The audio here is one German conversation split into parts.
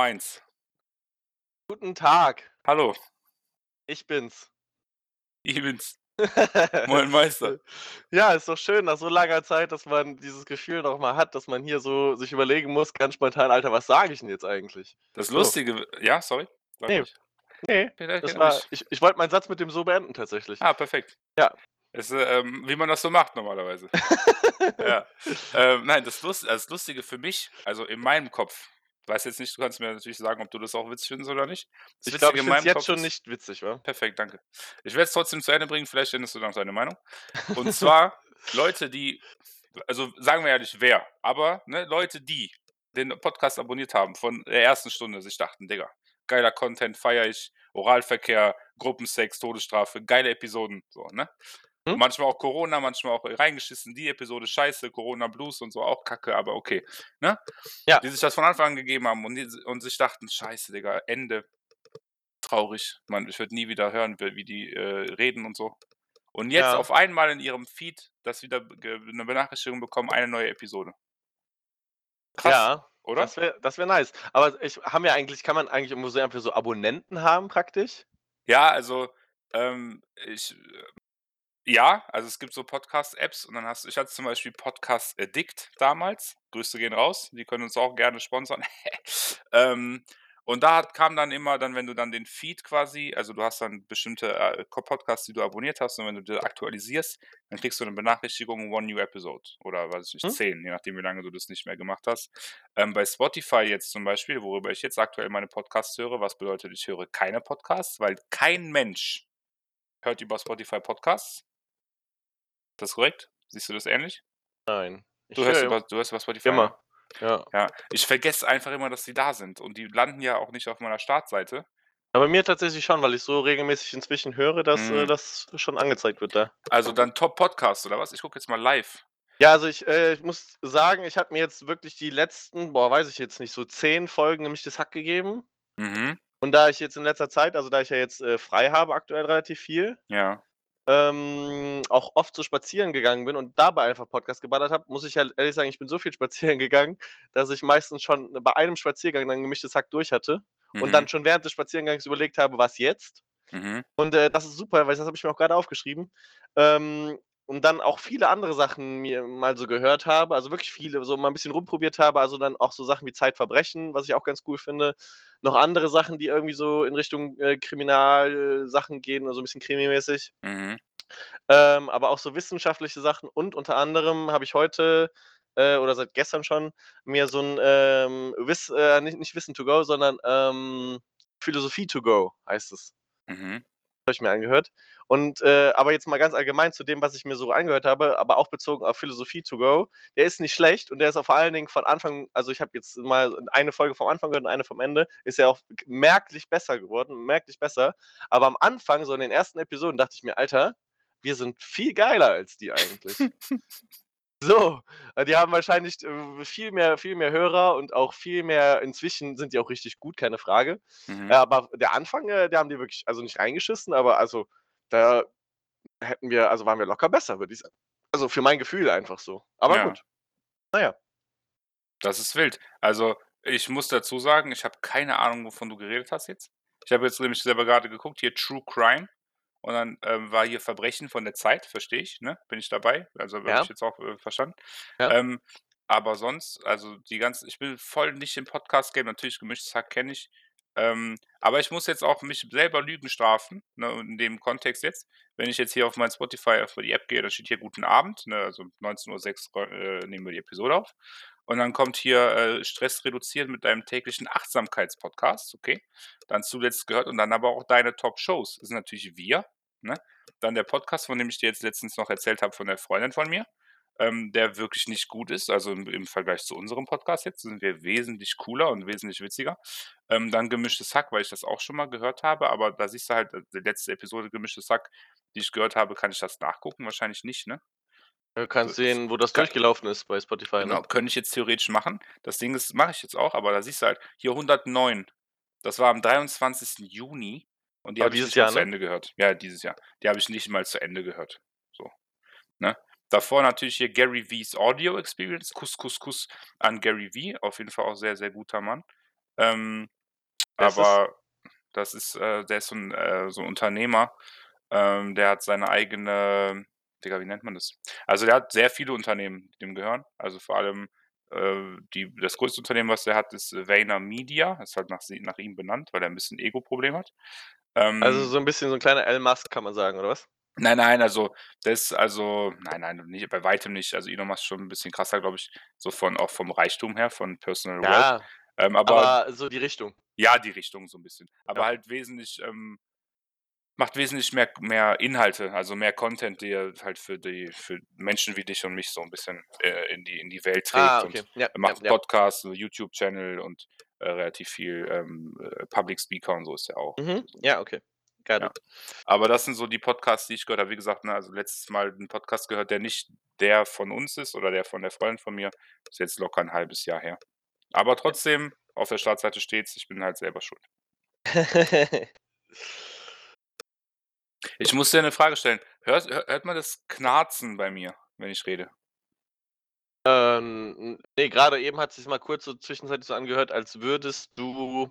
Mainz. Guten Tag. Hallo. Ich bin's. Ich bin's. Moin Meister. Ja, ist doch schön nach so langer Zeit, dass man dieses Gefühl noch mal hat, dass man hier so sich überlegen muss, ganz spontan: „Alter, was sage ich 'n jetzt eigentlich?“ Das So. Lustige ja, sorry, sag Ne, ruhig. ne, Vielleicht das war ich ich wollte meinen Satz mit dem so beenden tatsächlich. Ah, perfekt. Ja. Äh, ähm, wie man das so macht normalerweise. Ja. Ähm, nein, das Lust das Lustige für mich, also in meinem Kopf weiß jetzt nicht, du kannst mir natürlich sagen, ob du das auch witzig findest oder nicht. Das Ich glaube, ich in finde jetzt schon nicht witzig, wa? Perfekt, danke. Ich werde es trotzdem zu Ende bringen, vielleicht änderst du dann deine Meinung. Und zwar Leute, die also sagen wir ehrlich, wer, aber, ne, Leute, die den Podcast abonniert haben von der ersten Stunde, sich dachten: „Digga, geiler Content, feiere ich, Oralverkehr, Gruppensex, Todesstrafe, geile Episoden“, so, ne? Mhm. Manchmal auch Corona, manchmal auch reingeschissen, die Episode scheiße, Corona Blues und so auch Kacke, aber okay, ne? Ja. Die sich das von Anfang an gegeben haben und die und sich dachten: „Scheiße, Digga, Ende. Traurig. Mann, ich würde nie wieder hören, wie die, äh, reden und so.“ Und jetzt Ja. auf einmal in ihrem Feed das wieder ge 'ne Benachrichtigung bekommen, eine neue Episode. Krass, Ja, oder? das wäre das wäre nice. Aber ich haben wir eigentlich kann man eigentlich irgendwo so einfach so Abonnenten haben praktisch? Ja, also, ähm, ich, ja, also es gibt so Podcast-Apps und dann hast du ich hatte zum Beispiel Podcast Addict damals. Grüße gehen raus, die können uns auch gerne sponsern. Ähm, und da kam dann immer dann, wenn du dann den Feed quasi also du hast dann bestimmte, äh, Podcasts, die du abonniert hast und wenn du die aktualisierst, dann kriegst du 'ne Benachrichtigung, one new episode oder weiß ich nicht, Mhm. 10, je nachdem, wie lange du das nicht mehr gemacht hast. Ähm, bei Spotify jetzt zum Beispiel, worüber ich jetzt aktuell meine Podcasts höre was bedeutet, ich höre keine Podcasts, weil kein Mensch hört über Spotify Podcasts. Ist das korrekt? Siehst du das ähnlich? Nein. Du hörst über du hörst über Spotify, immer. Ja. Ja, ich vergesse einfach immer, dass die da sind und die landen ja auch nicht auf meiner Startseite. Aber mir tatsächlich schon, weil ich so regelmäßig inzwischen höre, dass, äh, Mhm. das schon angezeigt wird da. Also dann Top Podcast oder was? Ich gucke jetzt mal live. Ja, also ich äh, ich muss sagen, ich habe mir jetzt wirklich die letzten, boah, weiß ich jetzt nicht, so 10 Folgen Gemischtes Hack gegeben. Mhm. Und da ich jetzt in letzter Zeit also da ich ja jetzt, äh, frei habe aktuell relativ viel Ja. Ähm, auch oft so spazieren gegangen bin und dabei einfach Podcast geballert habe, muss ich halt ehrlich sagen, ich bin so viel spazieren gegangen, dass ich meistens schon bei einem Spaziergang dann Gemischtes Hack durch hatte und dann Mhm. schon während des Spaziergangs überlegt habe: „Was jetzt?“ Mhm. Und, äh, das ist super, weil das habe ich mir auch grade aufgeschrieben. Ähm, und dann auch viele andere Sachen mir mal so gehört habe, also wirklich viele, so mal 'n bisschen rumprobiert habe, also dann auch so Sachen wie Zeitverbrechen, was ich auch ganz cool finde. Noch andere Sachen, die irgendwie so in Richtung, äh, Kriminalsachen gehen, also 'n bisschen krimimäßig. Mhm. Ähm, aber auch so wissenschaftliche Sachen und unter anderem habe ich heute, äh, oder seit gestern schon mir so 'n, ähm, Wiss äh, nicht nicht Wissen to go, sondern, ähm, Philosophie to go heißt es. Mhm. Habe ich mir angehört. Und, äh aber jetzt mal ganz allgemein zu dem, was ich mir so angehört habe, aber auch bezogen auf Philosophie to go. Der ist nicht schlecht und der ist auch vor allen Dingen von Anfang also ich habe jetzt mal eine Folge vom Anfang gehört und eine vom Ende, ist ja auch merklich besser geworden, merklich besser. Aber am Anfang, so in den ersten Episoden dachte ich mir: „Alter, wir sind viel geiler als die eigentlich.“ So, äh, die haben wahrscheinlich, äh, viel mehr viel mehr Hörer und auch viel mehr inzwischen sind die auch richtig gut, keine Frage. Mhm. Aber der Anfang, äh, da haben die wirklich also nicht reingeschissen, aber also da hätten wir also waren wir locker besser, würde ich sagen. Also für mein Gefühl einfach so. Aber Ja. gut. Na ja. Das ist wild. Also, ich muss dazu sagen, ich habe keine Ahnung, wovon du geredet hast jetzt. Ich habe jetzt nämlich selber grade geguckt, hier True Crime und dann, ähm, war hier Verbrechen von der Zeit, verstehe ich, ne? Bin ich dabei. Also, habe Ja. ich jetzt auch, äh, verstanden. Ja. Ähm, aber sonst, also die ganzen ich bin voll nicht im Podcast-Game, natürlich Gemischtes Hack kenne ich. Ähm, aber ich muss jetzt auch mich selber Lügen strafen, ne, in dem Kontext jetzt. Wenn ich jetzt hier auf mein Spotify auf die App gehe, da steht hier „Guten Abend“, ne, also 19:06 äh, nehmen wir die Episode auf. Und dann kommt hier, äh: „Stress reduzieren mit deinem täglichen Achtsamkeits-Podcast“, okay. Dann zuletzt gehört und dann aber auch deine Top-Shows. Das sind natürlich wir, ne? Dann der Podcast, von dem ich dir jetzt letztens noch erzählt habe von der Freundin von mir, ähm, der wirklich nicht gut ist. Also im im Vergleich zu unserem Podcast jetzt sind wir wesentlich cooler und wesentlich witziger. Ähm, dann Gemischtes Hack, weil ich das auch schon mal gehört habe, aber da siehst du halt, äh, die letzte Episode Gemischtes Hack, die ich gehört habe kann ich das nachgucken? Wahrscheinlich nicht, ne? Du kannst sehen, wo das durchgelaufen ist bei Spotify, Genau, ne? könnte ich jetzt theoretisch machen. Das Ding ist mache ich jetzt auch, aber da siehst du halt hier 109. Das war am 23. Juni und die Aber habe ich dieses nicht mal Jahr, zu ne? Ende gehört. Ja, dieses Jahr. Die habe ich nicht mal zu Ende gehört, so, ne? Davor natürlich hier Gary V's Audio Experience. Kuss, Kuss, Kuss an Gary V. Auf jeden Fall auch sehr, sehr guter Mann. Ähm, Wer ist das? aber das ist, äh der ist so 'n äh, so 'n Unternehmer. Ähm, der hat seine eigene Digga, wie nennt man das? Also, der hat sehr viele Unternehmen, die ihm gehören. Also, vor allem, äh, die das größte Unternehmen, was der hat, ist VaynerMedia. Ist halt nach nach ihm benannt, weil er 'n bisschen Ego-Problem hat. Also, Ähm so 'n bisschen so 'n kleiner Elon Musk, kann man sagen, oder was? Nein, nein, also, das also nein, nein, nicht bei weitem nicht. Also, Elon Musk schon 'n bisschen krasser, glaube ich, so von auch vom Reichtum her, von Personal Wealth. Ja, Ähm, aber aber so die Richtung. ja, die Richtung so 'n bisschen. Aber Okay. halt wesentlich, ähm macht wesentlich mehr mehr Inhalte, also, mehr Content, die er halt für die für Menschen wie dich und mich so 'n bisschen, äh, in die in die Welt Ah, trägt okay. und Ja, ja, macht ja. Podcasts, so YouTube-Channel und, äh, relativ viel, ähm, äh, Public Speaker und so ist er auch. Mhm. Ja, okay. Ja. Aber das sind so die Podcasts, die ich gehört habe. Wie gesagt, ne, also, letztes Mal 'n Podcast gehört, der nicht der von uns ist oder der von der Freundin von mir. Ist jetzt locker 'n 1/2 Jahr her. Aber Ja. trotzdem, auf der Startseite steht's, ich bin halt selber schuld. Ich muss dir 'ne Frage stellen. Hörst hö hört man das Knarzen bei mir, wenn ich rede? Ähm, n ne, grade eben hat sich's mal kurz so zwischenzeitlich so angehört, als würdest du,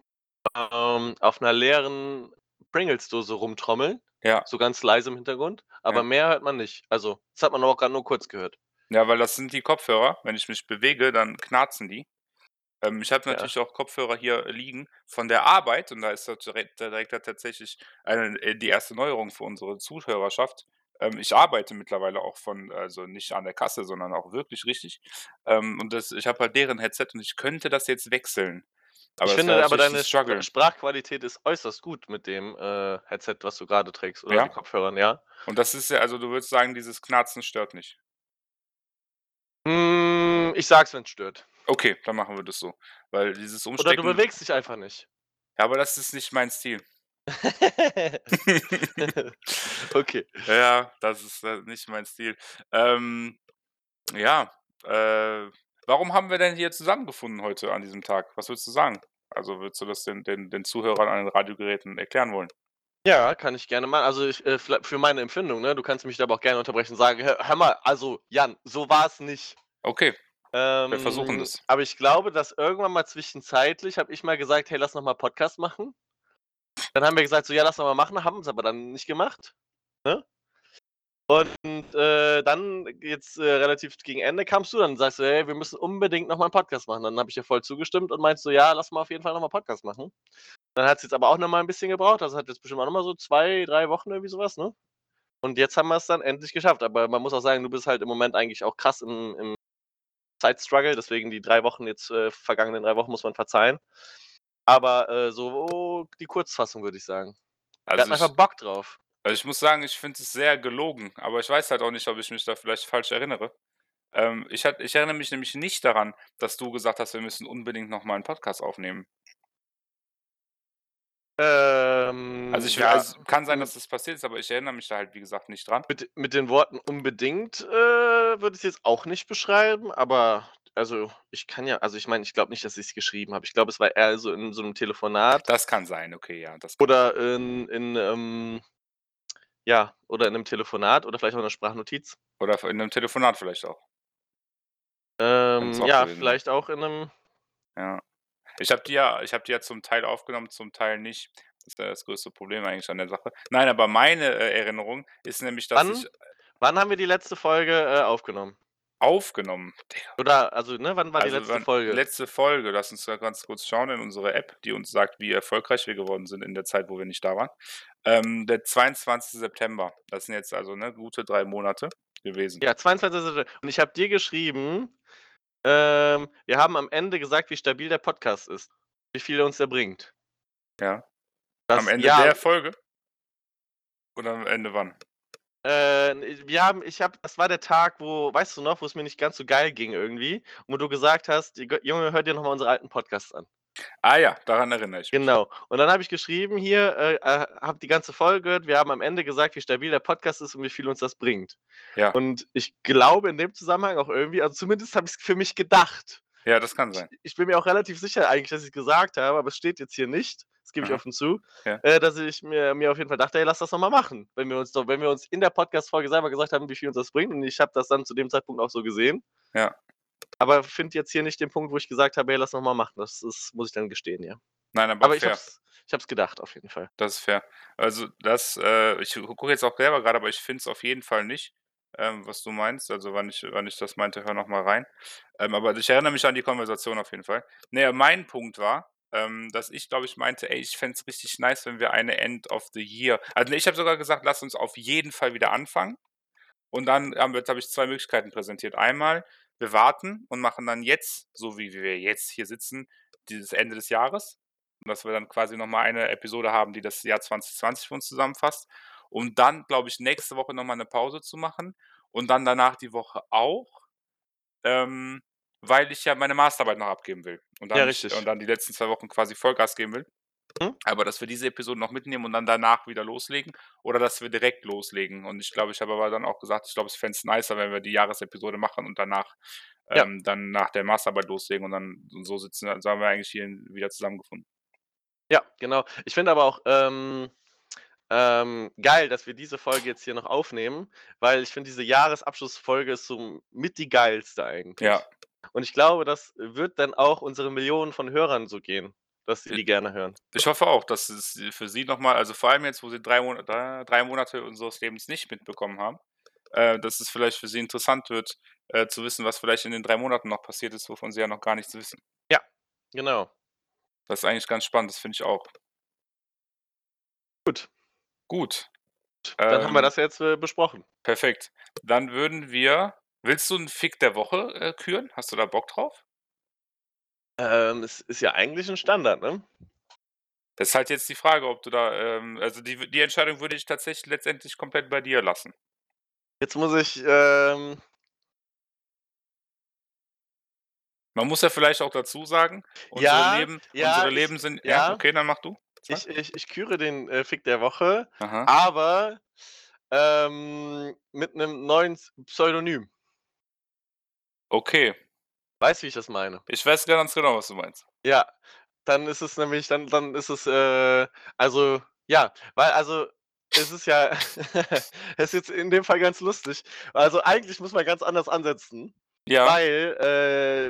ähm, auf 'ner leeren Pringles-Dose rumtrommeln, Ja. so ganz leise im Hintergrund, aber Ja. mehr hört man nicht. Also, das hat man aber auch grad nur kurz gehört. Ja, weil das sind die Kopfhörer. Wenn ich mich bewege, dann knarzen die. Ähm, ich habe Ja. natürlich auch Kopfhörer hier liegen von der Arbeit und da ist da direkt direkt da tatsächlich eine äh, die erste Neuerung für unsere Zuhörerschaft. Ähm, ich arbeite mittlerweile auch von also, nicht an der Kasse, sondern auch wirklich richtig. Ähm, und das ich habe halt deren Headset und ich könnte das jetzt wechseln. Aber Ich finde aber natürlich 'n deine Struggle. Sprachqualität ist äußerst gut mit dem, äh, Headset, was du grade trägst oder den Ja? Kopfhörern, ja. Und das ist ja also, du würdest sagen, dieses Knarzen stört nicht? Hm, ich sage es, wenn's stört. Okay, dann machen wir das so, weil dieses Oder du Umstecken bewegst dich einfach nicht. Ja, aber das ist nicht mein Stil. Okay. Ja, das ist, äh, nicht mein Stil. Ähm, ja, äh, warum haben wir denn hier zusammengefunden heute an diesem Tag? Was würdest du sagen? Also, würdest du das den den den Zuhörern an den Radiogeräten erklären wollen? Ja, kann ich gerne mal. Also, ich, äh, für meine Empfindung, ne? Du kannst mich da aber auch gerne unterbrechen und sagen: „Hö hör mal, also, Jan, so war's nicht.“ Okay, wir versuchen Ähm, das. aber ich glaube, dass irgendwann mal zwischenzeitlich habe ich mal gesagt: „Hey, lass noch mal Podcast machen.“ Dann haben wir gesagt so: „Ja, lass noch mal machen“, haben's aber dann nicht gemacht, ne? Und, äh, dann jetzt, äh, relativ gegen Ende kamst du dann und sagst du: „Hey, wir müssen unbedingt noch mal 'n Podcast machen.“ Dann habe ich dir voll zugestimmt und meinte so: „Ja, lass mal auf jeden Fall noch mal Podcast machen.“ Dann hat's jetzt aber auch noch mal 'n bisschen gebraucht. Das hat jetzt bestimmt auch noch mal so 2, 3 Wochen, irgendwie so was, ne? Und jetzt haben wir's dann endlich geschafft. Aber man muss auch sagen, du bist halt im Moment eigentlich auch krass im im Zeitstruggle, deswegen die 3 Wochen jetzt, äh vergangenen 3 Wochen muss man verzeihen. Aber, äh, so die Kurzfassung, würde ich sagen. Wir Also, hatten einfach Bock drauf. also, ich muss sagen, ich finde es sehr gelogen, aber ich weiß halt auch nicht, ob ich mich da vielleicht falsch erinnere. Ähm, ich hat ich erinnere mich nämlich nicht daran, dass du gesagt hast: „Wir müssen unbedingt noch mal 'n Podcast aufnehmen.“ Also, Ähm, ich ja, also, kann sein, dass das passiert ist, aber ich erinnere mich da halt, wie gesagt, nicht dran. Mit mit den Worten „unbedingt“, äh, würde ich's jetzt auch nicht beschreiben, aber also, ich kann ja also, ich meine, ich glaube nicht, dass ich's geschrieben habe. Ich glaube, es war eher so in so 'nem Telefonat Das kann sein, okay, ja, oder in in, ähm ja, oder in 'nem Telefonat oder vielleicht auch in 'ner Sprachnotiz. Oder in 'nem Telefonat vielleicht auch. Es Ähm, auch ja, gewesen sein. vielleicht auch in 'nem Ja. Ich habe die ja ich habe die ja zum Teil aufgenommen, zum Teil nicht. Das ist ja das größte Problem eigentlich an der Sache. Nein, aber meine, äh, Erinnerung ist nämlich, dass ich, Wann äh wann haben wir die letzte Folge, äh, aufgenommen? Aufgenommen? Oder also, ne, wann war die Also, letzte wann Folge? letzte Folge, lass uns da ganz kurz schauen in unsere App, die uns sagt, wie erfolgreich wir geworden sind in der Zeit, wo wir nicht da waren. Ähm, der 22. September. Das sind jetzt also, ne, gute 3 Monate gewesen. Ja, 22. September. Und ich habe dir geschrieben, ähm, wir haben am Ende gesagt, wie stabil der Podcast ist, wie viel er uns der bringt. Ja. Am Das Ende ja der Folge? Oder am Ende wann? Äh, wir haben ich habe das war der Tag, wo weißt du noch, wo's mir nicht ganz so geil ging irgendwie und wo du gesagt hast: „J Junge, hör dir noch mal unsere alten Podcasts an.“ Ah ja, daran erinnere ich mich. Genau. Und dann habe ich geschrieben hier, äh, äh: „Habe die ganze Folge gehört. Wir haben am Ende gesagt, wie stabil der Podcast ist und wie viel uns das bringt.“ Ja. Und ich glaube in dem Zusammenhang auch irgendwie also, zumindest habe ich's für mich gedacht. Ja, das kann Ich sein. ich bin mir auch relativ sicher eigentlich, dass ich's gesagt habe, aber es steht jetzt hier nicht, das gebe ich Aha. offen zu, Ja. äh, dass ich mir mir auf jeden Fall dachte: „Ey, lass das noch mal machen.“ Wenn wir uns doch wenn wir uns in der Podcast-Folge selber gesagt haben, wie viel uns das bringt und ich habe das dann zu dem Zeitpunkt auch so gesehen. Ja. Aber finde jetzt hier nicht den Punkt, wo ich gesagt habe: „Hey, lass noch mal machen.“ Das ist muss ich dann gestehen, ja. Nein, aber Aber ich fair. habe es ich habe es gedacht auf jeden Fall. Das ist fair. Also, das, äh ich gucke jetzt auch selber grade, aber ich finde es auf jeden Fall nicht, ähm, was du meinst. Also, wann ich wann ich das meinte, hör noch mal rein. Ähm, aber ich erinnere mich an die Konversation auf jeden Fall. Ne, ja, mein Punkt war, ähm, dass ich, glaube ich, meinte: „Ey, ich fände es richtig nice, wenn wir eine End of the Year“ also, ich habe sogar gesagt: „Lass uns auf jeden Fall wieder anfangen.“ Und dann jetzt habe ich 2 Möglichkeiten präsentiert. Einmal, wir warten und machen dann jetzt, so wie wir jetzt hier sitzen, dieses Ende des Jahres. Und dass wir dann quasi noch mal eine Episode haben, die das Jahr 2020 für uns zusammenfasst. Um dann, glaube ich, nächste Woche noch mal 'ne Pause zu machen und dann danach die Woche auch, ähm, weil ich ja meine Masterarbeit noch abgeben will und Ja, dann nicht richtig. und dann die letzten 2 Wochen quasi Vollgas geben will. Mhm. Aber dass wir diese Episode noch mitnehmen und dann danach wieder loslegen oder dass wir direkt loslegen. Und ich glaube, ich habe aber dann auch gesagt, ich glaube, ich fände es nicer, wenn wir die Jahresepisode machen und danach Ja. ähm, dann nach der Masterarbeit loslegen und dann so sitzen so haben wir eigentlich hier wieder zusammengefunden. Ja, genau. Ich finde aber auch, ähm ähm, geil, dass wir diese Folge jetzt hier noch aufnehmen, weil ich finde, diese Jahresabschlussfolge ist so mit die geilste eigentlich. Ja. Und ich glaube, das wird dann auch unsere Millionen von Hörern so gehen, dass sie die gerne hören. Ich hoffe auch, dass es für sie noch mal also, vor allem jetzt, wo sie 3 Monat da 3 Monate unseres Lebens nicht mitbekommen haben, äh, dass es vielleicht für sie interessant wird, äh, zu wissen, was vielleicht in den 3 Monaten noch passiert ist, wovon sie ja noch gar nichts wissen. Ja, genau. Das ist eigentlich ganz spannend, das finde ich auch. Gut. Gut. Dann haben wir Ähm das jetzt, äh, besprochen. Perfekt. Dann würden wir willst du 'n Fick der Woche, äh, küren? Hast du da Bock drauf? Ähm, es ist ja eigentlich 'n Standard, ne? Das ist halt jetzt die Frage, ob du da, ähm also, die die Entscheidung würde ich tatsächlich letztendlich komplett bei dir lassen. Jetzt muss ich, ähm Man muss ja vielleicht auch dazu sagen, unsere Ja, Leben ja, unsere ich Leben sind ja, ja. okay, dann mach du. Ich ich ich küre den, äh, Fick der Woche, Aha. aber, ähm, mit 'nem neuen Pseudonym. Okay. Weißt, wie ich das meine? Ich weiß ganz genau, was du meinst. Ja, dann ist es nämlich dann dann ist es, äh also, ja, weil also, es ist ja es ist jetzt in dem Fall ganz lustig. Also, eigentlich muss man ganz anders ansetzen, Ja. weil,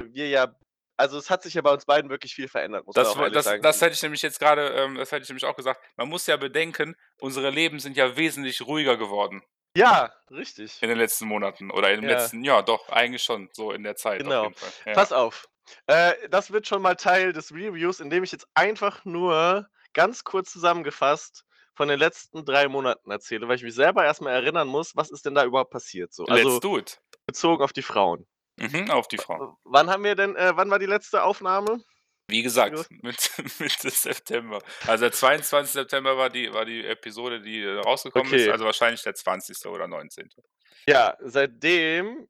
äh, wir ja also, es hat sich ja bei uns beiden wirklich viel verändert, muss man Das auch ehrlich das sagen. das hätte ich nämlich jetzt grade ähm, das hätte ich nämlich auch gesagt. Man muss ja bedenken, unsere Leben sind ja wesentlich ruhiger geworden Ja, richtig. in den letzten Monaten oder im Ja. letzten Jahr doch, eigentlich schon so in der Zeit auf Genau. jeden Fall. Ja. Pass auf. Äh, das wird schon mal Teil des Reviews, indem ich jetzt einfach nur ganz kurz zusammengefasst von den letzten 3 Monaten erzähle, weil ich mich selber erst mal erinnern muss, was ist denn da überhaupt passiert so? Also, Let's do it. bezogen auf die Frauen. Mhm, auf die Frau. wann haben wir denn äh, wann war die letzte Aufnahme? Wie gesagt, Mitte Mitte September. Also, der 22. September war die war die Episode, die, äh, rausgekommen ist, Okay. also, wahrscheinlich der 20. oder 19. Ja, seitdem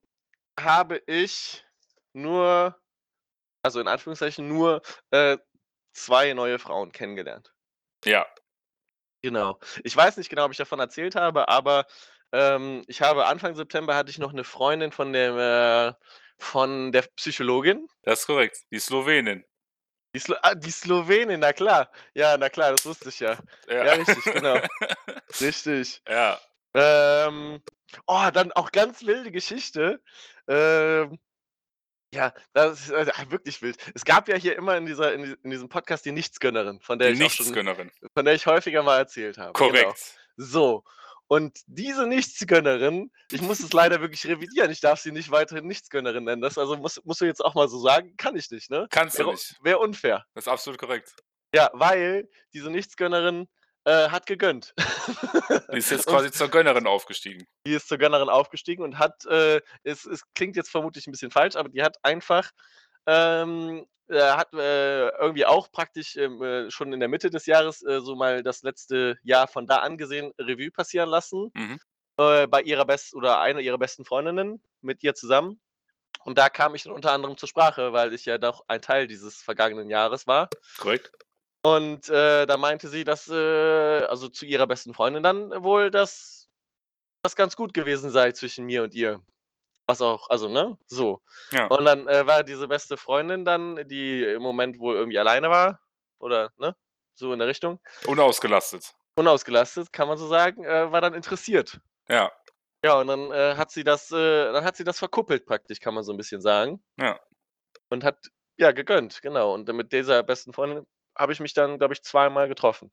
habe ich nur also, in Anführungszeichen nur, äh, 2 neue Frauen kennengelernt. Ja. Genau. Ich weiß nicht genau, ob ich davon erzählt habe, aber, ähm, ich habe Anfang September hatte ich noch 'ne Freundin von dem äh, von der Psychologin. Das ist korrekt, die Slowenin. Die Slo ah, die Slowenin, na klar. Ja, na klar, das wusste ich ja. Ja. Ja, richtig, genau. Richtig. Ja. Ähm, oh, dann auch ganz wilde Geschichte. Ähm, ja, das ist, äh, wirklich wild. Es gab ja hier immer in dieser in in diesem Podcast die Nichtsgönnerin, von der Die ich auch schon Nichtsgönnerin. von der ich häufiger mal erzählt habe. Genau. Korrekt. So, und diese Nichtsgönnerin, ich muss es leider wirklich revidieren, ich darf sie nicht weiterhin Nichtsgönnerin nennen. Das also musst musst du jetzt auch mal so sagen, kann ich nicht, ne? Kannst du nicht. wäre unfair. Das ist absolut korrekt. Ja, weil diese Nichtsgönnerin, äh, hat gegönnt. Die ist jetzt Und quasi zur Gönnerin aufgestiegen. Die ist zur Gönnerin aufgestiegen und hat, äh es es klingt jetzt vermutlich 'n bisschen falsch, aber die hat einfach, ähm äh, hat, äh, irgendwie auch praktisch, ähm, äh, schon in der Mitte des Jahres, äh, so mal das letzte Jahr von da an gesehen Revue passieren lassen, Mhm. äh, bei ihrer best oder einer ihrer besten Freundinnen mit ihr zusammen. Und da kam ich dann unter anderem zur Sprache, weil ich ja doch ein Teil dieses vergangenen Jahres war. Korrekt. Und, äh, da meinte sie, dass, äh also, zu ihrer besten Freundin dann wohl, dass das ganz gut gewesen sei zwischen mir und ihr. Was auch also, ne, so. Ja. Und dann, äh, war diese beste Freundin dann, die im Moment wohl irgendwie alleine war oder, ne, so in der Richtung Unausgelastet. unausgelastet, kann man so sagen, äh, war dann interessiert. Ja. Ja, und dann, äh, hat sie das äh, dann hat sie das verkuppelt praktisch, kann man so 'n bisschen sagen. Ja. Und hat, ja, gegönnt, genau. Und, mit dieser besten Freundin habe ich mich dann, glaube ich, zweimal getroffen.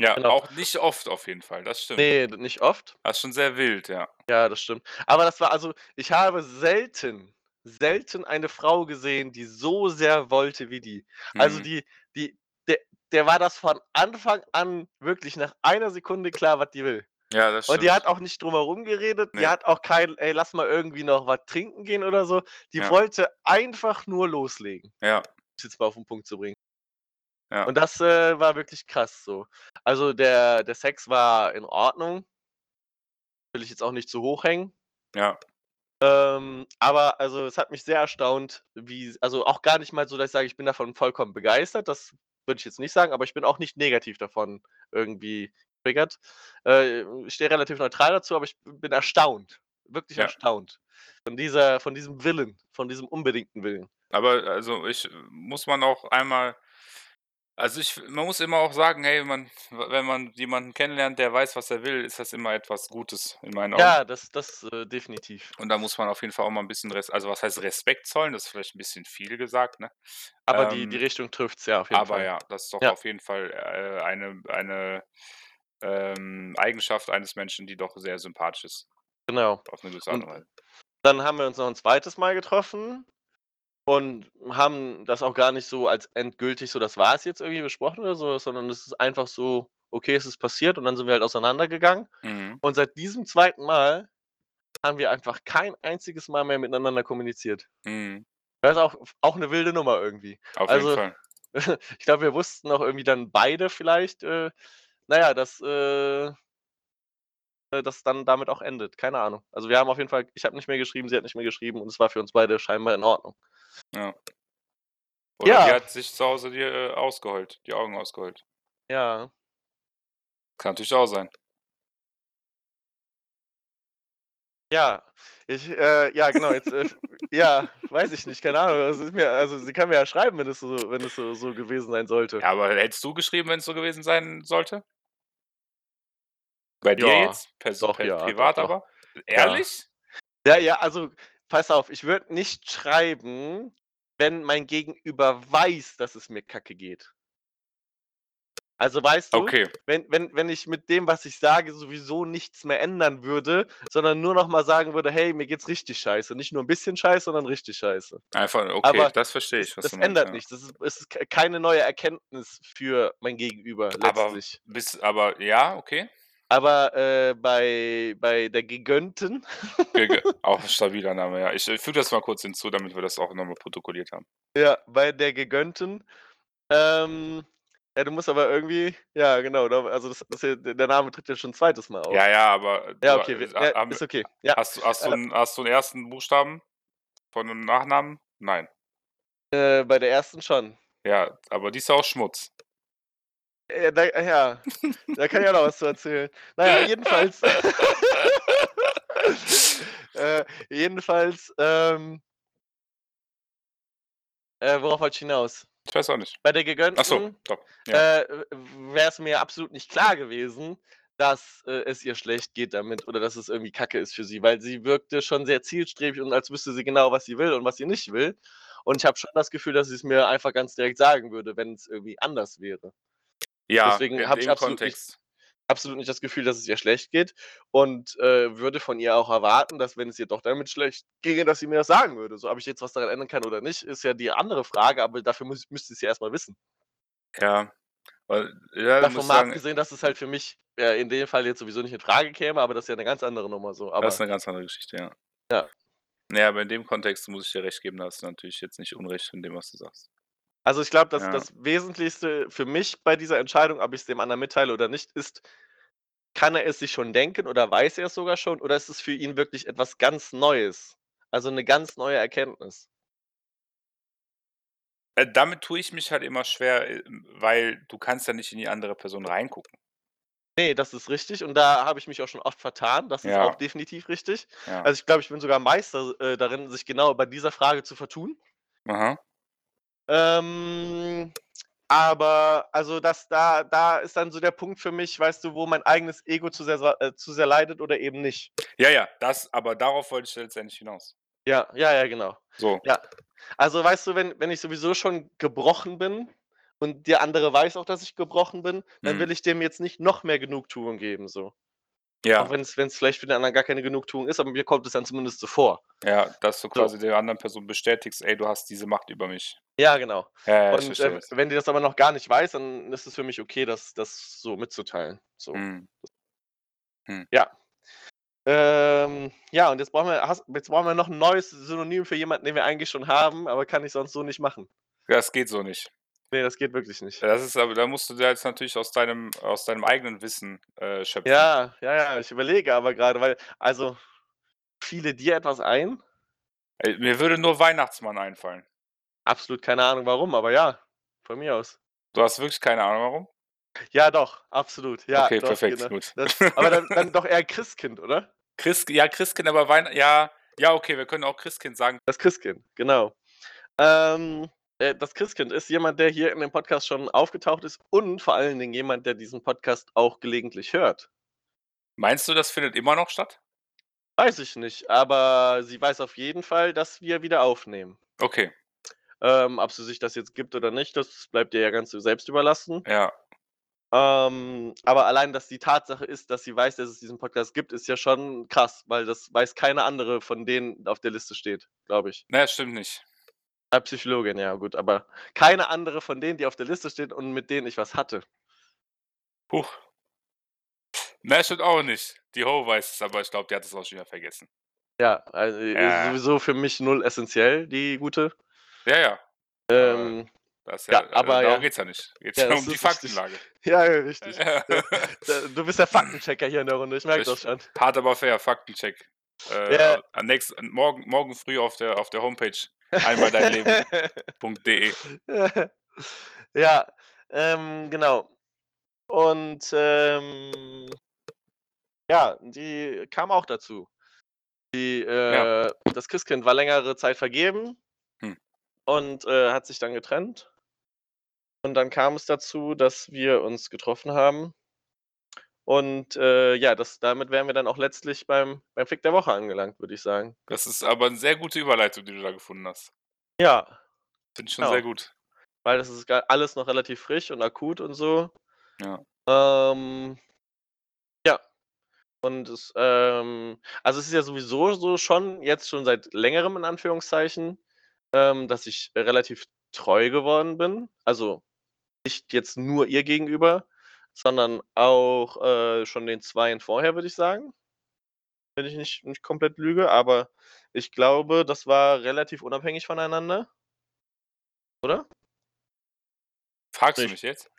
Ja, Genau. auch nicht oft auf jeden Fall, das stimmt. Ne, d nicht oft. Das ist schon sehr wild, ja. Ja, das stimmt. Aber das war also, ich habe selten, selten eine Frau gesehen, die so sehr wollte wie die. Also, Mhm. die die der der war das von Anfang an wirklich nach einer Sekunde klar, was die will. Ja, das Und die hat stimmt. auch nicht drum herum geredet. Die Ne. hat auch kein: „Ey, lass mal irgendwie noch was trinken gehen“ oder so. Die Ja. wollte einfach nur loslegen. Ja. Um's jetzt mal auf 'n Punkt zu bringen. Ja. Und das, äh, war wirklich krass so. Also, der der Sex war in Ordnung. Will ich jetzt auch nicht zu hoch hängen. Ja. Ähm, aber also, es hat mich sehr erstaunt, wie also, auch gar nicht mal so, dass ich sage, ich bin davon vollkommen begeistert. Das würde ich jetzt nicht sagen, aber ich bin auch nicht negativ davon irgendwie getriggert. Äh, ich stehe relativ neutral dazu, aber ich bin erstaunt, wirklich Ja. erstaunt von dieser von diesem Willen, von diesem unbedingten Willen. Aber also, ich muss man auch einmal also, ich man muss immer auch sagen, hey, man wenn man jemanden kennenlernt, der weiß, was er will, ist das immer etwas Gutes in meinen Augen. Ja, das das, äh, definitiv. Und da muss man auf jeden Fall auch mal 'n bisschen Res also, was heißt Respekt zollen? Das ist vielleicht 'n bisschen viel gesagt, ne? Aber die die Ähm, Richtung trifft's, ja, auf jeden aber Fall. ja, das ist doch Ja. auf jeden Fall, äh, eine eine, ähm, Eigenschaft eines Menschen, die doch sehr sympathisch ist. Genau. Auf 'ne gewisse Art Und und Weise. dann haben wir uns noch 'n 2. Mal getroffen und haben das auch gar nicht so als endgültig so, das war's jetzt irgendwie besprochen oder so, sondern es ist einfach so: Okay, es ist passiert und dann sind wir halt auseinandergegangen. Mhm. Und seit diesem 2. Mal haben wir einfach kein einziges Mal mehr miteinander kommuniziert. Mhm. Das ist auch auch 'ne wilde Nummer irgendwie. Auf jeden Also, Fall. ich glaube, wir wussten auch irgendwie dann beide vielleicht, äh, na ja, dass, äh, das dann damit auch endet. Keine Ahnung. Also, wir haben auf jeden Fall ich habe nicht mehr geschrieben, sie hat nicht mehr geschrieben und es war für uns beide scheinbar in Ordnung. Ja. Oder die Ja. hat sich zu Hause die, äh, ausgeheult die Augen ausgeheult. Ja. Kann natürlich auch sein. Ja, ich äh, ja genau, jetzt, äh ja, weiß ich nicht, keine Ahnung. Das ist mir also, sie kann mir ja schreiben, wenn es so wenn es so so gewesen sein sollte. Ja, aber hättest du geschrieben, wenn's so gewesen sein sollte? Bei dir Ja, jetzt? Perso doch, per ja, privat doch, aber? Ja. Ehrlich? Ja, ja, also, pass auf, ich würde nicht schreiben, wenn mein Gegenüber weiß, dass es mir kacke geht. Also, weißt du, Okay. wenn wenn wenn ich mit dem, was ich sage, sowieso nichts mehr ändern würde, sondern nur noch mal sagen würde: „Hey, mir geht's richtig scheiße.“ Nicht nur 'n bisschen scheiße, sondern richtig scheiße. Einfach okay, Aber das verstehe ich, das meinst, ändert ja. nichts. Das ist es ist keine neue Erkenntnis für mein Gegenüber Aber letztlich. bis aber ja, okay. Aber, äh, bei bei der Gegönnten Gege auch 'n stabiler Name, ja. Ich, äh, füge das mal kurz hinzu, damit wir das auch noch mal protokolliert haben. Ja, bei der Gegönnten, ähm ja, du musst aber irgendwie ja, genau, also, das das hier der Name tritt ja schon 2. Mal auf. Ja, ja, aber Ja, okay, äh, wir ja, haben ist okay. Ja, hast du hast du äh 'n hast du 'n 1. Buchstaben von 'nem Nachnamen? Nein. Äh, bei der 1. schon. Ja, aber die ist ja auch Schmutz. Äh, da ja, da kann ich auch noch was zu erzählen. Na ja, jedenfalls äh, jedenfalls, ähm äh, worauf wollte ich hinaus? Ich weiß auch nicht. Bei der Ach so, Gegönnten, doch, ja. äh, w wär's mir absolut nicht klar gewesen, dass, äh, es ihr schlecht geht damit oder dass es irgendwie Kacke ist für sie, weil sie wirkte schon sehr zielstrebig und als wüsste sie genau, was sie will und was sie nicht will. Und ich habe schon das Gefühl, dass sie's mir einfach ganz direkt sagen würde, wenn's irgendwie anders wäre. Ja, Deswegen in habe ich absolut nicht Kontext. absolut nicht das Gefühl, dass es ihr schlecht geht und, äh, würde von ihr auch erwarten, dass, wenn es ihr doch damit schlecht ginge, dass sie mir das sagen würde. So, ob ich jetzt was daran ändern kann oder nicht, ist ja die andere Frage, aber dafür muss müsste sie's ja erst mal wissen. Ja, weil ja, Davon muss mal sagen abgesehen, dass es halt für mich, äh, in dem Fall jetzt sowieso nicht infrage käme, aber das ist ja 'ne ganz andere Nummer so, Das ist aber 'ne ganz andere Geschichte, ja. Ja. Ne, aber in dem Kontext muss ich dir recht geben, da hast du natürlich jetzt nicht Unrecht in dem, was du sagst. Also, ich glaube, das Ja. das Wesentlichste für mich bei dieser Entscheidung, ob ich's dem anderen mitteile oder nicht, ist: Kann er es sich schon denken oder weiß er es sogar schon oder ist es für ihn wirklich etwas ganz Neues? Also, 'ne ganz neue Erkenntnis. Äh, damit tue ich mich halt immer schwer, äh, weil du kannst ja nicht in die andere Person reingucken. Ne, das ist richtig und da habe ich mich auch schon oft vertan. Das ist auch Ja. definitiv richtig. Ja. Also, ich glaube, ich bin sogar Meister, äh, darin, sich genau bei dieser Frage zu vertun. Aha. Ähm Aber also das da da ist dann so der Punkt für mich, weißt du, wo mein eigenes Ego zu sehr äh, zu sehr leidet oder eben nicht. Ja, ja, das aber darauf wollte ich letztendlich hinaus. Ja, ja, ja, genau. So. Ja. Also, weißt du, wenn wenn ich sowieso schon gebrochen bin und der andere weiß auch, dass ich gebrochen bin, dann Mhm. will ich dem jetzt nicht noch mehr Genugtuung geben so. Ja. Auch wenn's wenn's vielleicht für den anderen gar keine Genugtuung ist, aber mir kommt es dann zumindest so vor. Ja, dass du So. quasi der anderen Person bestätigst: „Ey, du hast diese Macht über mich.“ Ja, genau. Ja, ja, Und, äh, wenn die das aber noch gar nicht weiß, dann ist es für mich okay, das das so mitzuteilen, so. Mhm. Hm. Ja. Ähm, ja, und jetzt brauchen wir hast jetzt brauchen wir noch 'n neues Synonym für jemanden, den wir eigentlich schon haben, aber kann ich sonst so nicht machen. Das geht so nicht. Ne, das geht wirklich nicht. Das ist aber da musst du dir jetzt natürlich aus deinem aus deinem eigenen Wissen, äh, schöpfen. Ja, ja, ja, ich überlege aber grade, weil also fiele dir etwas ein? Mir würde nur Weihnachtsmann einfallen. Absolut keine Ahnung warum, aber ja, von mir aus. Du hast wirklich keine Ahnung warum? Ja, doch, absolut. Ja, Okay, doch, perfekt, genau. gut. Das aber dann dann doch eher Christkind, oder? Christk ja, Christkind, aber Weihn ja, ja, okay, wir können auch Christkind sagen. Das Christkind, genau. Ähm, äh, das Christkind ist jemand, der hier in dem Podcast schon aufgetaucht ist und vor allen Dingen jemand, der diesen Podcast auch gelegentlich hört. Meinst du, das findet immer noch statt? Weiß ich nicht, aber sie weiß auf jeden Fall, dass wir wieder aufnehmen. Okay. Ähm, ob sie sich das jetzt gibt oder nicht, das bleibt ihr ja ganz selbst überlassen. Ja. Ähm, aber allein, dass die Tatsache ist, dass sie weiß, dass es diesen Podcast gibt, ist ja schon krass, weil das weiß keine andere von denen auf der Liste steht, glaube ich. Ne, stimmt nicht. Ja, Psychologin, ja gut, aber keine andere von denen, die auf der Liste steht und mit denen ich was hatte. Huch. Ne, stimmt auch nicht. Die Ho weiß es, aber ich glaube, die hat es auch schon wieder vergessen. Ja, also, ist Ja. sowieso für mich null essentiell, die Gute. Ja, ja. Ähm, Das ja, ja, aber darum ja. geht's ja nicht. Geht's Ja, um die ist richtig. Faktenlage. ja, richtig. Ja. Du bist der Faktenchecker hier in der Runde, ich merke das schon. Hart aber fair, Faktencheck. Äh, Ja. am nächst, morgen, morgen früh auf der, auf der Homepage einmaldeinleben.de. Ja, ähm, genau. Und, ähm ja, die kam auch dazu. Die, Ja. äh das Christkind war längere Zeit vergeben Hm. und, äh, hat sich dann getrennt. Und dann kam es dazu, dass wir uns getroffen haben. Und, äh, ja, das damit wären wir dann auch letztlich beim beim Fick der Woche angelangt, würde ich sagen. Das ist aber 'ne sehr gute Überleitung, die du da gefunden hast. Ja, Finde ich schon Genau. sehr gut. weil das ist alles noch relativ frisch und akut und so. Ja. Ähm, ja. Und es, ähm also, es ist ja sowieso so schon jetzt schon seit Längerem in Anführungszeichen, ähm, dass ich relativ treu geworden bin. Also, nicht jetzt nur ihr gegenüber, sondern auch, äh, schon den Zweien vorher, würde ich sagen. Wenn ich nicht nicht komplett lüge, aber ich glaube, das war relativ unabhängig voneinander. Oder? Fragst du Nicht. mich jetzt?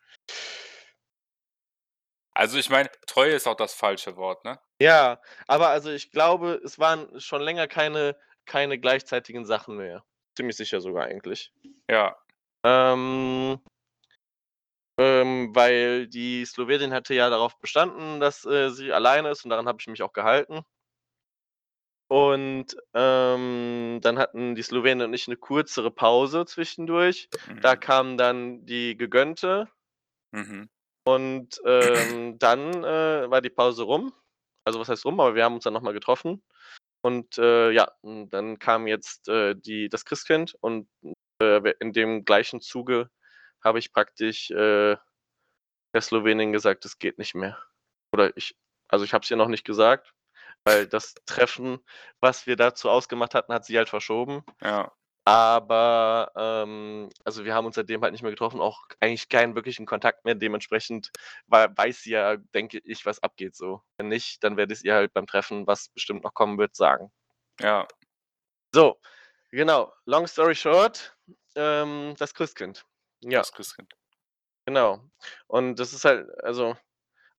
Also, ich meine, Treue ist auch das falsche Wort, ne? Ja, aber also, ich glaube, es waren schon länger keine keine gleichzeitigen Sachen mehr. Ziemlich sicher sogar eigentlich. Ja. Ähm ähm, weil die Slowenin hatte ja darauf bestanden, dass, äh, sie alleine ist und daran habe ich mich auch gehalten. Und, ähm, dann hatten die Slowenen und ich 'ne kürzere Pause zwischendurch. Da Mhm. kam dann die gegönnte Mhm. und, ähm, dann, äh, war die Pause rum. Also, was heißt rum, aber wir haben uns dann noch mal getroffen. Und, äh, ja, und dann kam jetzt, äh, die das Christkind und, äh, in dem gleichen Zuge habe ich praktisch, äh, der Slowenin gesagt: „Es geht nicht mehr.“ Oder ich also, ich habe es ihr noch nicht gesagt, weil das Treffen, was wir dazu ausgemacht hatten, hat sie halt verschoben. Ja. Aber, ähm also, wir haben uns seitdem halt nicht mehr getroffen, auch eigentlich keinen wirklichen Kontakt mehr. Dementsprechend wei weiß sie ja, denke ich, was abgeht so. Wenn nicht, dann werde ich's ihr halt beim Treffen, was bestimmt noch kommen wird, sagen. Ja. So, genau. Long story short, ähm, das Christkind. Ja, Das Christkind. genau. Und das ist halt also,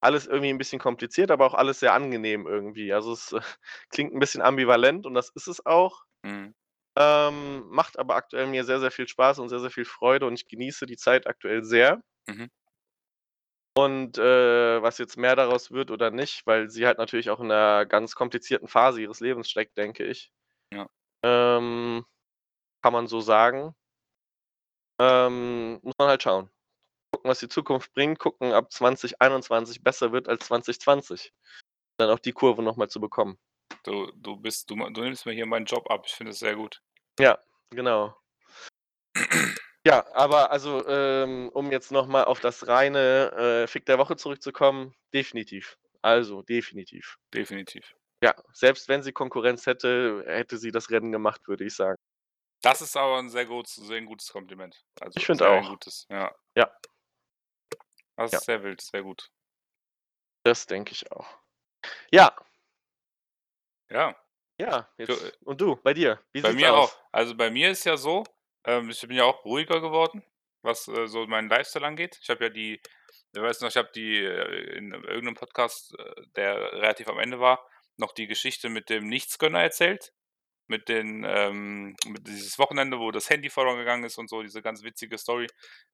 alles irgendwie 'n bisschen kompliziert, aber auch alles sehr angenehm irgendwie. Also, es, äh, klingt 'n bisschen ambivalent und das ist es auch. Mhm. Ähm, macht aber aktuell mir sehr, sehr viel Spaß und sehr, sehr viel Freude und ich genieße die Zeit aktuell sehr. Mhm. Und, äh, was jetzt mehr daraus wird oder nicht, weil sie halt natürlich auch in 'ner ganz komplizierten Phase ihres Lebens steckt, denke ich. Ja. Ähm, kann man so sagen. Ähm, muss man halt schauen. gucken, was die Zukunft bringt, gucken, ob 2021 besser wird als 2020. Dann auch die Kurve noch mal zu bekommen. Du du bist du du nimmst mir hier meinen Job ab. Ich finde es sehr gut. Ja, genau. Ja, aber also, ähm, um jetzt noch mal auf das reine, äh, Fick der Woche zurückzukommen, definitiv. Also, definitiv. Definitiv. Ja, selbst wenn sie Konkurrenz hätte, hätte sie das Rennen gemacht, würde ich sagen. Das ist aber 'n sehr gutes sehr gutes Kompliment. Also, Ich finde ein auch. gutes, ja. Ja. Das Ja. ist sehr wild, sehr gut. Das denke ich auch. Ja. Ja. Ja, jetzt äh und du, bei dir? Wie Bei mir aus? auch. Also, bei mir ist ja so, ähm, ich bin ja auch ruhiger geworden, was, äh, so meinen Lifestyle angeht. Ich habe ja die ich weiß noch, ich habe die, äh, in irgend 'nem Podcast, äh, der relativ am Ende war, noch die Geschichte mit dem Nichtsgönner erzählt. Mit den, ähm mit dieses Wochenende, wo das Handy verloren gegangen ist und so, diese ganz witzige Story,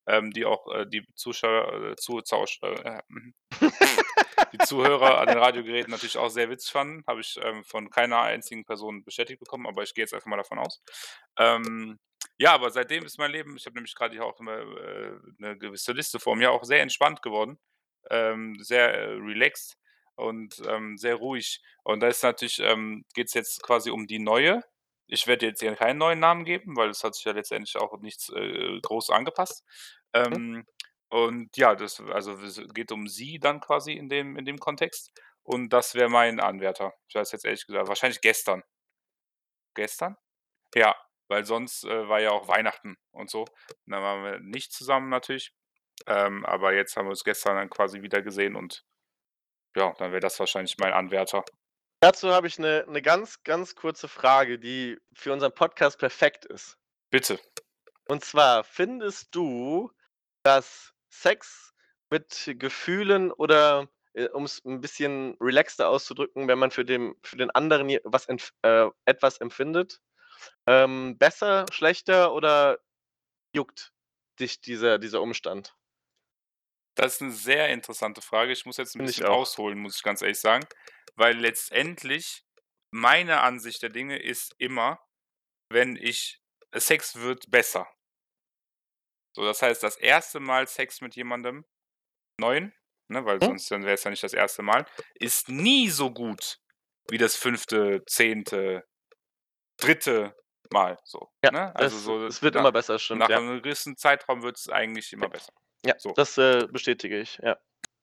ähm, die auch, äh, die Zuschauer, äh, zu äh, mhm, die Zuhörer an den Radiogeräten natürlich auch sehr witzig fanden. Habe ich, ähm, von keiner einzigen Person bestätigt bekommen, aber ich gehe jetzt einfach mal davon aus. Ähm, ja, aber seitdem ist mein Leben ich habe nämlich grad hier auch 'ne äh, 'ne gewisse Liste vor mir, auch sehr entspannt geworden, ähm, sehr, äh, relaxed und, ähm, sehr ruhig. Und da ist natürlich ähm, geht's jetzt quasi um die neue. Ich werde jetzt ihr keinen neuen Namen geben, weil es hat sich ja letztendlich auch nichts, äh, groß angepasst. Hm. Ähm, und ja, das also, es geht um sie dann quasi in dem in dem Kontext und das wäre mein Anwärter. Ich weiß jetzt ehrlich gesagt wahrscheinlich gestern. Gestern? Ja, weil sonst, äh, war ja auch Weihnachten und so. Und dann waren wir nicht zusammen natürlich. Ähm, aber jetzt haben wir uns gestern dann quasi wieder gesehen und ja, dann wäre das wahrscheinlich mein Anwärter. Dazu habe ich 'ne 'ne ganz, ganz kurze Frage, die für unseren Podcast perfekt ist. Bitte. Und zwar, findest du, dass Sex mit Gefühlen oder, äh, um's 'n bisschen relaxter auszudrücken, wenn man für den für den anderen was äh, etwas empfindet, ähm, besser, schlechter oder juckt dich dieser dieser Umstand? Das ist 'ne sehr interessante Frage. Ich muss jetzt 'n Finde ich bisschen ausholen, muss ich ganz ehrlich sagen, weil letztendlich meine Ansicht der Dinge ist immer, wenn ich Sex wird besser. So, das heißt, das 1. Mal Sex mit jemandem Neuen, ne, weil Mhm. sonst dann wäre es ja nicht das 1. Mal, ist nie so gut wie das 5., 10., 3. Mal so, Ja, ne? Also, es so es wird nach immer besser, das stimmt, nach ja. 'nem gewissen Zeitraum wird's eigentlich immer besser. Ja, So. das, äh, bestätige ich, ja.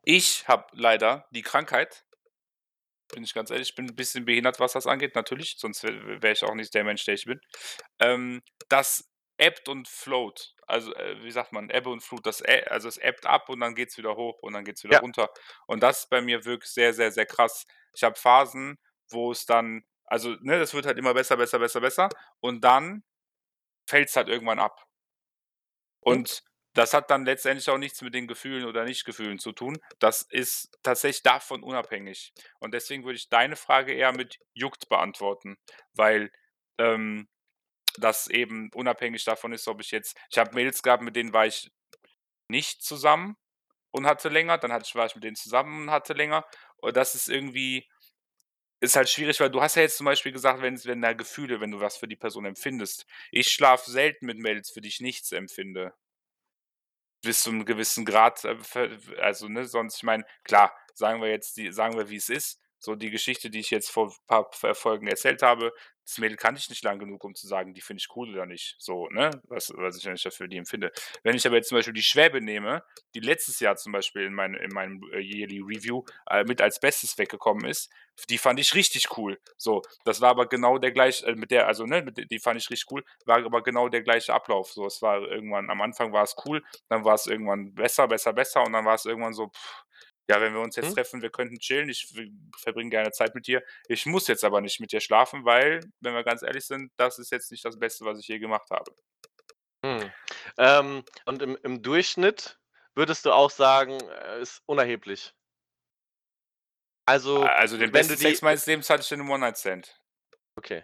Ich habe leider die Krankheit bin ich ganz ehrlich, ich bin 'n bisschen behindert, was das angeht, natürlich, sonst wä wäre ich auch nicht der Mensch, der ich bin. Ähm, das ebbt und flowt. Also, äh, wie sagt man, Ebbe und Flut, das e also, es ebbt ab und dann geht's wieder hoch und dann geht's wieder Ja. runter. Und das ist bei mir wirklich sehr, sehr, sehr krass. Ich habe Phasen, wo es dann also, ne, das wird halt immer besser, besser, besser, besser und dann fällt's halt irgendwann ab. Mhm. Und das hat dann letztendlich auch nichts mit den Gefühlen oder Nicht-Gefühlen zu tun. Das ist tatsächlich davon unabhängig. Und deswegen würde ich deine Frage eher mit juckt beantworten, weil, ähm, das eben unabhängig davon ist, ob ich jetzt ich habe Mädels gehabt, mit denen war ich nicht zusammen und hatte länger, dann hatte ich war ich mit denen zusammen und hatte länger. Und das ist irgendwie ist halt schwierig, weil du hast ja jetzt zum Beispiel gesagt, wenn's wenn da Gefühle wenn du was für die Person empfindest. Ich schlafe selten mit Mädels, für die ich nichts empfinde. Bis zu 'nem gewissen Grad, äh, also, ne, sonst ich meine, klar, sagen wir jetzt die sagen wir, wie's ist, so die Geschichte, die ich jetzt vor paar F Folgen erzählt habe, das Mädel kannte ich nicht lang genug, um zu sagen, die finde ich cool oder nicht, so, ne, was was ich ja nicht für die empfinde. Wenn ich aber jetzt zum Beispiel die Schwäbe nehme, die letztes Jahr zum Beispiel in mein in meinem, äh, Yearly Review, äh, mit als Bestes weggekommen ist, die fand ich richtig cool. So, das war aber genau der gleich äh, mit der also, ne, mit die fand ich richtig cool, war aber genau der gleiche Ablauf. So, es war irgendwann am Anfang war es cool, dann war es irgendwann besser, besser, besser und dann war es irgendwann so: „Ja, wenn wir uns jetzt Mhm. treffen, wir könnten chillen, ich verbringe gerne Zeit mit dir. Ich muss jetzt aber nicht mit dir schlafen, weil, wenn wir ganz ehrlich sind, das ist jetzt nicht das Beste, was ich je gemacht habe.“ Mhm. Ähm, und im im Durchschnitt würdest du auch sagen, äh, ist unerheblich? Also, also, den wenn du besten die Sex meines Lebens hatte ich in 'nem One-Night-Stand. Okay.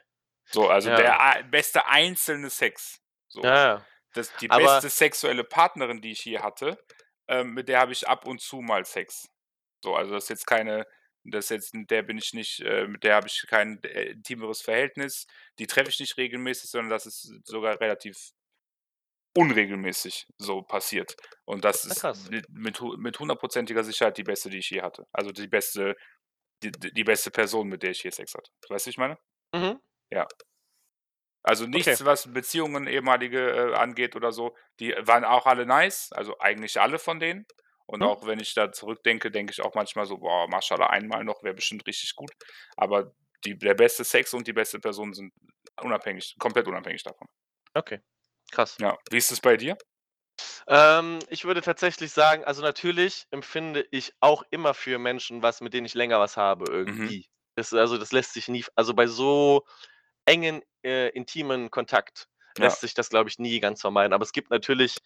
So, also, Ja. der a beste einzelne Sex, so. Ja. Das die Aber beste sexuelle Partnerin, die ich je hatte, ähm, mit der habe ich ab und zu mal Sex. So, also, das ist jetzt keine das ist jetzt mit der bin ich nicht äh, mit der habe ich kein, äh, intimeres Verhältnis. Die treffe ich nicht regelmäßig, sondern das ist sogar relativ unregelmäßig so passiert. Und das Ja, ist krass. mit mit hu mit hundertprozentiger Sicherheit die beste, die ich je hatte. Also, die beste die die beste Person, mit der ich je Sex hatte. Weißt du, wie ich meine? Mhm. Ja. Also, Okay. nichts, was Beziehungen ehemalige, äh, angeht oder so. Die waren auch alle nice, also, eigentlich alle von denen. Und Mhm. auch wenn ich da zurückdenke, denke ich auch manchmal so: „Boah, Maschallah, einmal noch wäre bestimmt richtig gut.“ Aber die der beste Sex und die beste Person sind unabhängig komplett unabhängig davon. Okay, krass. Ja. Wie ist es bei dir? Ähm, ich würde tatsächlich sagen also, natürlich empfinde ich auch immer für Menschen was, mit denen ich länger was habe Mhm. irgendwie. Das also, das lässt sich nie also, bei so engen, äh, intimen Kontakt Ja. lässt sich das, glaube ich, nie ganz vermeiden. Aber es gibt natürlich,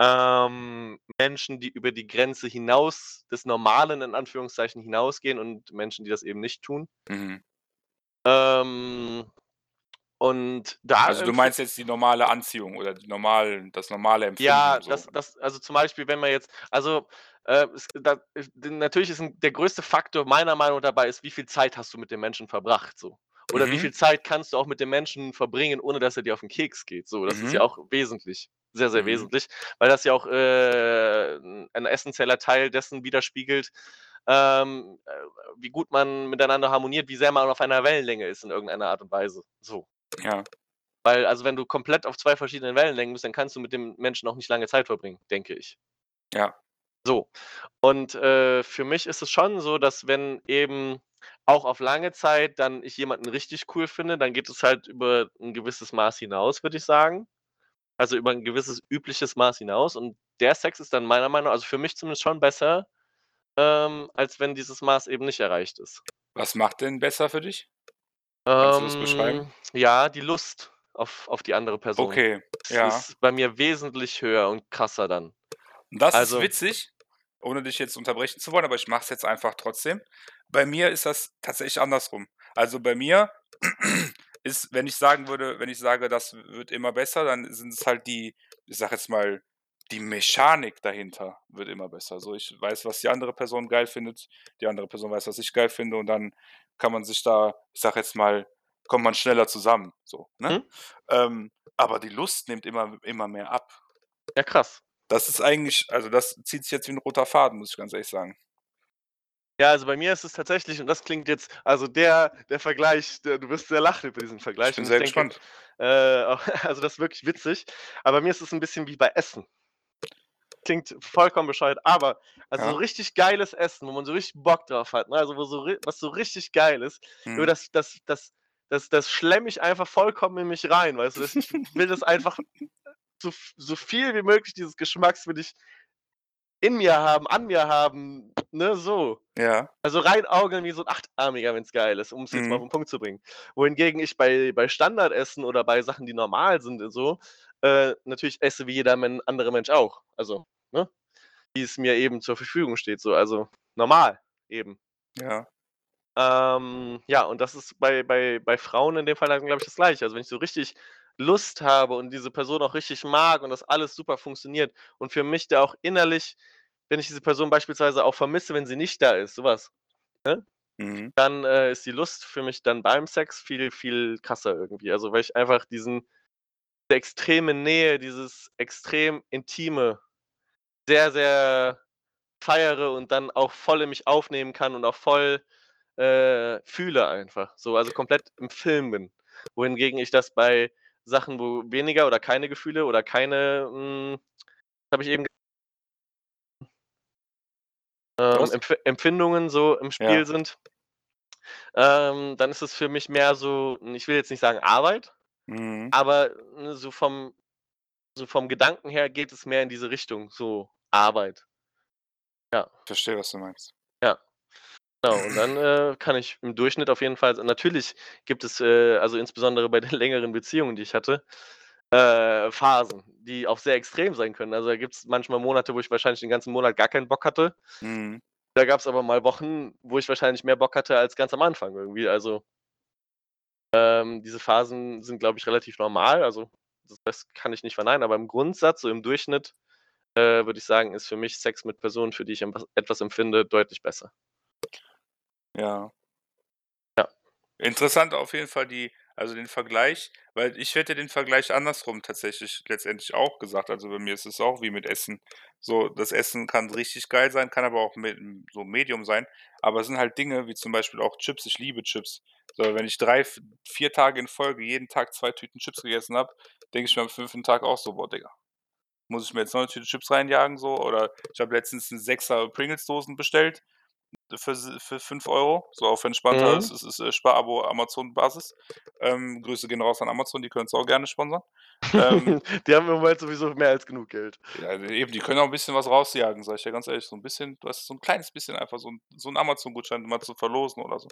ähm, Menschen, die über die Grenze hinaus des Normalen in Anführungszeichen hinausgehen und Menschen, die das eben nicht tun. Mhm. Ähm, und da Also, du meinst jetzt die normale Anziehung oder die normalen das normale Empfinden Ja, so? das das also, zum Beispiel, wenn man jetzt also, äh, es da natürlich ist 'n der größte Faktor meiner Meinung dabei ist, wie viel Zeit hast du mit dem Menschen verbracht so? Oder wie Mhm. viel Zeit kannst du auch mit dem Menschen verbringen, ohne dass er dir auf 'n Keks geht so? Das ist ja Mhm. auch wesentlich, sehr, sehr Mhm. wesentlich, weil das ja auch, äh, ein essenzieller Teil dessen widerspiegelt, ähm, äh, wie gut man miteinander harmoniert, wie sehr man auf einer Wellenlänge ist in irgendeiner Art und Weise, so. Ja. Weil also, wenn du komplett auf 2 verschiedenen Wellenlängen bist, dann kannst du mit dem Menschen auch nicht lange Zeit verbringen, denke ich. Ja. So. Und, äh, für mich ist es schon so, dass wenn eben auch auf lange Zeit dann ich jemanden richtig cool finde, dann geht es halt über 'n gewisses Maß hinaus, würde ich sagen. Also, über 'n gewisses übliches Maß hinaus und der Sex ist dann meiner Meinung also, für mich zumindest schon besser, ähm, als wenn dieses Maß eben nicht erreicht ist. Was macht denn besser für dich? Kannst du das beschreiben? Ähm, ja, die Lust auf auf die andere Person. Okay, ja. ist bei mir wesentlich höher und krasser dann. Das ist Also witzig, ohne dich jetzt unterbrechen zu wollen, aber ich mache es jetzt einfach trotzdem. Bei mir ist das tatsächlich andersrum. Also, bei mir ist wenn ich sagen würde wenn ich sage, das wird immer besser, dann sind es halt die ich sage jetzt mal, die Mechanik dahinter wird immer besser. So, ich weiß, was die andere Person geil findet, die andere Person weiß, was ich geil finde und dann kann man sich da ich sage jetzt mal kommt man schneller zusammen so, ne? Mhm. Ähm, aber die Lust nimmt immer immer mehr ab. Ja, krass. Das ist eigentlich also, das zieht sich jetzt wie 'n roter Faden, muss ich ganz ehrlich sagen. Ja, also, bei mir ist es tatsächlich und das klingt jetzt also, der der Vergleich, der du wirst sehr lachen über diesen Ich Vergleich bin und ich sehr denke, gespannt. äh, also, das ist wirklich witzig. Aber bei mir ist es 'n bisschen wie bei Essen. Klingt vollkommen bescheuert, aber also, so Ja. richtig geiles Essen, wo man so richtig Bock drauf hat, ne, also, wo so was so richtig geil ist, über Mhm. das das das das das schlemme ich einfach vollkommen in mich rein, weißt du? Ich will das einfach so so viel wie möglich dieses Geschmacks will ich in mir haben, an mir haben, ne, so. Ja. Also, reinaugeln wie so 'n Achtarmiger, wenn's geil ist, um's jetzt mal auf Mhm. 'n Punkt zu bringen. Wohingegen ich bei bei Standardessen oder bei Sachen, die normal sind und so, äh, natürlich esse wie jeder Men andere Mensch auch. Also, ne, wie es mir eben zur Verfügung steht, so, also, normal eben. Ja. Ähm, ja, und das ist bei bei bei Frauen in dem Fall dann, glaube ich, das Gleiche. Also, wenn ich so richtig Lust habe und diese Person auch richtig mag und das alles super funktioniert und für mich da auch innerlich wenn ich diese Person beispielsweise auch vermisse, wenn sie nicht da ist, so was, ne? Mhm. Dann, äh, ist die Lust für mich dann beim Sex viel, viel krasser irgendwie. Also, weil ich einfach diesen extreme Nähe, dieses extrem Intime sehr, sehr feiere und dann auch voll in mich aufnehmen kann und auch voll, äh, fühle einfach, so, also, komplett im Film bin. Wohingegen ich das bei Sachen, wo weniger oder keine Gefühle oder keine, hm, habe ich eben ähm? Empf Empfindungen so im Ja. Spiel sind ähm, dann ist es für mich mehr so hm, ich will jetzt nicht sagen Arbeit, Mhm. aber, ne, so vom so vom Gedanken her geht es mehr in diese Richtung, so Arbeit. Ja. Verstehe, was du meinst. Ja. Genau, und dann, äh, kann ich im Durchschnitt auf jeden Fall natürlich gibt es, äh, also, insbesondere bei den längeren Beziehungen, die ich hatte, äh, Phasen, die auch sehr extrem sein können. Also, da gibt's manchmal Monate, wo ich wahrscheinlich den ganzen Monat gar keinen Bock hatte. Mhm. Da gab's aber mal Wochen, wo ich wahrscheinlich mehr Bock hatte als ganz am Anfang irgendwie, also ähm, diese Phasen sind, glaube ich, relativ normal. Also, das das kann ich nicht verneinen, aber im Grundsatz, so im Durchschnitt, äh, würde ich sagen, ist für mich Sex mit Personen, für die ich etwas etwas empfinde, deutlich besser. Ja. Ja. Interessant auf jeden Fall die Also den Vergleich, weil ich hätte den Vergleich andersrum tatsächlich letztendlich auch gesagt. Also bei mir ist es auch wie mit Essen. So, das Essen kann richtig geil sein, kann aber auch mit, so Medium sein. Aber es sind halt Dinge wie zum Beispiel auch Chips. Ich liebe Chips. So, wenn ich drei, vier Tage in Folge jeden Tag zwei Tüten Chips gegessen habe, denke ich mir am fünften Tag auch so, boah, Digga. Muss ich mir jetzt noch eine Tüte Chips reinjagen so? Oder ich habe letztens eine Sechser Pringles-Dosen bestellt für, für 5 Euro, so auf entspannter, mhm. es ist, ist äh, Sparabo Amazon-Basis. Ähm, Grüße gehen raus an Amazon, die können es auch gerne sponsern. Ähm, die haben im Moment sowieso mehr als genug Geld. Ja, eben, die können auch ein bisschen was rausjagen, sag ich ja ganz ehrlich. So ein bisschen, du hast so ein kleines bisschen einfach so ein, so ein Amazon-Gutschein mal zu verlosen oder so.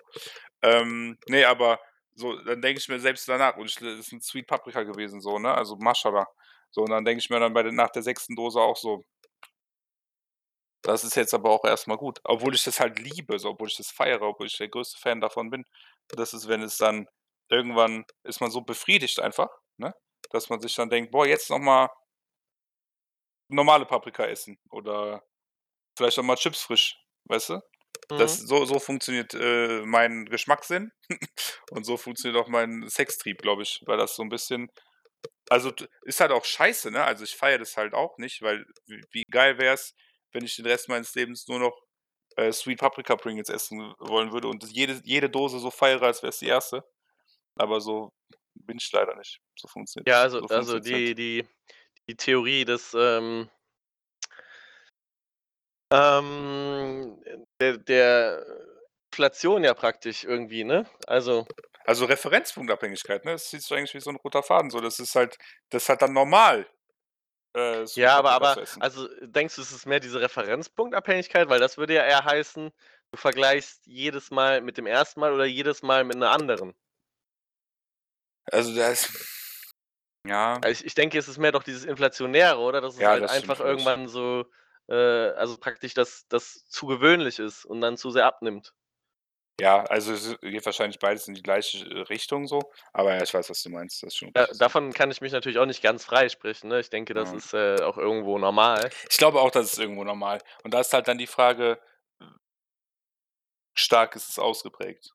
Ähm, nee, aber so, dann denke ich mir selbst danach, und es ist ein Sweet Paprika gewesen, so, ne? Also Mashallah. So, und dann denke ich mir dann bei der, nach der sechsten Dose auch so, das ist jetzt aber auch erstmal gut. Obwohl ich das halt liebe, so, obwohl ich das feiere, obwohl ich der größte Fan davon bin. Das ist, wenn es dann irgendwann ist man so befriedigt einfach, ne? Dass man sich dann denkt, boah, jetzt nochmal normale Paprika essen oder vielleicht auch mal Chips frisch, weißt du? Mhm. Das, so, so funktioniert äh, mein Geschmackssinn und so funktioniert auch mein Sextrieb, glaube ich, weil das so ein bisschen also ist halt auch scheiße, ne? Also ich feiere das halt auch nicht, weil wie, wie geil wäre es, wenn ich den Rest meines Lebens nur noch äh, Sweet Paprika Pringles essen wollen würde und jede, jede Dose so feiere, als wäre es die erste. Aber so bin ich leider nicht. So funktioniert Ja, also, so also die, die, die Theorie des ähm, ähm, der, der Inflation ja praktisch irgendwie, ne? Also. Also Referenzpunktabhängigkeit, ne? Das siehst du eigentlich wie so ein roter Faden. So, das ist halt, das ist halt dann normal. Äh, ja, aber, aber also denkst du, es ist mehr diese Referenzpunktabhängigkeit? Weil das würde ja eher heißen, du vergleichst jedes Mal mit dem ersten Mal oder jedes Mal mit einer anderen. Also das. Ja. Also ich, ich denke, es ist mehr doch dieses Inflationäre, oder? Dass es ja, halt das einfach irgendwann so, äh, also praktisch das, das zu gewöhnlich ist und dann zu sehr abnimmt. Ja, also es geht wahrscheinlich beides in die gleiche äh, Richtung so, aber ja, ich weiß, was du meinst, das ist schon Ja, davon kann ich mich natürlich auch nicht ganz freisprechen, ne? Ich denke, das Ja. ist, äh, auch irgendwo normal. Ich glaube auch, das ist irgendwo normal. Und da ist halt dann die Frage stark ist es ausgeprägt?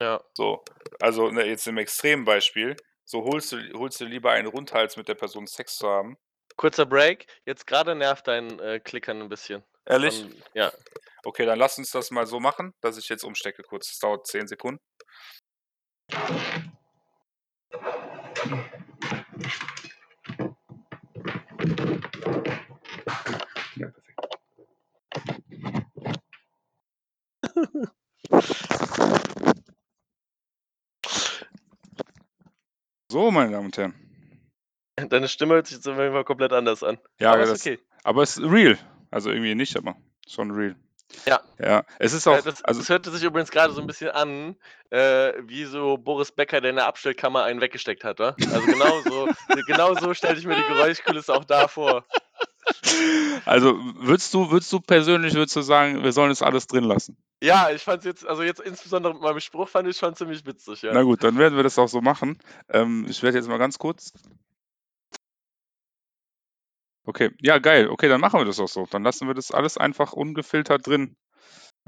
Ja. So, also, ne, jetzt im Extrembeispiel, so holst du holst du lieber einen runter, als mit der Person Sex zu haben? Kurzer Break. Jetzt gerade nervt dein, äh, Klickern ein bisschen. Ehrlich? Von ja. Okay, dann lass uns das mal so machen, dass ich jetzt umstecke kurz. Das dauert 10 Sekunden. Ja, perfekt. So, meine Damen und Herren. Deine Stimme hört sich jetzt auf jeden Fall komplett anders an. Ja, aber das, ist okay. Aber es ist real. Also irgendwie nicht, aber schon real. Ja. Ja, es ist auch. das, also, das hörte sich übrigens gerade so ein bisschen an, äh, wie so Boris Becker, der in der Abstellkammer einen weggesteckt hat, wa? Also genau so, genau so stelle ich mir die Geräuschkulisse auch da vor. Also würdest du, würdest du persönlich, würdest du sagen, wir sollen es alles drin lassen? Ja, ich fand es jetzt, also jetzt insbesondere mit meinem Spruch fand ich schon ziemlich witzig, ja. Na gut, dann werden wir das auch so machen. Ähm, ich werde jetzt mal ganz kurz Okay, ja, geil. Okay, dann machen wir das auch so. Dann lassen wir das alles einfach ungefiltert drin.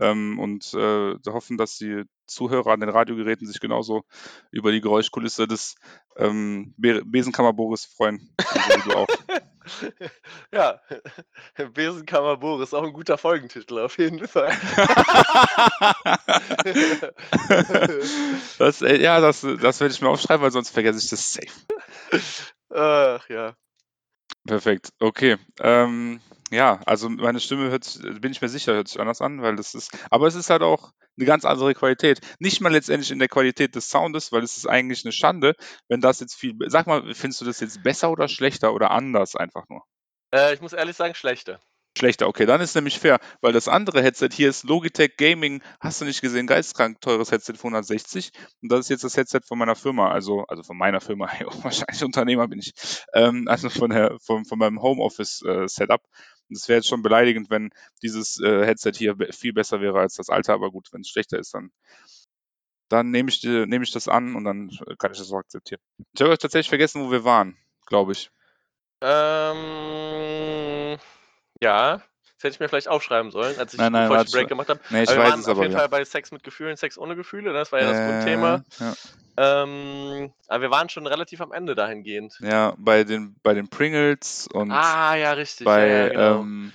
Ähm, und äh, hoffen, dass die Zuhörer an den Radiogeräten sich genauso über die Geräuschkulisse des ähm, Be Besenkammer Boris freuen. Also, ja, Besenkammer Boris, auch ein guter Folgentitel auf jeden Fall. das, äh, ja, das, das werde ich mir aufschreiben, weil sonst vergesse ich das safe. Ach ja. Perfekt, okay. Ähm, ja, also meine Stimme hört bin ich mir sicher, hört sich anders an, weil das ist aber es ist halt auch eine ganz andere Qualität. Nicht mal letztendlich in der Qualität des Soundes, weil es ist eigentlich eine Schande, wenn das jetzt viel sag mal, findest du das jetzt besser oder schlechter oder anders einfach nur? Äh, ich muss ehrlich sagen, schlechter. Schlechter, okay, dann ist nämlich fair, weil das andere Headset hier ist Logitech Gaming, hast du nicht gesehen, geistkrank teures Headset für 160 und das ist jetzt das Headset von meiner Firma, also, also von meiner Firma, wahrscheinlich Unternehmer bin ich, ähm, also von, der, von, von meinem Homeoffice-Setup. Äh, es wäre jetzt schon beleidigend, wenn dieses äh, Headset hier viel besser wäre als das alte, aber gut, wenn es schlechter ist, dann, dann nehme ich, nehm ich das an und dann kann ich das auch akzeptieren. Ich habe tatsächlich vergessen, wo wir waren, glaube ich. Ähm, ja, das hätte ich mir vielleicht aufschreiben sollen, als ich nein, nein, den Break gemacht habe. Nee, ich aber wir weiß waren es auf jeden ja. Fall bei Sex mit Gefühlen, Sex ohne Gefühle, das war ja das äh, Grundthema. Ja. Ähm, aber wir waren schon relativ am Ende dahingehend. Ja, bei den, bei den Pringles und Ah, ja, richtig. bei, ja, genau. ähm,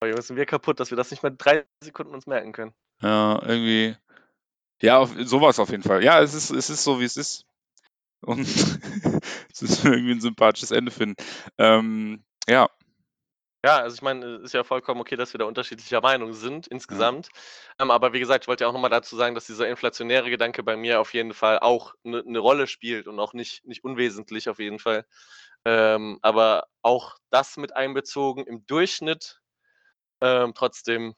Oh, Junge, sind wir kaputt, dass wir das nicht mal drei Sekunden uns merken können. ja, irgendwie, ja, auf, sowas auf jeden Fall. Ja, es ist, es ist so, wie es ist. Und es ist irgendwie ein sympathisches Ende finden. Ähm, ja, Ja, also ich meine, es ist ja vollkommen okay, dass wir da unterschiedlicher Meinung sind insgesamt. Ähm, aber wie gesagt, ich wollte ja auch nochmal dazu sagen, dass dieser inflationäre Gedanke bei mir auf jeden Fall auch eine ne Rolle spielt und auch nicht, nicht unwesentlich auf jeden Fall. Ähm, aber auch das mit einbezogen im Durchschnitt ähm, trotzdem.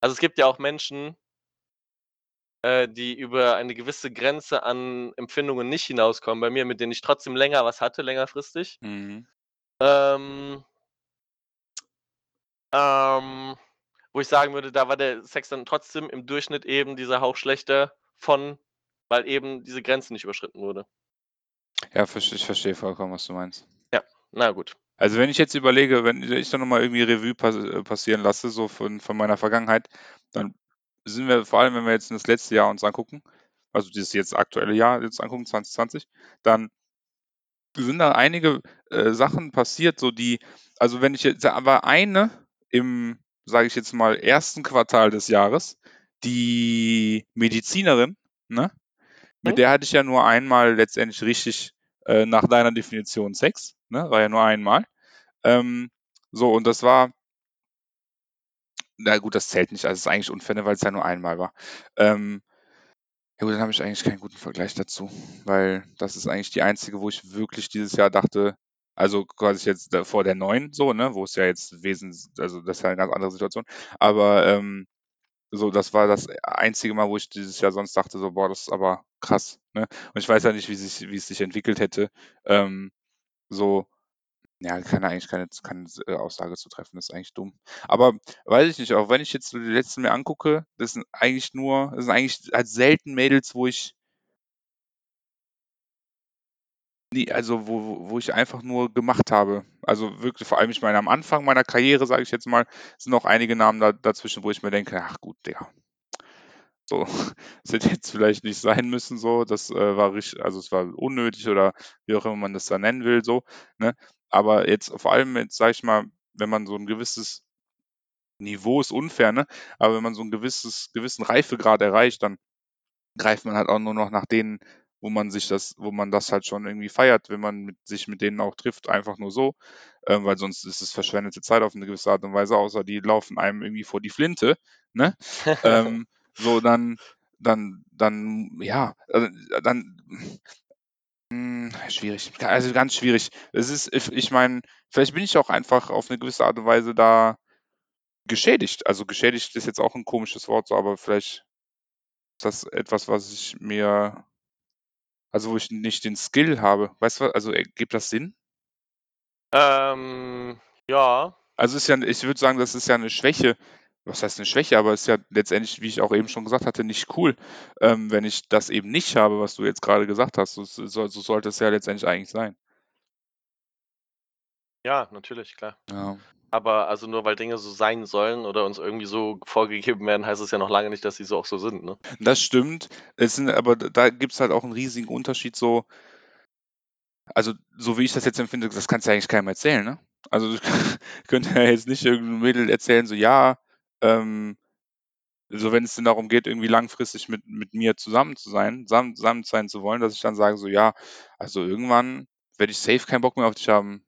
Also es gibt ja auch Menschen, äh, die über eine gewisse Grenze an Empfindungen nicht hinauskommen bei mir, mit denen ich trotzdem länger was hatte, längerfristig. mhm. Ähm, ähm, wo ich sagen würde, da war der Sex dann trotzdem im Durchschnitt eben dieser Hauch schlechter von, weil eben diese Grenze nicht überschritten wurde. ja, ich verstehe vollkommen, was du meinst. Na gut. Also wenn ich jetzt überlege, wenn ich dann nochmal irgendwie Revue äh, passieren lasse, so von, von meiner Vergangenheit, dann sind wir, vor allem wenn wir jetzt das letzte Jahr uns angucken, also dieses jetzt aktuelle Jahr jetzt angucken, 2020, dann sind da einige äh, Sachen passiert, so die, also wenn ich jetzt, aber eine im, sage ich jetzt mal, ersten Quartal des Jahres, die Medizinerin, ne? Mit Mhm. der hatte ich ja nur einmal letztendlich richtig äh, nach deiner Definition Sex, ne? War ja nur einmal. Ähm, so, und das war, na gut, das zählt nicht, also es ist eigentlich unfair, weil es ja nur einmal war. Ähm, ja gut, dann habe ich eigentlich keinen guten Vergleich dazu, weil das ist eigentlich die einzige, wo ich wirklich dieses Jahr dachte, also quasi jetzt vor der neuen, so, ne, wo es ja jetzt wesentlich, also das ist ja eine ganz andere Situation, aber ähm, so, das war das einzige Mal, wo ich dieses Jahr sonst dachte, so, boah, das ist aber krass, ne? Und ich weiß ja nicht, wie sich, wie es sich entwickelt hätte. Ähm, so, ja, kann eigentlich keine, keine äh, Aussage zu treffen, das ist eigentlich dumm. Aber weiß ich nicht, auch wenn ich jetzt so die letzten mir angucke, das sind eigentlich nur, das sind eigentlich halt selten Mädels, wo ich nie, also wo, wo- ich einfach nur gemacht habe. Also wirklich, vor allem, ich meine, am Anfang meiner Karriere, sage ich jetzt mal, sind auch einige Namen da, dazwischen, wo ich mir denke, ach gut, Digga. So, das hätte jetzt vielleicht nicht sein müssen, so, das äh, war richtig, also es war unnötig oder wie auch immer man das da nennen will, so, ne? Aber jetzt vor allem jetzt, sag ich mal, wenn man so ein gewisses Niveau ist unfair, ne? Aber wenn man so ein gewisses, gewissen Reifegrad erreicht, dann greift man halt auch nur noch nach denen, wo man sich das, wo man das halt schon irgendwie feiert, wenn man mit, sich mit denen auch trifft, einfach nur so, ähm, weil sonst ist es verschwendete Zeit auf eine gewisse Art und Weise, außer die laufen einem irgendwie vor die Flinte, ne? ähm, so dann, dann, dann, ja, also, dann, hm, schwierig, also ganz schwierig. Es ist, ich, meine, vielleicht bin ich auch einfach auf eine gewisse Art und Weise da geschädigt. Also geschädigt ist jetzt auch ein komisches Wort, so, aber vielleicht ist das etwas, was ich mir, also wo ich nicht den Skill habe. Weißt du, was? also ergibt das Sinn? Ähm, ja. Also ist ja, ich würde sagen, das ist ja eine Schwäche. Was heißt eine Schwäche? Aber ist ja letztendlich, wie ich auch eben schon gesagt hatte, nicht cool, ähm, wenn ich das eben nicht habe, was du jetzt gerade gesagt hast. So, so, so sollte es ja letztendlich eigentlich sein. Ja, natürlich, klar. Ja. Aber also nur weil Dinge so sein sollen oder uns irgendwie so vorgegeben werden, heißt es ja noch lange nicht, dass sie so auch so sind, ne? Das stimmt. Es sind, aber da gibt es halt auch einen riesigen Unterschied, so, also so wie ich das jetzt empfinde, das kannst du ja eigentlich keinem erzählen, ne? Also du könnt ja jetzt nicht irgendeinem Mädel erzählen, so ja, ähm, so wenn es denn darum geht, irgendwie langfristig mit, mit mir zusammen zu sein, zusammen, zusammen sein zu wollen, dass ich dann sage, so ja, also irgendwann werde ich safe keinen Bock mehr auf dich haben.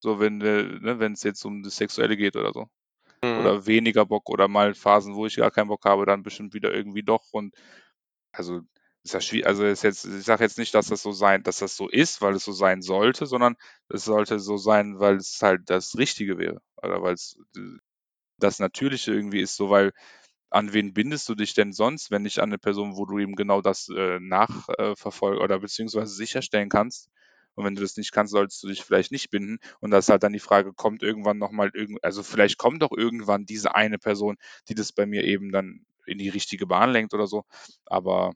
So, wenn äh, ne, wenn es jetzt um das Sexuelle geht oder so. Mhm. Oder weniger Bock oder mal Phasen, wo ich gar keinen Bock habe, dann bestimmt wieder irgendwie doch. Und also ist ja schwierig, also ist jetzt, ich sage jetzt nicht, dass das so sein, dass das so ist, weil es so sein sollte, sondern es sollte so sein, weil es halt das Richtige wäre. Oder weil es äh, das Natürliche irgendwie ist, so weil an wen bindest du dich denn sonst, wenn nicht an eine Person, wo du eben genau das äh, nachverfolgen oder beziehungsweise sicherstellen kannst? Und wenn du das nicht kannst, solltest du dich vielleicht nicht binden. Und das ist halt dann die Frage, kommt irgendwann nochmal irgend, also vielleicht kommt doch irgendwann diese eine Person, die das bei mir eben dann in die richtige Bahn lenkt oder so. Aber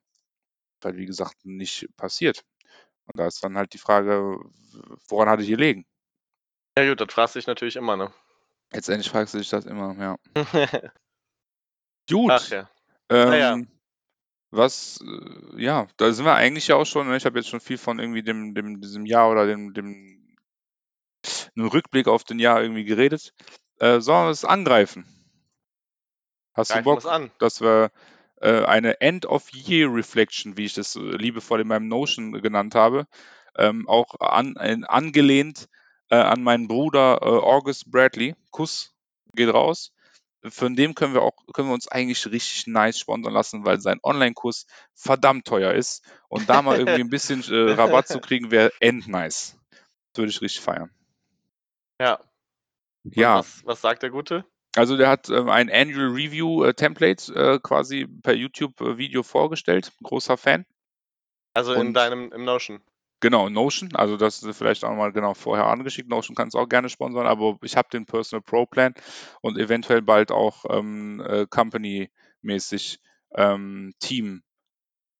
halt, wie gesagt, nicht passiert. Und da ist dann halt die Frage, woran hatte ich gelegen? Ja gut, das fragst du dich natürlich immer, ne? Letztendlich fragst du dich das immer, ja. Gut. Ach ja. Ähm, Naja. was, äh, ja, da sind wir eigentlich ja auch schon, ne? Ich habe jetzt schon viel von irgendwie dem, dem, diesem Jahr oder dem, dem einem Rückblick auf den Jahr irgendwie geredet. Äh, sollen wir es angreifen? Hast du Greifen wir's Bock, an. dass wir äh, eine End-of-Year-Reflection, wie ich das liebevoll in meinem Notion genannt habe, ähm, auch an, äh, angelehnt äh, an meinen Bruder äh, August Bradley, Kuss geht raus. Von dem können wir auch, können wir uns eigentlich richtig nice sponsern lassen, weil sein Online-Kurs verdammt teuer ist. Und da mal irgendwie ein bisschen äh, Rabatt zu kriegen, wäre endnice. Das würde ich richtig feiern. Ja. Und Ja, was, was sagt der Gute? also der hat ähm, ein Annual Review äh, Template äh, quasi per YouTube-Video vorgestellt. Großer Fan. Also in Und- deinem im Notion. Genau, Notion, also das ist vielleicht auch mal genau vorher angeschickt. Notion kann es auch gerne sponsern, aber ich habe den Personal Pro Plan und eventuell bald auch ähm, äh, Company-mäßig ähm, Team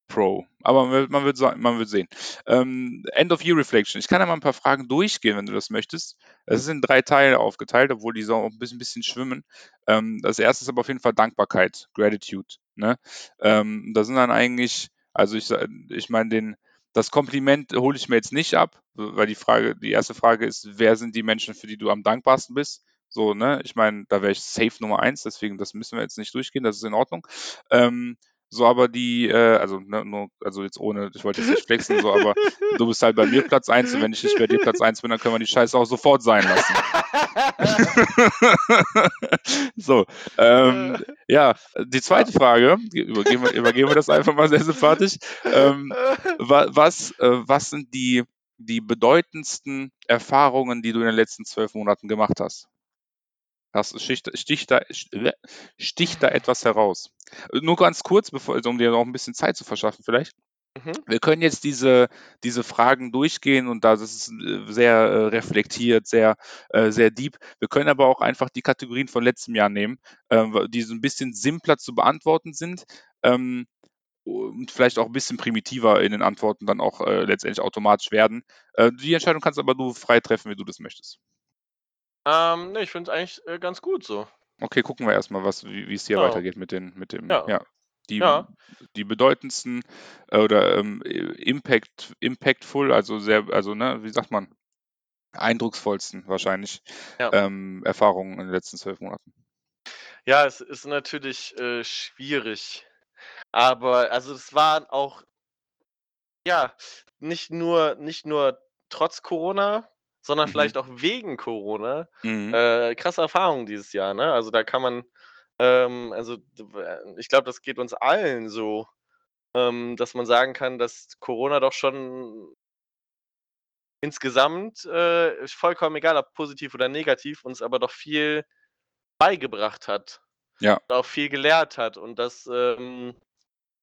Pro. Aber man wird, man wird, sehen. Ähm, End of Year Reflection. Ich kann ja mal ein paar Fragen durchgehen, wenn du das möchtest. Es ist in drei Teile aufgeteilt, obwohl die so ein bisschen, bisschen schwimmen. Ähm, das erste ist aber auf jeden Fall Dankbarkeit, Gratitude. Ne? Ähm, da sind dann eigentlich, also ich, ich meine, den, das Kompliment hole ich mir jetzt nicht ab, weil die Frage, die erste Frage ist, wer sind die Menschen, für die du am dankbarsten bist? So, ne? Ich meine, da wäre ich safe Nummer eins, deswegen, das müssen wir jetzt nicht durchgehen, das ist in Ordnung. Ähm, so, aber die, äh, also, ne, nur, also jetzt ohne, ich wollte jetzt nicht flexen, so, aber du bist halt bei mir Platz eins und wenn ich nicht bei dir Platz eins bin, dann können wir die Scheiße auch sofort sein lassen. so, ähm, ja, die zweite Frage, übergeben wir, übergeben wir das einfach mal sehr sympathisch. Ähm, wa- was, äh, was sind die, die bedeutendsten Erfahrungen, die du in den letzten zwölf Monaten gemacht hast? Hast, stich, stich, da, stich da etwas heraus? Nur ganz kurz, bevor, also um dir noch ein bisschen Zeit zu verschaffen, vielleicht. Mhm. Wir können jetzt diese, diese Fragen durchgehen und das ist äh, sehr äh, reflektiert, sehr, äh, sehr deep. Wir können aber auch einfach die Kategorien von letztem Jahr nehmen, ähm, die so ein bisschen simpler zu beantworten sind ähm, und vielleicht auch ein bisschen primitiver in den Antworten dann auch äh, letztendlich automatisch werden. Äh, die Entscheidung kannst aber du frei treffen, wie du das möchtest. Ähm, ne, ich finde es eigentlich äh, ganz gut so. Okay, gucken wir erstmal, was, wie, es hier Genau. weitergeht mit den, mit dem, Ja. ja. Die, Ja. die bedeutendsten äh, oder ähm, Impact, impactful, also sehr, also ne, wie sagt man, eindrucksvollsten wahrscheinlich Ja. ähm, Erfahrungen in den letzten zwölf Monaten. Ja, es ist natürlich äh, schwierig. Aber also es waren auch ja, nicht nur nicht nur trotz Corona, sondern Mhm. vielleicht auch wegen Corona Mhm. äh, krasse Erfahrungen dieses Jahr, ne? Also da kann man, ähm, also w- ich glaube, das geht uns allen so, ähm, dass man sagen kann, dass Corona doch schon insgesamt äh, vollkommen egal, ob positiv oder negativ, uns aber doch viel beigebracht hat. Ja. Und auch viel gelehrt hat. Und das ähm,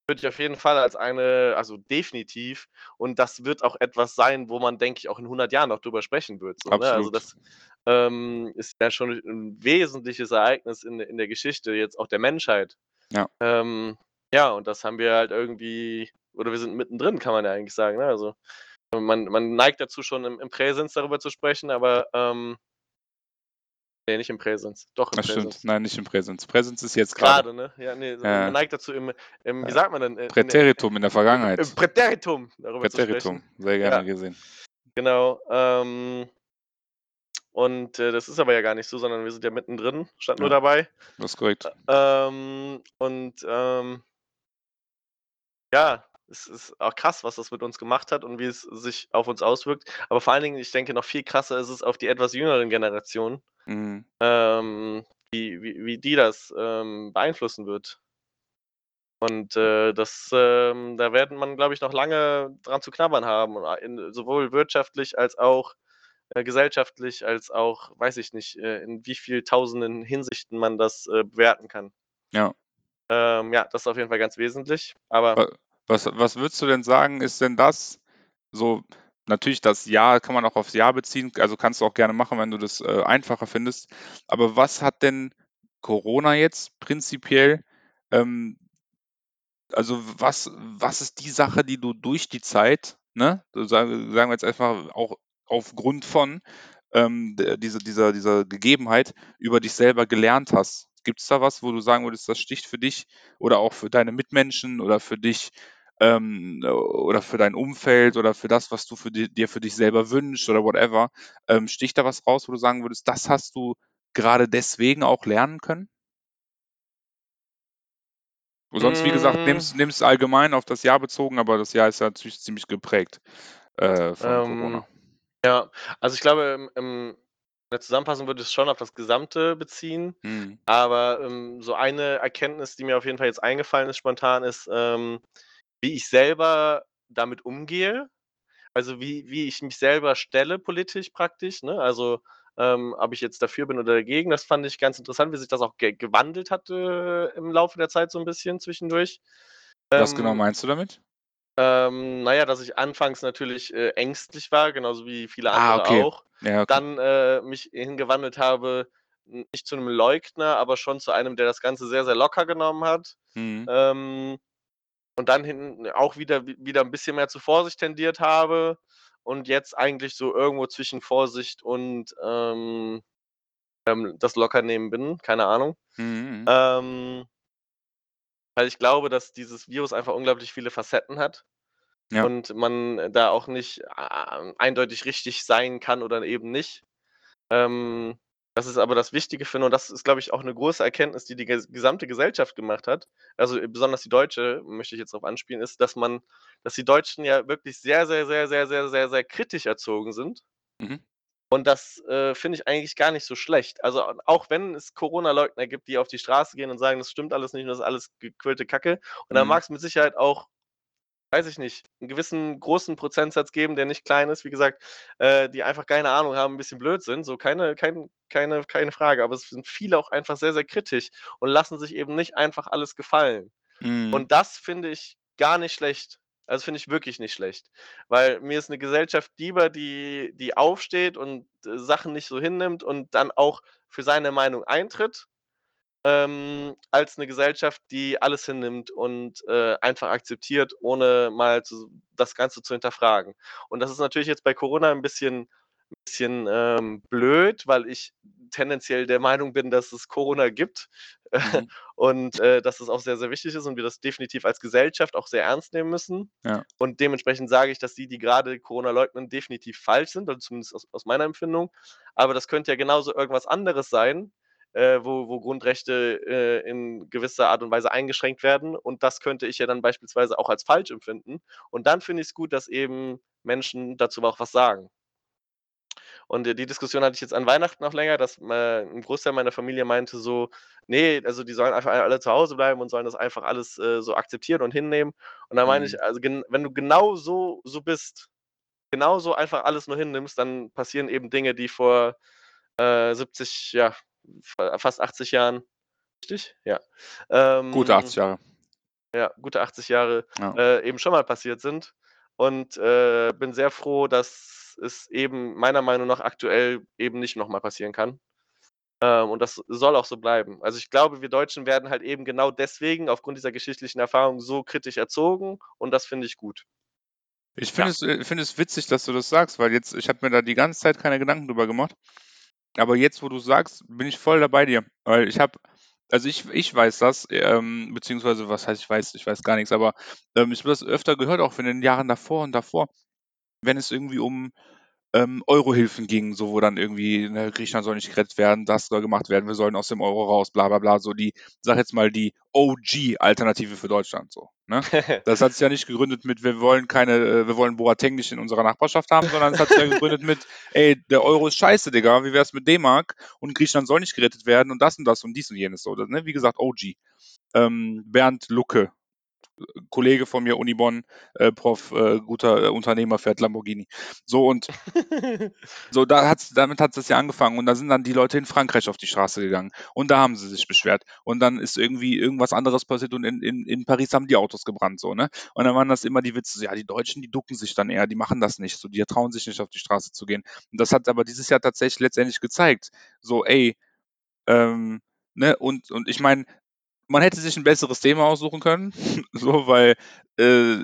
würde ich auf jeden Fall als eine, also definitiv, und das wird auch etwas sein, wo man, denke ich, auch in 100 Jahren noch drüber sprechen wird. So, ne? Also das ähm, ist ja schon ein wesentliches Ereignis in, in der Geschichte jetzt auch der Menschheit. Ja. Ähm, ja, und das haben wir halt irgendwie, oder wir sind mittendrin, kann man ja eigentlich sagen. Ne? Also man, man neigt dazu schon im, im Präsens darüber zu sprechen, aber ähm, nee, nicht im Präsens, doch im Das Präsens. stimmt. Nein, nicht im Präsens. Präsens ist jetzt gerade. Gerade, ne? Ja, nee, Ja. man neigt dazu im, im wie sagt man denn? In, Präteritum in der Vergangenheit. im Präteritum darüber Präteritum. Sehr gerne Ja. gesehen. Genau. Ähm, und äh, das ist aber ja gar nicht so, sondern wir sind ja mittendrin, stand nur Ja. dabei. Das ist korrekt. Ähm, und ähm, ja, es ist auch krass, was das mit uns gemacht hat und wie es sich auf uns auswirkt. Aber vor allen Dingen, ich denke, noch viel krasser ist es auf die etwas jüngeren Generationen, Mhm. ähm, wie, wie, wie die das ähm, beeinflussen wird. Und äh, das, ähm, da werden man, glaube ich, noch lange dran zu knabbern haben, und in, sowohl wirtschaftlich als auch äh, gesellschaftlich, als auch, weiß ich nicht, äh, in wie viel tausenden Hinsichten man das äh, bewerten kann. Ja. Ähm, ja, das ist auf jeden Fall ganz wesentlich. Aber Was, was würdest du denn sagen, ist denn das so, natürlich das Jahr kann man auch aufs Jahr beziehen, also kannst du auch gerne machen, wenn du das äh, einfacher findest. Aber was hat denn Corona jetzt prinzipiell, ähm, also was, was ist die Sache, die du durch die Zeit, ne, sagen, sagen wir jetzt einfach auch aufgrund von ähm, der, diese, dieser, dieser Gegebenheit über dich selber gelernt hast? Gibt's da was, wo du sagen würdest, das sticht für dich oder auch für deine Mitmenschen oder für dich, ähm, oder für dein Umfeld oder für das, was du für di dir für dich selber wünschst oder whatever? Ähm, sticht da was raus, wo du sagen würdest, das hast du gerade deswegen auch lernen können? Und sonst, wie gesagt, Hm. nimm's nimm's allgemein auf das Jahr bezogen, aber das Jahr ist ja natürlich ziemlich geprägt, äh, von Ähm, Corona. ja, also ich glaube, im in der Zusammenfassung würde ich es schon auf das Gesamte beziehen, Mhm. aber, ähm, so eine Erkenntnis, die mir auf jeden Fall jetzt eingefallen ist spontan, ist, ähm, wie ich selber damit umgehe. Also, wie wie ich mich selber stelle politisch praktisch, ne? Also, ähm, ob ich jetzt dafür bin oder dagegen, das fand ich ganz interessant, wie sich das auch ge gewandelt hat, äh, im Laufe der Zeit so 'n bisschen zwischendurch. Was genau Ähm meinst du damit? ähm, na ja, dass ich anfangs natürlich, äh, ängstlich war, genauso wie viele Ah, andere okay. auch. Ja, okay. Dann, äh, mich hingewandelt habe, nicht zu 'nem Leugner, aber schon zu einem, der das Ganze sehr, sehr locker genommen hat. Mhm. Ähm, und dann hinten auch wieder wi wieder 'n bisschen mehr zu Vorsicht tendiert habe und jetzt eigentlich so irgendwo zwischen Vorsicht und, ähm, ähm, das Lockernehmen bin, keine Ahnung. Mhm. Ähm weil ich glaube, dass dieses Virus einfach unglaublich viele Facetten hat Ja. und man da auch nicht, a eindeutig richtig sein kann oder eben nicht. Ähm, das ist aber das Wichtige finde und das ist, glaube ich, auch 'ne große Erkenntnis, die die ges gesamte Gesellschaft gemacht hat. Also, besonders die deutsche, möchte ich jetzt drauf anspielen, ist, dass man dass die Deutschen ja wirklich sehr, sehr, sehr, sehr, sehr, sehr, sehr kritisch erzogen sind. Mhm. Und das, äh, finde ich eigentlich gar nicht so schlecht. Also, auch wenn es Corona-Leugner gibt, die auf die Straße gehen und sagen: „Das stimmt alles nicht und das ist alles gequirlte Kacke.“ Und da Mhm. mag's mit Sicherheit auch, weiß ich nicht, 'n gewissen großen Prozentsatz geben, der nicht klein ist, wie gesagt, äh, die einfach keine Ahnung haben, 'n bisschen blöd sind, so keine kein keine keine Frage. Aber es sind viele auch einfach sehr, sehr kritisch und lassen sich eben nicht einfach alles gefallen. Mhm. Und das finde ich gar nicht schlecht. Also, finde ich wirklich nicht schlecht, weil mir ist 'ne Gesellschaft lieber, die die aufsteht und, äh, Sachen nicht so hinnimmt und dann auch für seine Meinung eintritt, ähm, als 'ne Gesellschaft, die alles hinnimmt und, äh, einfach akzeptiert, ohne mal zu das Ganze zu hinterfragen. Und das ist natürlich jetzt bei Corona 'n bisschen bisschen, ähm, blöd, weil ich tendenziell der Meinung bin, dass es Corona gibt Mhm. und, äh, dass es auch sehr, sehr wichtig ist und wir das definitiv als Gesellschaft auch sehr ernst nehmen müssen. Ja. Und dementsprechend sage ich, dass die, die grade Corona leugnen, definitiv falsch sind, also zumindest aus aus meiner Empfindung. Aber das könnte ja genauso irgendwas anderes sein, äh, wo wo Grundrechte, äh, in gewisser Art und Weise eingeschränkt werden und das könnte ich ja dann beispielsweise auch als falsch empfinden. Und dann finde ich's gut, dass eben Menschen dazu auch was sagen. Und, äh, die Diskussion hatte ich jetzt an Weihnachten noch länger, dass ma 'n Großteil meiner Familie meinte so: „Ne, also die sollen einfach alle zu Hause bleiben und sollen das einfach alles, äh, so akzeptieren und hinnehmen.“ Und da meine Mhm. ich, also wenn du genau so so bist, genauso einfach alles nur hinnimmst, dann passieren eben Dinge, die vor, äh, 70, ja, fast 80 Jahren richtig? Ja. Gute Ähm, 80 Jahre. ja, gute 80 Jahre, Ja. äh, eben schon mal passiert sind und, äh, bin sehr froh, dass es eben meiner Meinung nach aktuell eben nicht noch mal passieren kann. Ähm, und das soll auch so bleiben. Also, ich glaube, wir Deutschen werden halt eben genau deswegen aufgrund dieser geschichtlichen Erfahrung so kritisch erzogen und das finde ich gut. Ich finde Ja. es äh, finde es witzig, dass du das sagst, weil jetzt ich habe mir da die ganze Zeit keine Gedanken drüber gemacht. Aber jetzt, wo du's sagst, bin ich voll da bei dir, weil ich habe also ich ich weiß das, ähm, beziehungsweise was heißt ich weiß, ich weiß gar nix, aber, ähm, ich habe das öfter gehört, auch in den Jahren davor und davor, wenn es irgendwie um, ähm, Eurohilfen ging, so wo dann irgendwie, ne, Griechenland soll nicht gerettet werden, das soll gemacht werden, wir sollen aus dem Euro raus, bla bla bla, so die sage jetzt mal, die OG-Alternative für Deutschland so, ne? Das hat sich ja nicht gegründet mit: „Wir wollen keine äh, wir wollen Boateng nicht in unserer Nachbarschaft haben“, sondern es hat sich ja gegründet mit: „Ey, der Euro ist scheiße, Digga, wie wär's mit D-Mark und Griechenland soll nicht gerettet werden und das und das und dies und jenes“, so, ne? Wie gesagt, OG. Ähm, Bernd Lucke, Kollege von mir, Uni Bonn, äh, Prof, äh, guter Unternehmer, fährt Lamborghini. So und so, da hat's damit hat das ja angefangen und da sind dann die Leute in Frankreich auf die Straße gegangen und da haben sie sich beschwert und dann ist irgendwie irgendwas anderes passiert und in in in Paris haben die Autos gebrannt so, ne? Und dann waren das immer die Witze, so: „Ja, die Deutschen, die ducken sich dann eher, die machen das nicht so, die trauen sich nicht auf die Straße zu gehen.“ Und das hat aber dieses Jahr tatsächlich letztendlich gezeigt, so: „Ey, ähm“ ne? Und und ich meine, man hätte sich 'n besseres Thema aussuchen können, so, weil, äh,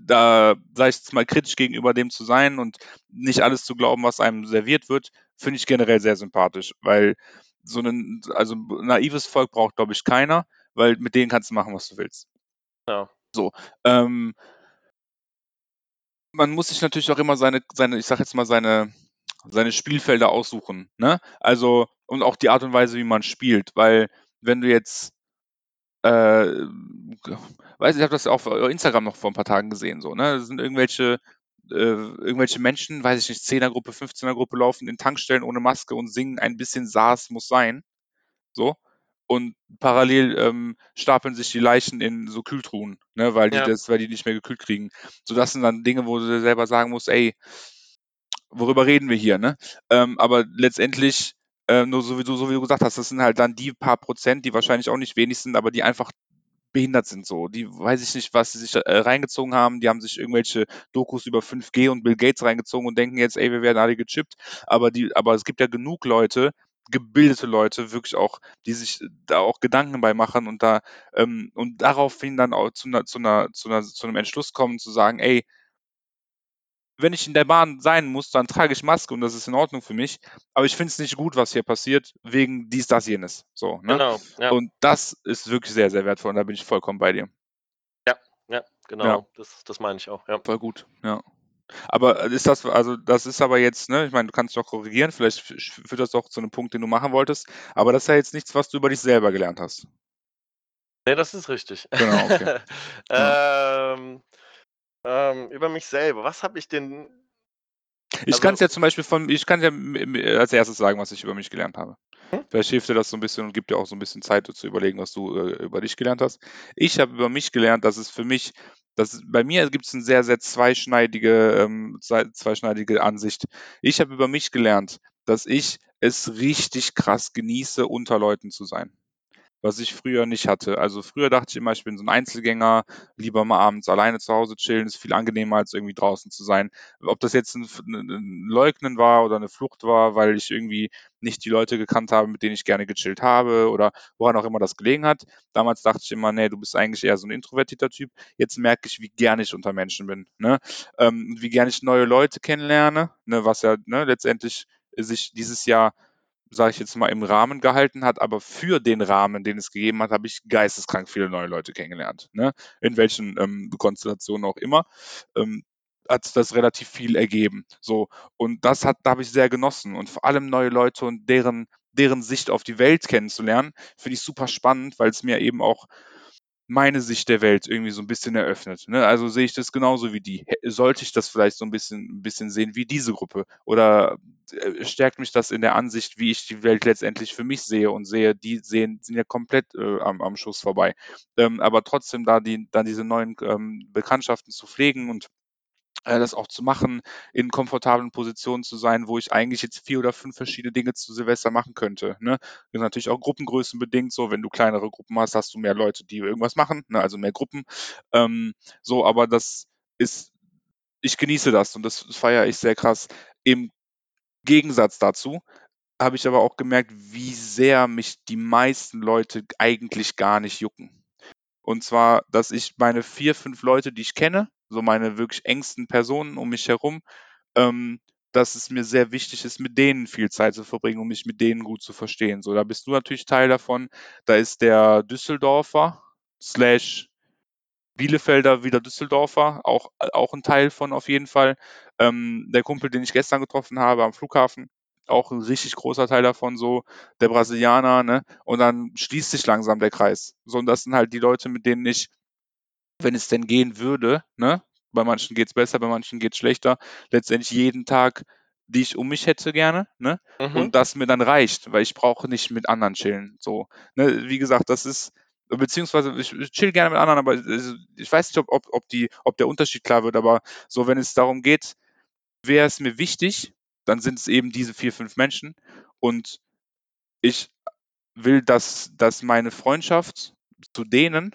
da, sage ich jetzt mal, kritisch gegenüber dem zu sein und nicht alles zu glauben, was einem serviert wird, finde ich generell sehr sympathisch, weil so ein, also naives Volk braucht, glaube ich, keiner, weil mit denen kannst du machen, was du willst. Ja. So. Ähm, man muss sich natürlich auch immer seine, seine, ich sag jetzt mal, seine, seine Spielfelder aussuchen. Ne? Also, und auch die Art und Weise, wie man spielt. Weil, wenn du jetzt, äh, weiß ich, habe das auf Instagram noch vor ein paar Tagen gesehen, so, ne? Das sind irgendwelche, äh, irgendwelche Menschen, weiß ich nicht, 10er-Gruppe, 15er-Gruppe laufen in Tankstellen ohne Maske und singen ein bisschen SARS muss sein. So. Und parallel ähm, stapeln sich die Leichen in so Kühltruhen, ne, weil die Ja. das, weil die nicht mehr gekühlt kriegen. So, das sind dann Dinge, wo du dir selber sagen musst, ey, worüber reden wir hier, ne? Ähm, aber letztendlich, äh, nur so wie du, so wie du gesagt hast, das sind halt dann die paar Prozent, die wahrscheinlich auch nicht wenig sind, aber die einfach behindert sind so. Die weiß ich nicht, was sie sich äh, reingezogen haben. Die haben sich irgendwelche Dokus über 5G und Bill Gates reingezogen und denken jetzt, ey, wir werden alle gechippt. Aber die, aber es gibt ja genug Leute, gebildete Leute, wirklich auch, die sich da auch Gedanken bei machen und da ähm, und daraufhin dann auch zu einer, zu einer, zu einer, zu einem Entschluss kommen, zu sagen, ey, wenn ich in der Bahn sein muss, dann trage ich Maske und das ist in Ordnung für mich. Aber ich finde es nicht gut, was hier passiert, wegen dies, das, jenes. So, ne? Genau. Ja. Und das ist wirklich sehr, sehr wertvoll und da bin ich vollkommen bei dir. ja, ja, genau. Ja. Das, das meine ich auch. Ja. Voll gut, ja. Aber ist das, also das ist aber jetzt, ne, ich meine, du kannst doch korrigieren, vielleicht führt das doch zu einem Punkt, den du machen wolltest, aber das ist ja jetzt nichts, was du über dich selber gelernt hast. Nee, das ist richtig. Genau, okay. ähm, ähm, über mich selber. Was habe ich denn. Ich Also- kann es ja zum Beispiel von, ich kann ja als erstes sagen, was ich über mich gelernt habe. Hm? Vielleicht hilft dir das so ein bisschen und gibt dir auch so ein bisschen Zeit zu überlegen, was du äh, über dich gelernt hast. Ich habe über mich gelernt, dass es für mich, dass bei mir gibt es eine sehr, sehr zweischneidige, ähm, zwei- zweischneidige Ansicht. Ich habe über mich gelernt, dass ich es richtig krass genieße, unter Leuten zu sein. Was ich früher nicht hatte. Also früher dachte ich immer, ich bin so ein Einzelgänger, lieber mal abends alleine zu Hause chillen, ist viel angenehmer als irgendwie draußen zu sein. Ob das jetzt ein, ein, Leugnen war oder eine Flucht war, weil ich irgendwie nicht die Leute gekannt habe, mit denen ich gerne gechillt habe oder woran auch immer das gelegen hat. Damals dachte ich immer, nee, du bist eigentlich eher so ein introvertierter Typ. Jetzt merke ich, wie gerne ich unter Menschen bin. Ne? Ähm, wie gerne ich neue Leute kennenlerne, ne? was ja ne, letztendlich sich dieses Jahr sage ich jetzt mal, im Rahmen gehalten hat, aber für den Rahmen, den es gegeben hat, habe ich geisteskrank viele neue Leute kennengelernt. Ne? In welchen ähm, Konstellationen auch immer. Ähm, hat das relativ viel ergeben. So. Und das hat, da habe ich sehr genossen. Und vor allem neue Leute und deren, deren Sicht auf die Welt kennenzulernen, finde ich super spannend, weil es mir eben auch meine Sicht der Welt irgendwie so ein bisschen eröffnet. Ne? Also sehe ich das genauso wie die. Sollte ich das vielleicht so ein bisschen, ein bisschen sehen wie diese Gruppe? Oder äh, stärkt mich das in der Ansicht, wie ich die Welt letztendlich für mich sehe und sehe, die sehen, sind ja komplett äh, am, am Schuss vorbei. Ähm, aber trotzdem da die, dann diese neuen ähm, Bekanntschaften zu pflegen und äh, das auch zu machen, in komfortablen Positionen zu sein, wo ich eigentlich jetzt vier oder fünf verschiedene Dinge zu Silvester machen könnte. Ne? Das ist natürlich auch Gruppengrößen bedingt. So, wenn du kleinere Gruppen hast, hast du mehr Leute, die irgendwas machen, ne? also mehr Gruppen. Ähm, so, aber das ist, ich genieße das und das feiere ich sehr krass. Im Gegensatz dazu habe ich aber auch gemerkt, wie sehr mich die meisten Leute eigentlich gar nicht jucken. Und zwar, dass ich meine vier, fünf Leute, die ich kenne, so meine wirklich engsten Personen um mich herum, ähm, dass es mir sehr wichtig ist, mit denen viel Zeit zu verbringen, um mich mit denen gut zu verstehen. So, da bist du natürlich Teil davon. Da ist der Düsseldorfer slash Bielefelder wieder Düsseldorfer, auch, auch ein Teil von auf jeden Fall. Ähm, der Kumpel, den ich gestern getroffen habe am Flughafen, auch ein richtig großer Teil davon, so der Brasilianer, ne? Und dann schließt sich langsam der Kreis. So, und das sind halt die Leute, mit denen ich, wenn es denn gehen würde, ne? Bei manchen geht's besser, bei manchen geht's schlechter, letztendlich jeden Tag, die ich um mich hätte gerne, ne? Mhm. Und das mir dann reicht, weil ich brauche nicht mit anderen chillen. So, ne? Wie gesagt, das ist, beziehungsweise ich chill gerne mit anderen, aber also, ich weiß nicht, ob, ob, ob, die, ob der Unterschied klar wird, aber so, wenn es darum geht, wäre es mir wichtig, dann sind es eben diese vier, fünf Menschen und ich will, dass, dass meine Freundschaft zu denen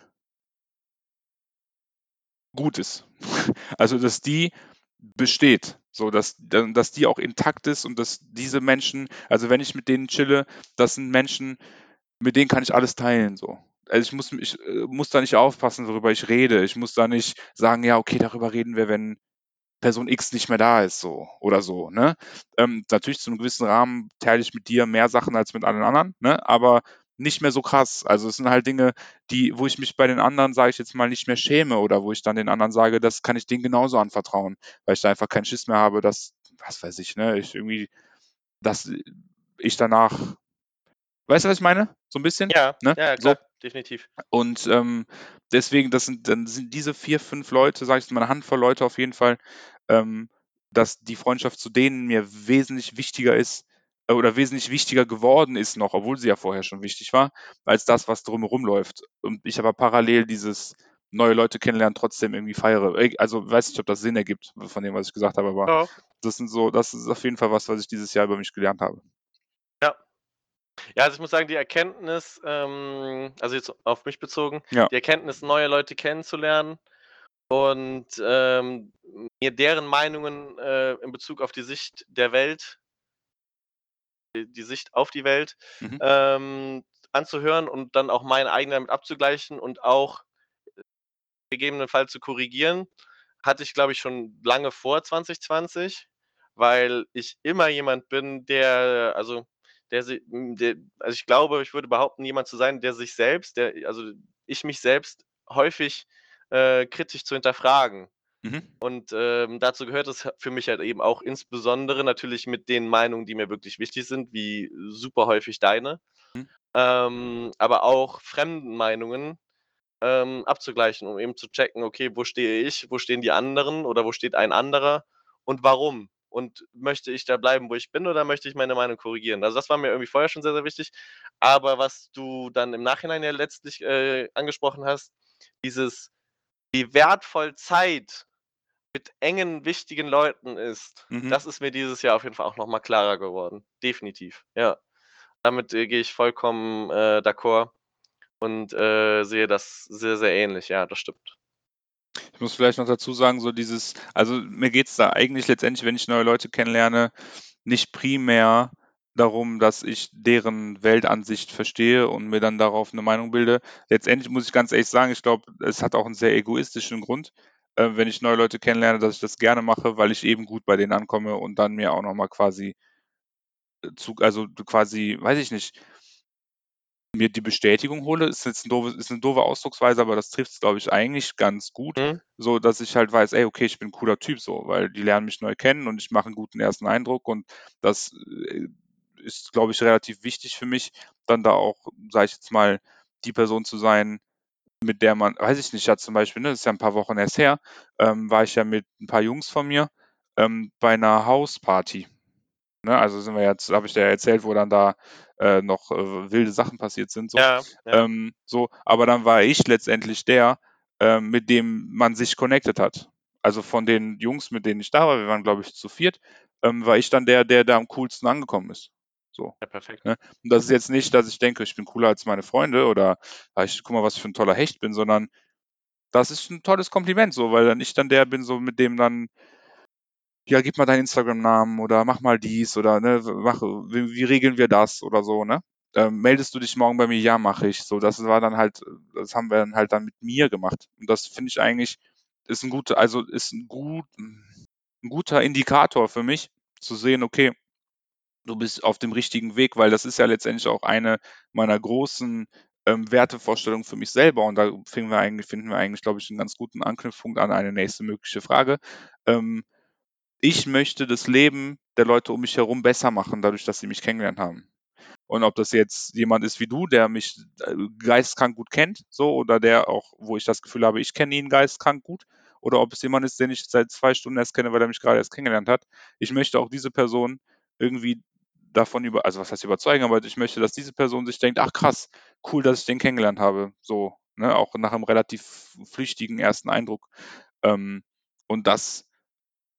gut ist. Also, dass die besteht, so dass, dass die auch intakt ist und dass diese Menschen, also wenn ich mit denen chille, das sind Menschen, mit denen kann ich alles teilen, so. Also ich muss, ich äh, muss da nicht aufpassen, worüber ich rede. Ich muss da nicht sagen, ja, okay, darüber reden wir, wenn Person X nicht mehr da ist, so oder so, ne? Ähm, natürlich zu einem gewissen Rahmen teile ich mit dir mehr Sachen als mit allen anderen, ne? Aber nicht mehr so krass. Also es sind halt Dinge, die, wo ich mich bei den anderen, sage ich jetzt mal, nicht mehr schäme oder wo ich dann den anderen sage, das kann ich denen genauso anvertrauen, weil ich da einfach keinen Schiss mehr habe, dass, was weiß ich, ne, ich irgendwie, dass ich danach, weißt du, was ich meine? So ein bisschen? Ja, ne? ja, So. klar, definitiv. Und ähm, deswegen, das sind, dann sind diese vier, fünf Leute, sage ich mal, eine Handvoll Leute auf jeden Fall, ähm, dass die Freundschaft zu denen mir wesentlich wichtiger ist oder wesentlich wichtiger geworden ist noch, obwohl sie ja vorher schon wichtig war, als das, was drumherum läuft. Und ich aber parallel dieses neue Leute kennenlernen trotzdem irgendwie feiere. Äh, Also weiß nicht, ob das Sinn ergibt von dem, was ich gesagt habe, aber Doch. das sind so, das ist auf jeden Fall was, was ich dieses Jahr über mich gelernt habe. Ja. Ja, also ich muss sagen, die Erkenntnis, ähm, also jetzt auf mich bezogen, Ja. die Erkenntnis, neue Leute kennenzulernen und ähm, mir deren Meinungen äh, in Bezug auf die Sicht der Welt, die, die Sicht auf die Welt, Mhm. ähm, anzuhören und dann auch meine eigene damit abzugleichen und auch gegebenenfalls zu korrigieren, hatte ich, glaube ich, schon lange vor 2020, weil ich immer jemand bin, der, also, der, der also ich glaube, ich würde behaupten, jemand zu sein, der sich selbst, der, also ich mich selbst häufig äh, kritisch zu hinterfragen. Mhm. Und ähm, dazu gehört es für mich halt eben auch insbesondere natürlich mit den Meinungen, die mir wirklich wichtig sind, wie super häufig deine, Mhm. ähm, aber auch fremden Meinungen ähm, abzugleichen, um eben zu checken, okay, wo stehe ich, wo stehen die anderen oder wo steht ein anderer und warum? Und möchte ich da bleiben, wo ich bin, oder möchte ich meine Meinung korrigieren? Also das war mir irgendwie vorher schon sehr, sehr wichtig. Aber was du dann im Nachhinein ja letztlich äh, angesprochen hast, dieses, wie wertvoll Zeit mit engen, wichtigen Leuten ist, Mhm. das ist mir dieses Jahr auf jeden Fall auch nochmal klarer geworden. Definitiv, ja. Damit äh, gehe ich vollkommen äh, d'accord und äh, sehe das sehr, sehr ähnlich. Ja, das stimmt. Ich muss vielleicht noch dazu sagen, so dieses, also mir geht es da eigentlich letztendlich, wenn ich neue Leute kennenlerne, nicht primär darum, dass ich deren Weltansicht verstehe und mir dann darauf eine Meinung bilde. Letztendlich muss ich ganz ehrlich sagen, ich glaube, es hat auch einen sehr egoistischen Grund, äh, wenn ich neue Leute kennenlerne, dass ich das gerne mache, weil ich eben gut bei denen ankomme und dann mir auch nochmal quasi äh, zu, also quasi, weiß ich nicht, mir die Bestätigung hole, ist jetzt 'n doofe ist 'ne doofe Ausdrucksweise, aber das trifft's, glaube ich, eigentlich ganz gut, Mhm. so dass ich halt weiß: „Ey, okay, ich bin 'n cooler Typ so“, weil die lernen mich neu kennen und ich mache 'n guten ersten Eindruck und das, äh, ist, glaube ich, relativ wichtig für mich, dann da auch, sage ich jetzt mal, die Person zu sein, mit der man weiß ich nicht, ich hatte zum Beispiel, ne, das ist ja 'n paar Wochen erst her, ähm, war ich ja mit 'n paar Jungs von mir, ähm, bei 'ner Hausparty. Ne, also sind wir jetzt habe ich dir ja erzählt, wo dann da, äh, noch, äh, wilde Sachen passiert sind so. Ja, ja. Ähm, so, aber dann war ich letztendlich der, ähm, mit dem man sich connected hat. Also von den Jungs, mit denen ich da war, wir waren, glaube ich, zu viert, ähm, war ich dann der, der da am coolsten angekommen ist. So, Ja, perfekt. ne? Und das ist jetzt nicht, dass ich denke, ich bin cooler als meine Freunde oder ah, ich guck mal, was ich für 'n toller Hecht bin, sondern das ist 'n tolles Kompliment so, weil dann ich dann der bin, so mit dem dann ja, gib mal deinen Instagram-Namen oder mach mal dies oder ne, mach wie wie regeln wir das oder so, ne? Ähm, meldest du dich morgen bei mir? Ja, mache ich. So, das war dann halt das haben wir dann halt dann mit mir gemacht. Und das finde ich eigentlich ist 'n guter also, ist 'n gut 'n guter Indikator für mich zu sehen, okay, du bist auf dem richtigen Weg, weil das ist ja letztendlich auch eine meiner großen, ähm, Wertevorstellungen für mich selber und da finden wir eigentlich finden wir eigentlich, glaube ich, 'n ganz guten Anknüpfpunkt an eine nächste mögliche Frage. Ähm, ich möchte das Leben der Leute um mich herum besser machen, dadurch, dass sie mich kennengelernt haben. Und ob das jetzt jemand ist wie du, der mich äh, geisteskrank gut kennt, so, oder der auch, wo ich das Gefühl habe, ich kenne ihn geisteskrank gut, oder ob es jemand ist, den ich seit zwei Stunden erst kenne, weil er mich gerade erst kennengelernt hat. Ich möchte auch diese Person irgendwie davon über, also was heißt überzeugen, aber ich möchte, dass diese Person sich denkt, ach krass, cool, dass ich den kennengelernt habe, so, ne, auch nach einem relativ flüchtigen ersten Eindruck. Ähm, und das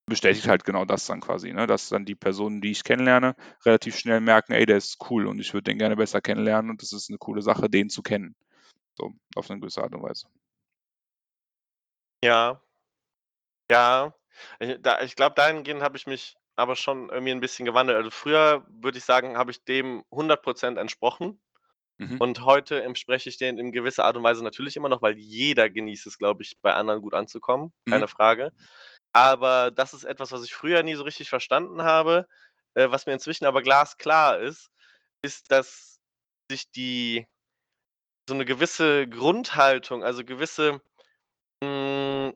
bestätigt halt genau das dann quasi, ne? Dass dann die Personen, die ich kennenlerne, relativ schnell merken, ey, der ist cool und ich würde den gerne besser kennenlernen und das ist eine coole Sache, den zu kennen. So, auf eine gewisse Art und Weise. Ja, ja. Ich ich glaube, dahingehend habe ich mich aber schon irgendwie ein bisschen gewandelt. Also, früher würde ich sagen, habe ich dem 100% entsprochen Mhm. und heute entspreche ich denen in gewisser Art und Weise natürlich immer noch, weil jeder genießt es, glaube ich, bei anderen gut anzukommen, Mhm. keine Frage. aber das ist etwas, was ich früher nie so richtig verstanden habe. Äh, was mir inzwischen aber glasklar ist, ist, dass sich die so eine gewisse Grundhaltung, also gewisse, hm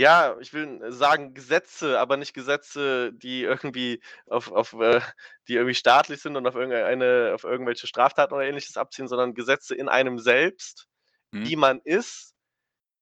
ja, ich will sagen Gesetze, aber nicht Gesetze, die irgendwie auf auf, äh die irgendwie staatlich sind und auf irgendeine auf irgendwelche Straftaten oder Ähnliches abzielen, sondern Gesetze in einem selbst, Mhm. wie man ist,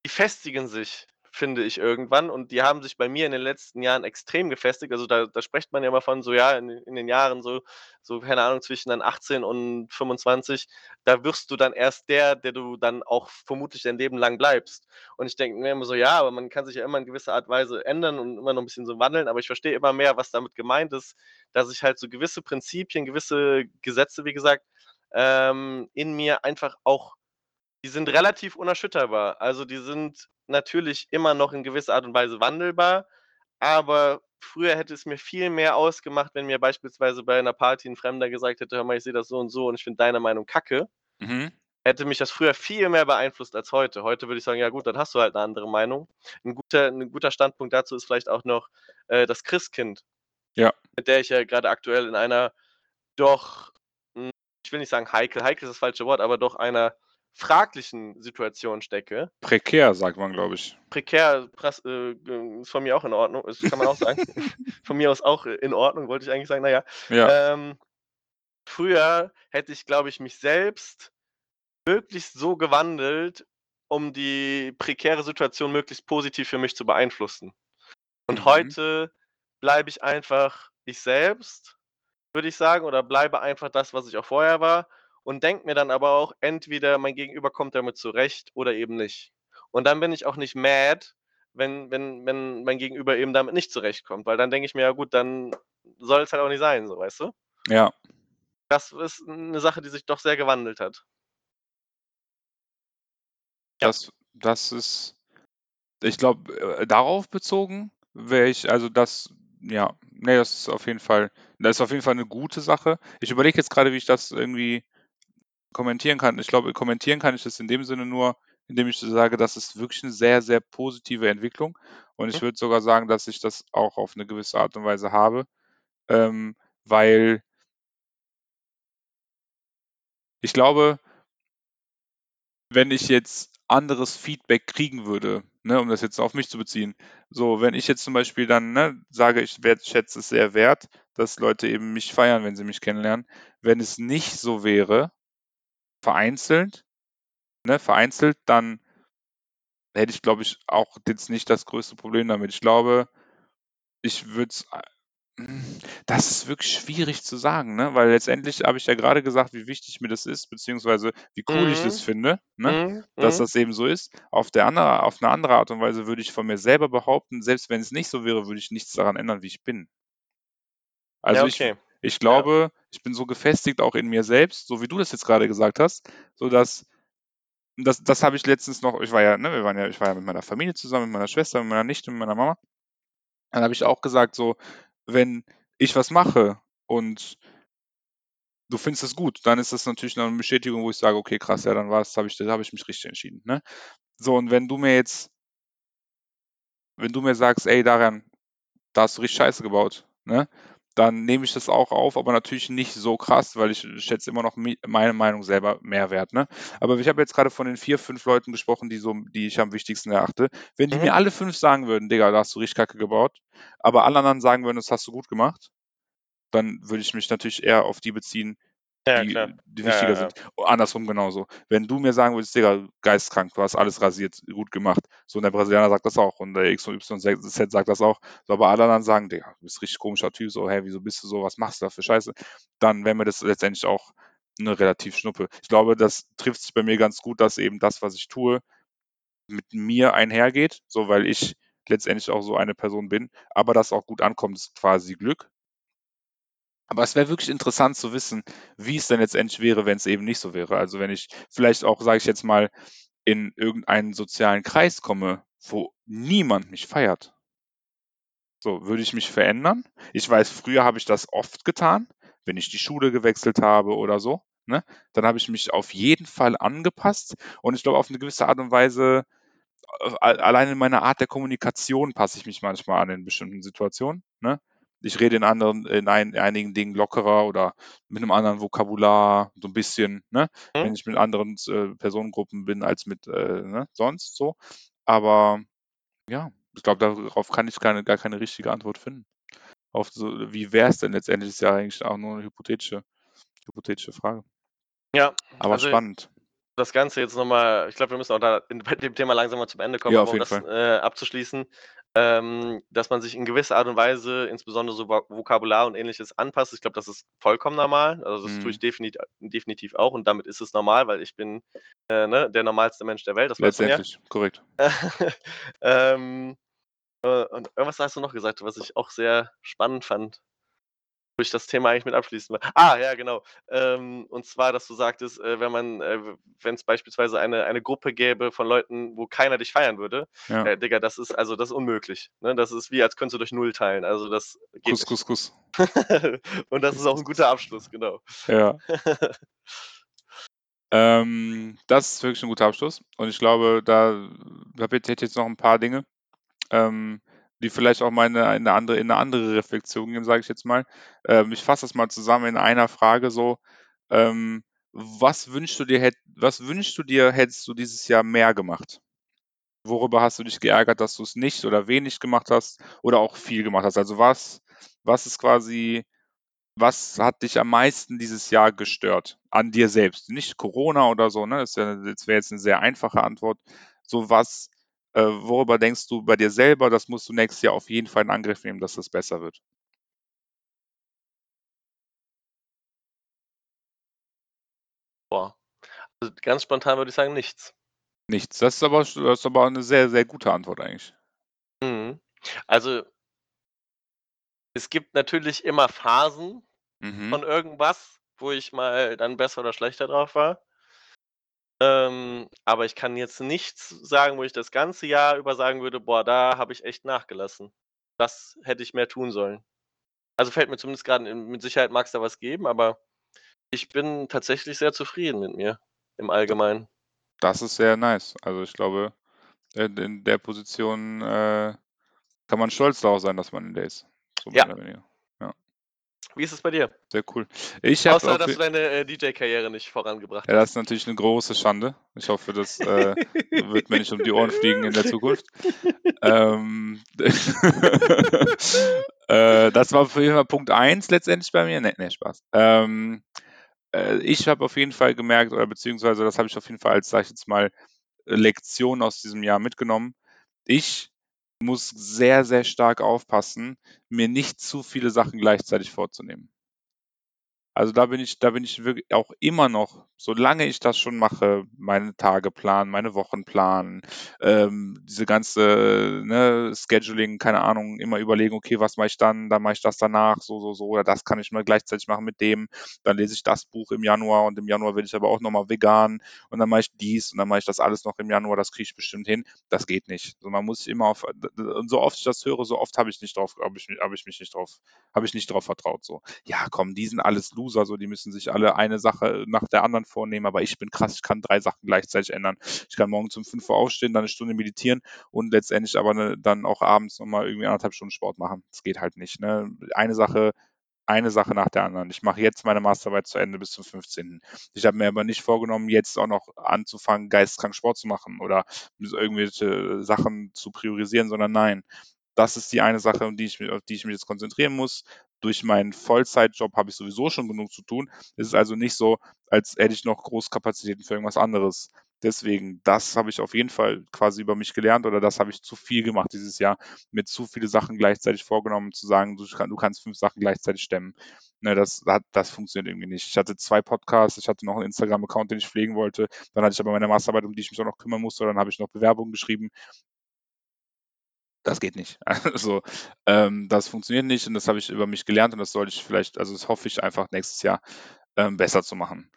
die festigen sich, finde ich irgendwann und die haben sich bei mir in den letzten Jahren extrem gefestigt. Also, da da spricht man ja immer von so, ja, in in den Jahren so so, keine Ahnung, zwischen dann 18 und 25, da wirst du dann erst der, der du dann auch vermutlich dein Leben lang bleibst. Und ich denke mir immer so, ja, aber man kann sich ja immer in gewisser Art Weise ändern und immer noch 'n bisschen so wandeln, aber ich verstehe immer mehr, was damit gemeint ist, dass ich halt so gewisse Prinzipien, gewisse Gesetze, wie gesagt, ähm, in mir einfach auch die sind relativ unerschütterbar. Also, die sind natürlich immer noch in gewisser Art und Weise wandelbar, aber früher hätte es mir viel mehr ausgemacht, wenn mir beispielsweise bei einer Party 'n Fremder gesagt hätte: „Hör mal, ich sehe das so und so und ich finde deine Meinung Kacke.“ Mhm. Hätte mich das früher viel mehr beeinflusst als heute. Heute würde ich sagen: „Ja gut, dann hast du halt 'ne andere Meinung.“ 'N guter 'n guter Standpunkt dazu ist vielleicht auch noch, äh, das Christkind, Ja. mit der ich ja grade aktuell in einer doch, hm, ich will nicht sagen heikel heikel ist das falsche Wort, aber doch einer fraglichen Situation stecke. Prekär, sagt man, glaube ich. Prekär, prass äh, ist von mir auch in Ordnung. Das kann man auch sagen. Von mir aus auch in Ordnung, wollte ich eigentlich sagen. Na ja, Ja. ähm, früher hätte ich, glaube ich, mich selbst möglichst so gewandelt, um die prekäre Situation möglichst positiv für mich zu beeinflussen. Und Mhm. heute bleibe ich einfach ich selbst, würde ich sagen, oder bleibe einfach das, was ich auch vorher war und denke mir dann aber auch, entweder mein Gegenüber kommt damit zurecht oder eben nicht. Und dann bin ich auch nicht mad, wenn wenn wenn mein Gegenüber eben damit nicht zurechtkommt, weil dann denke ich mir: „Ja gut, dann soll's halt auch nicht sein“, so, weißt du? Ja. Das ist 'ne Sache, die sich doch sehr gewandelt hat. Ja. Das das ist ich glaube, äh, darauf bezogen wäre ich also das ja, ne, das ist auf jeden Fall das ist auf jeden Fall 'ne gute Sache. Ich überlege jetzt grade, wie ich das irgendwie kommentieren kann. Ich glaube, kommentieren kann ich das in dem Sinne nur, indem ich so sage, das ist wirklich 'ne sehr, sehr positive Entwicklung und ich würde sogar sagen, dass ich das auch auf 'ne gewisse Art und Weise habe, ähm, weil ich glaube wenn ich jetzt anderes Feedback kriegen würde, ne, um das jetzt auf mich zu beziehen. So, wenn ich jetzt zum Beispiel dann, ne, sage, ich wertschätze es sehr wert, dass Leute eben mich feiern, wenn sie mich kennenlernen. Wenn es nicht so wäre, vereinzelt ne, vereinzelt, dann hätte ich, glaube ich, auch jetzt nicht das größte Problem damit. Ich glaube, ich würde es hm, das ist wirklich schwierig zu sagen, ne, weil letztendlich habe ich ja grade gesagt, wie wichtig mir das ist, beziehungsweise wie cool ich das Mhm. finde, ne, Mhm. dass Mhm. das eben so ist. Auf der ander auf 'ne andere Art und Weise würde ich von mir selber behaupten, selbst wenn es nicht so wäre, würde ich nichts daran ändern, wie ich bin. Ja, Also, ich okay. Ich Ja. glaube, ich bin so gefestigt auch in mir selbst, so wie du das jetzt grade gesagt hast, sodass das das habe ich letztens noch ich war ja ne, wir waren ja ich war ja mit meiner Familie zusammen, mit meiner Schwester, mit meiner Nichte, mit meiner Mama. Dann habe ich auch gesagt so: „Wenn ich was mache und du findest es gut, dann ist das natürlich 'ne Bestätigung, wo ich sage: „Okay, krass, ja, dann war's habe ich da habe ich mich richtig entschieden“, ne? So, und wenn du mir jetzt wenn du mir sagst: „Ey, Darian, da hast du richtig Scheiße gebaut“, ne, dann nehme ich das auch auf, aber natürlich nicht so krass, weil ich schätze immer noch meine Meinung selber mehr wert, ne? Aber ich habe jetzt grade von den 4, 5 Leuten gesprochen, die so die ich am wichtigsten erachte. Wenn die Mhm. mir alle 5 sagen würden: „Digga, da hast du richtig Kacke gebaut“, aber alle anderen sagen würden: „Das hast du gut gemacht“, dann würde ich mich natürlich eher auf die beziehen, Ja, die die wichtiger ja, sind. Andersrum genauso. Wenn du mir sagen würdest: „Digga, geisteskrank, du hast alles rasiert, gut gemacht.“ So, und der Brasilianer sagt das auch und der X und Y-Z sagt das auch. So, aber alle anderen sagen: „Digga, du bist richtig komischer Typ, so, hä, wieso bist du so? Was machst du da für Scheiße?“ Dann wäre mir das letztendlich auch, ne, relativ schnuppe. Ich glaube, das trifft sich bei mir ganz gut, dass eben das, was ich tue, mit mir einhergeht, so, weil ich letztendlich auch so eine Person bin, aber das auch gut ankommt, ist quasi Glück. Aber es wäre wirklich interessant zu wissen, wie es denn letztendlich wäre, wenn's eben nicht so wäre. Also, wenn ich vielleicht auch, sage ich jetzt mal, in irgendeinen sozialen Kreis komme, wo niemand mich feiert. So, würde ich mich verändern? Ich weiß, früher habe ich das oft getan, wenn ich die Schule gewechselt habe oder so, ne? Dann habe ich mich auf jeden Fall angepasst und ich glaube, auf 'ne gewisse Art und Weise äh, allein in meiner Art der Kommunikation passe ich mich manchmal an in bestimmten Situationen. Ne? Ich rede in anderen, in, ein, in einigen Dingen lockerer oder mit einem anderen Vokabular, so ein bisschen, ne? Mhm. wenn ich mit anderen äh, Personengruppen bin als mit äh, ne? sonst so. Aber ja, ich glaube, darauf kann ich keine, gar keine richtige Antwort finden. Auf so, wie wäre es denn letztendlich, ist ja eigentlich auch nur eine hypothetische, hypothetische Frage. Ja, Aber also spannend. das Ganze jetzt nochmal, ich glaube, wir müssen auch da in, bei dem Thema langsam mal zum Ende kommen, Ja, um das äh, abzuschließen, ähm, dass man sich in gewisser Art und Weise, insbesondere so Vo- Vokabular und ähnliches anpasst. Ich glaube, das ist vollkommen normal. Also das tue Mhm. ich definitiv, definitiv auch und damit ist es normal, weil ich bin äh, ne, der normalste Mensch der Welt, das du ja. Letztendlich, korrekt. ähm, äh, und irgendwas hast du noch gesagt, was ich auch sehr spannend fand. Wo ich das Thema eigentlich mit abschließen will. Ah, ja, genau. Ähm, und zwar, dass du sagtest, äh, wenn man, äh, wenn es beispielsweise eine, eine Gruppe gäbe von Leuten, wo keiner dich feiern würde, Ja. äh, Digga, das ist also das ist unmöglich. Ne? Das ist wie, als könntest du durch Null teilen. Also das geht Kuss, nicht. Kuss, Kuss. und das ist auch ein guter Abschluss, genau. Ja. Ähm, das ist wirklich ein guter Abschluss. Und ich glaube, da habe ich jetzt noch ein paar Dinge, ähm, die vielleicht auch mal in eine, in eine andere, in eine andere Reflexion gehen, sage ich jetzt mal. Ähm, ich fasse das mal zusammen in einer Frage so. Ähm, was wünschst du dir, hätt, was wünschst du dir, hättest du dieses Jahr mehr gemacht? Worüber hast du dich geärgert, dass du es nicht oder wenig gemacht hast oder auch viel gemacht hast? Also was, was ist quasi, was hat dich am meisten dieses Jahr gestört an dir selbst? Nicht Corona oder so, ne? Das, das wäre jetzt eine sehr einfache Antwort. So was, äh, worüber denkst du bei dir selber, das musst du nächstes Jahr auf jeden Fall in Angriff nehmen, dass das besser wird? Boah. Also ganz spontan würde ich sagen, nichts. Nichts. Das ist aber, das ist aber eine sehr, sehr gute Antwort eigentlich. Mhm. Also es gibt natürlich immer Phasen Mhm. von irgendwas, wo ich mal dann besser oder schlechter drauf war. Ähm, aber ich kann jetzt nichts sagen, wo ich das ganze Jahr über sagen würde, boah, da habe ich echt nachgelassen. Das hätte ich mehr tun sollen. Also fällt mir zumindest gerade, mit Sicherheit mag es da was geben, aber ich bin tatsächlich sehr zufrieden mit mir im Allgemeinen. Das ist sehr nice. Also ich glaube, in, in der Position äh, kann man stolz darauf sein, dass man in der ist. So mehr Ja. oder weniger. Wie ist es bei dir? Sehr cool. Ich habe Außer, dass du deine äh, DJ-Karriere nicht vorangebracht ja, das hast. ist natürlich eine große Schande. Ich hoffe, das äh, wird mir nicht um die Ohren fliegen in der Zukunft. Ähm, äh, das war auf jeden Fall Punkt 1 letztendlich bei mir. Nee, nee Spaß. Ähm, äh, ich habe auf jeden Fall gemerkt, oder beziehungsweise das habe ich auf jeden Fall als, sag ich jetzt mal, Lektion aus diesem Jahr mitgenommen. Ich muss sehr, sehr stark aufpassen, mir nicht zu viele Sachen gleichzeitig vorzunehmen. Also da bin ich, da bin ich wirklich auch immer noch, solange ich das schon mache, meine Tage planen, meine Wochen planen, ähm, diese ganze ne, Scheduling, keine Ahnung, immer überlegen, okay, was mache ich dann, dann mache ich das danach, so, so, so, oder das kann ich mal gleichzeitig machen mit dem, dann lese ich das Buch im Januar und im Januar will ich aber auch nochmal vegan und dann mache ich dies und dann mache ich das alles noch im Januar, das kriege ich bestimmt hin. Das geht nicht. Also man muss immer auf, und so oft ich das höre, so oft habe ich nicht drauf, habe ich, habe ich mich nicht drauf, habe ich nicht drauf vertraut. So, ja, komm, die sind alles Loser, so, die müssen sich alle eine Sache nach der anderen vornehmen, aber ich bin krass, ich kann drei Sachen gleichzeitig ändern. Ich kann morgen um 5 Uhr aufstehen, dann eine Stunde meditieren und letztendlich aber ne, dann auch abends nochmal irgendwie anderthalb Stunden Sport machen. Das geht halt nicht. Ne? Eine Sache eine Sache nach der anderen. Ich mache jetzt meine Masterarbeit zu Ende bis zum 15. Ich habe mir aber nicht vorgenommen, jetzt auch noch anzufangen, geisteskrank Sport zu machen oder irgendwelche Sachen zu priorisieren, sondern nein. Das ist die eine Sache, auf die ich mich jetzt konzentrieren muss. Durch meinen Vollzeitjob habe ich sowieso schon genug zu tun. Es ist also nicht so, als hätte ich noch Großkapazitäten für irgendwas anderes. Deswegen, das habe ich auf jeden Fall quasi über mich gelernt oder das habe ich zu viel gemacht dieses Jahr, mir zu viele Sachen gleichzeitig vorgenommen, zu sagen, du, du kannst fünf Sachen gleichzeitig stemmen. Ne, das, das, das funktioniert irgendwie nicht. Ich hatte zwei Podcasts, ich hatte noch einen Instagram-Account, den ich pflegen wollte. Dann hatte ich aber meine Masterarbeit, um die ich mich auch noch kümmern musste. Dann habe ich noch Bewerbungen geschrieben. Das geht nicht. Also, ähm, das funktioniert nicht und das habe ich über mich gelernt und das sollte ich vielleicht, also das hoffe ich einfach nächstes Jahr ähm, besser zu machen.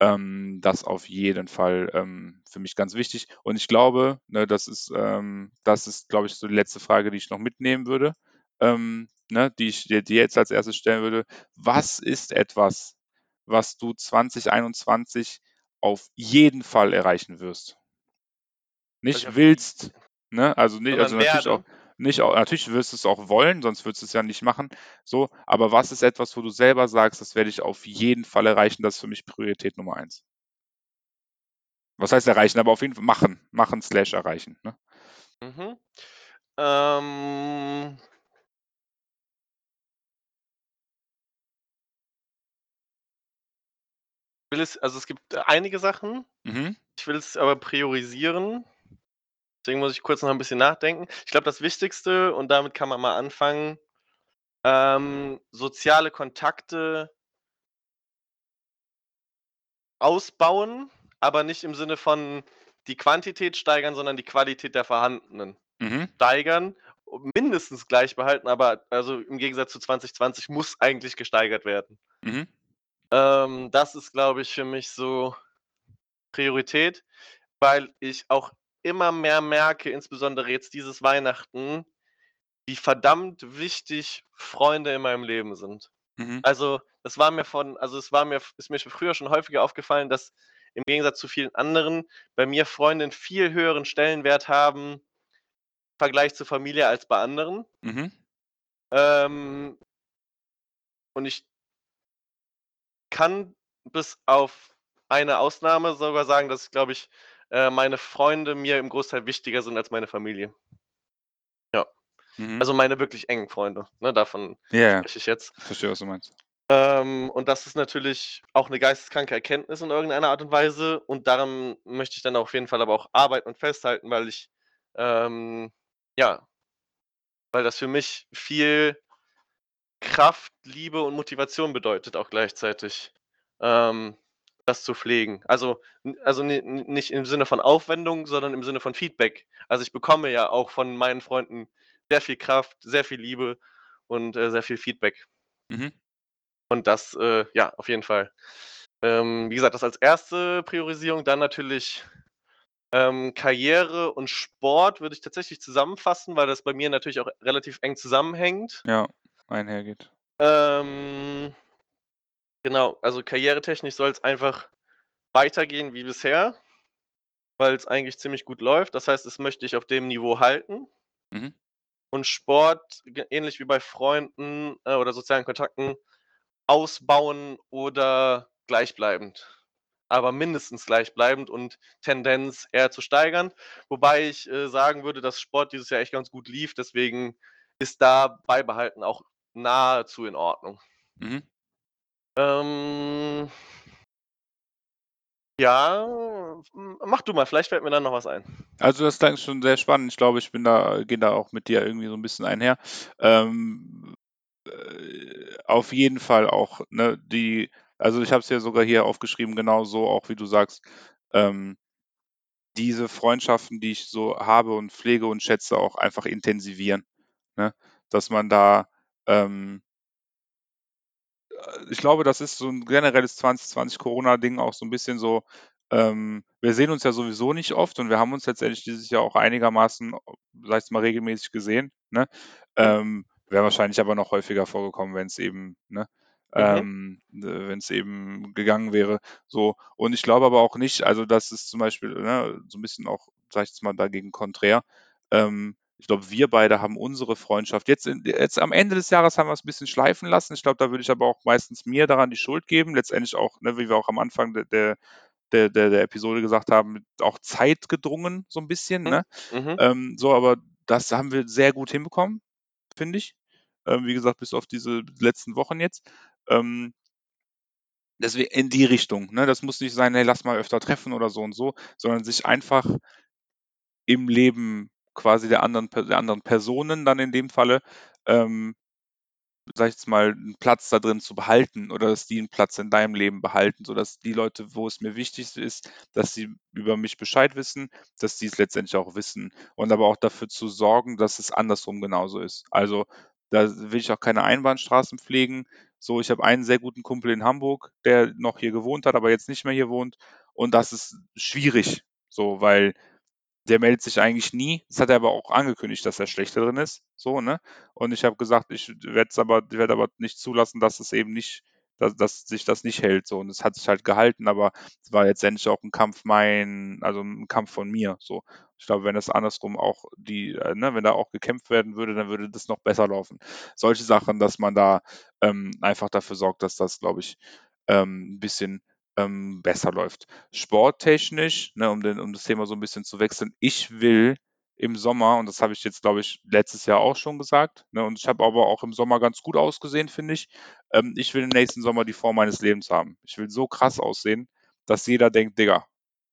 Ähm, das auf jeden Fall ähm, für mich ganz wichtig. Und ich glaube, ne, das ist, ähm, das ist, glaube ich, so die letzte Frage, die ich noch mitnehmen würde, ähm, ne, die ich dir, jetzt als erstes stellen würde. Was ist etwas, was du 2021 auf jeden Fall erreichen wirst? ich nicht willst, ne? Also nicht, Sondern also natürlich auch nicht natürlich wirst du es auch wollen, sonst würdest du es ja nicht machen. So, aber was ist etwas, wo du selber sagst, das werde ich auf jeden Fall erreichen, das ist für mich Priorität Nummer eins. Was heißt erreichen? Aber auf jeden Fall machen, machen slash erreichen. Ne? Mhm. Ähm, will es, also es gibt äh, einige Sachen. Mhm. Ich will es aber priorisieren. Deswegen muss ich kurz noch ein bisschen nachdenken. Ich glaube, das Wichtigste, und damit kann man mal anfangen, ähm, soziale Kontakte ausbauen, aber nicht im Sinne von die Quantität steigern, sondern die Qualität der vorhandenen Mhm. steigern, mindestens gleich behalten, aber also im Gegensatz zu 2020 muss eigentlich gesteigert werden. Mhm. Ähm, das ist, glaube ich, für mich so Priorität, weil ich auch immer mehr merke, insbesondere jetzt dieses Weihnachten, wie verdammt wichtig Freunde in meinem Leben sind. Mhm. Also, das war mir von, also es war mir, ist mir früher schon häufiger aufgefallen, dass im Gegensatz zu vielen anderen bei mir Freunde einen viel höheren Stellenwert haben im Vergleich zur Familie als bei anderen. Mhm. Ähm, und ich kann bis auf eine Ausnahme sogar sagen, dass, glaube ich, äh, meine Freunde mir im Großteil wichtiger sind als meine Familie. Mhm. Also meine wirklich engen Freunde. Ne, davon ja, ja, spreche ich jetzt. verstehe, was du meinst. Ähm, und das ist natürlich auch eine geisteskranke Erkenntnis in irgendeiner Art und Weise. Und daran möchte ich dann auf jeden Fall aber auch arbeiten und festhalten, weil ich, ähm, ja, weil das für mich viel Kraft, Liebe und Motivation bedeutet auch gleichzeitig, ähm, das zu pflegen. Also, also nicht im Sinne von Aufwendung, sondern im Sinne von Feedback. Also ich bekomme ja auch von meinen Freunden sehr viel Kraft, sehr viel Liebe und äh, sehr viel Feedback. Mhm. Und das, äh, ja, auf jeden Fall. Ähm, wie gesagt, das als erste Priorisierung. Dann natürlich ähm, Karriere und Sport würde ich tatsächlich zusammenfassen, weil das bei mir natürlich auch relativ eng zusammenhängt. Ja, einhergeht. Ähm, genau, also karrieretechnisch soll es einfach weitergehen wie bisher, weil es eigentlich ziemlich gut läuft. Das heißt, das möchte ich auf dem Niveau halten. Mhm. Und Sport, ähnlich wie bei Freunden äh, oder sozialen Kontakten, ausbauen oder gleichbleibend. Aber mindestens gleichbleibend und Tendenz eher zu steigern. Wobei ich äh, sagen würde, dass Sport dieses Jahr echt ganz gut lief. Deswegen ist da beibehalten auch nahezu in Ordnung. Mhm. Ähm, ja, mach du mal, vielleicht fällt mir dann noch was ein. Also das klingt schon sehr spannend. Ich glaube, ich bin da, gehe da auch mit dir irgendwie so ein bisschen einher. Ähm, äh, auf jeden Fall auch, ne, die, also ich habe es ja sogar hier aufgeschrieben, genau so, auch wie du sagst, ähm, diese Freundschaften, die ich so habe und pflege und schätze, auch einfach intensivieren. Ne? Dass man da, ähm, ich glaube, das ist so ein generelles 2020 Corona-Ding auch so ein bisschen so, ähm, wir sehen uns ja sowieso nicht oft und wir haben uns letztendlich dieses Jahr auch einigermaßen, sag ich mal, regelmäßig gesehen. Ne? Ähm, Wäre wahrscheinlich aber noch häufiger vorgekommen, wenn es eben, ne? Mhm. Ähm, wenn es eben gegangen wäre. So, und ich glaube aber auch nicht, also das ist zum Beispiel ne, so ein bisschen auch, sag ich jetzt mal, dagegen konträr. Ähm, ich glaube, wir beide haben unsere Freundschaft. Jetzt, in, jetzt am Ende des Jahres haben wir es ein bisschen schleifen lassen. Ich glaube, da würde ich aber auch meistens mir daran die Schuld geben. Letztendlich auch, ne, wie wir auch am Anfang der, der, der, der, der Episode gesagt haben, auch Zeit gedrungen, so ein bisschen. Ne? Mhm. Ähm, so, aber das haben wir sehr gut hinbekommen, finde ich. Ähm, wie gesagt, bis auf diese letzten Wochen jetzt. Ähm, deswegen in die Richtung. Ne? Das muss nicht sein, hey, lass mal öfter treffen oder so und so, sondern sich einfach im Leben quasi der anderen, der anderen Personen dann in dem Falle, ähm, sag ich jetzt mal, einen Platz da drin zu behalten oder dass die einen Platz in deinem Leben behalten, sodass die Leute, wo es mir wichtig ist, dass sie über mich Bescheid wissen, dass die es letztendlich auch wissen und aber auch dafür zu sorgen, dass es andersrum genauso ist. Also da will ich auch keine Einbahnstraßen pflegen. So, ich habe einen sehr guten Kumpel in Hamburg, der noch hier gewohnt hat, aber jetzt nicht mehr hier wohnt. Und das ist schwierig, so, weil der meldet sich eigentlich nie. Das hat er aber auch angekündigt, dass er schlechter drin ist. So, ne? Und ich habe gesagt, ich werde aber, werd aber nicht zulassen, dass es eben nicht dass, dass sich das nicht hält. So. Und es hat sich halt gehalten, aber es war letztendlich auch ein Kampf mein, also ein Kampf von mir. So. Ich glaube, wenn das andersrum auch die, äh, ne, wenn da auch gekämpft werden würde, dann würde das noch besser laufen. Solche Sachen, dass man da ähm, einfach dafür sorgt, dass das, glaube ich, ähm, ein bisschen ähm, besser läuft. Sporttechnisch, ne, um, den, um das Thema so ein bisschen zu wechseln, ich will im Sommer, und das habe ich jetzt, glaube ich, letztes Jahr auch schon gesagt, ne, und ich habe aber auch im Sommer ganz gut ausgesehen, finde ich. Ähm, ich will im nächsten Sommer die Form meines Lebens haben. Ich will so krass aussehen, dass jeder denkt, Digga,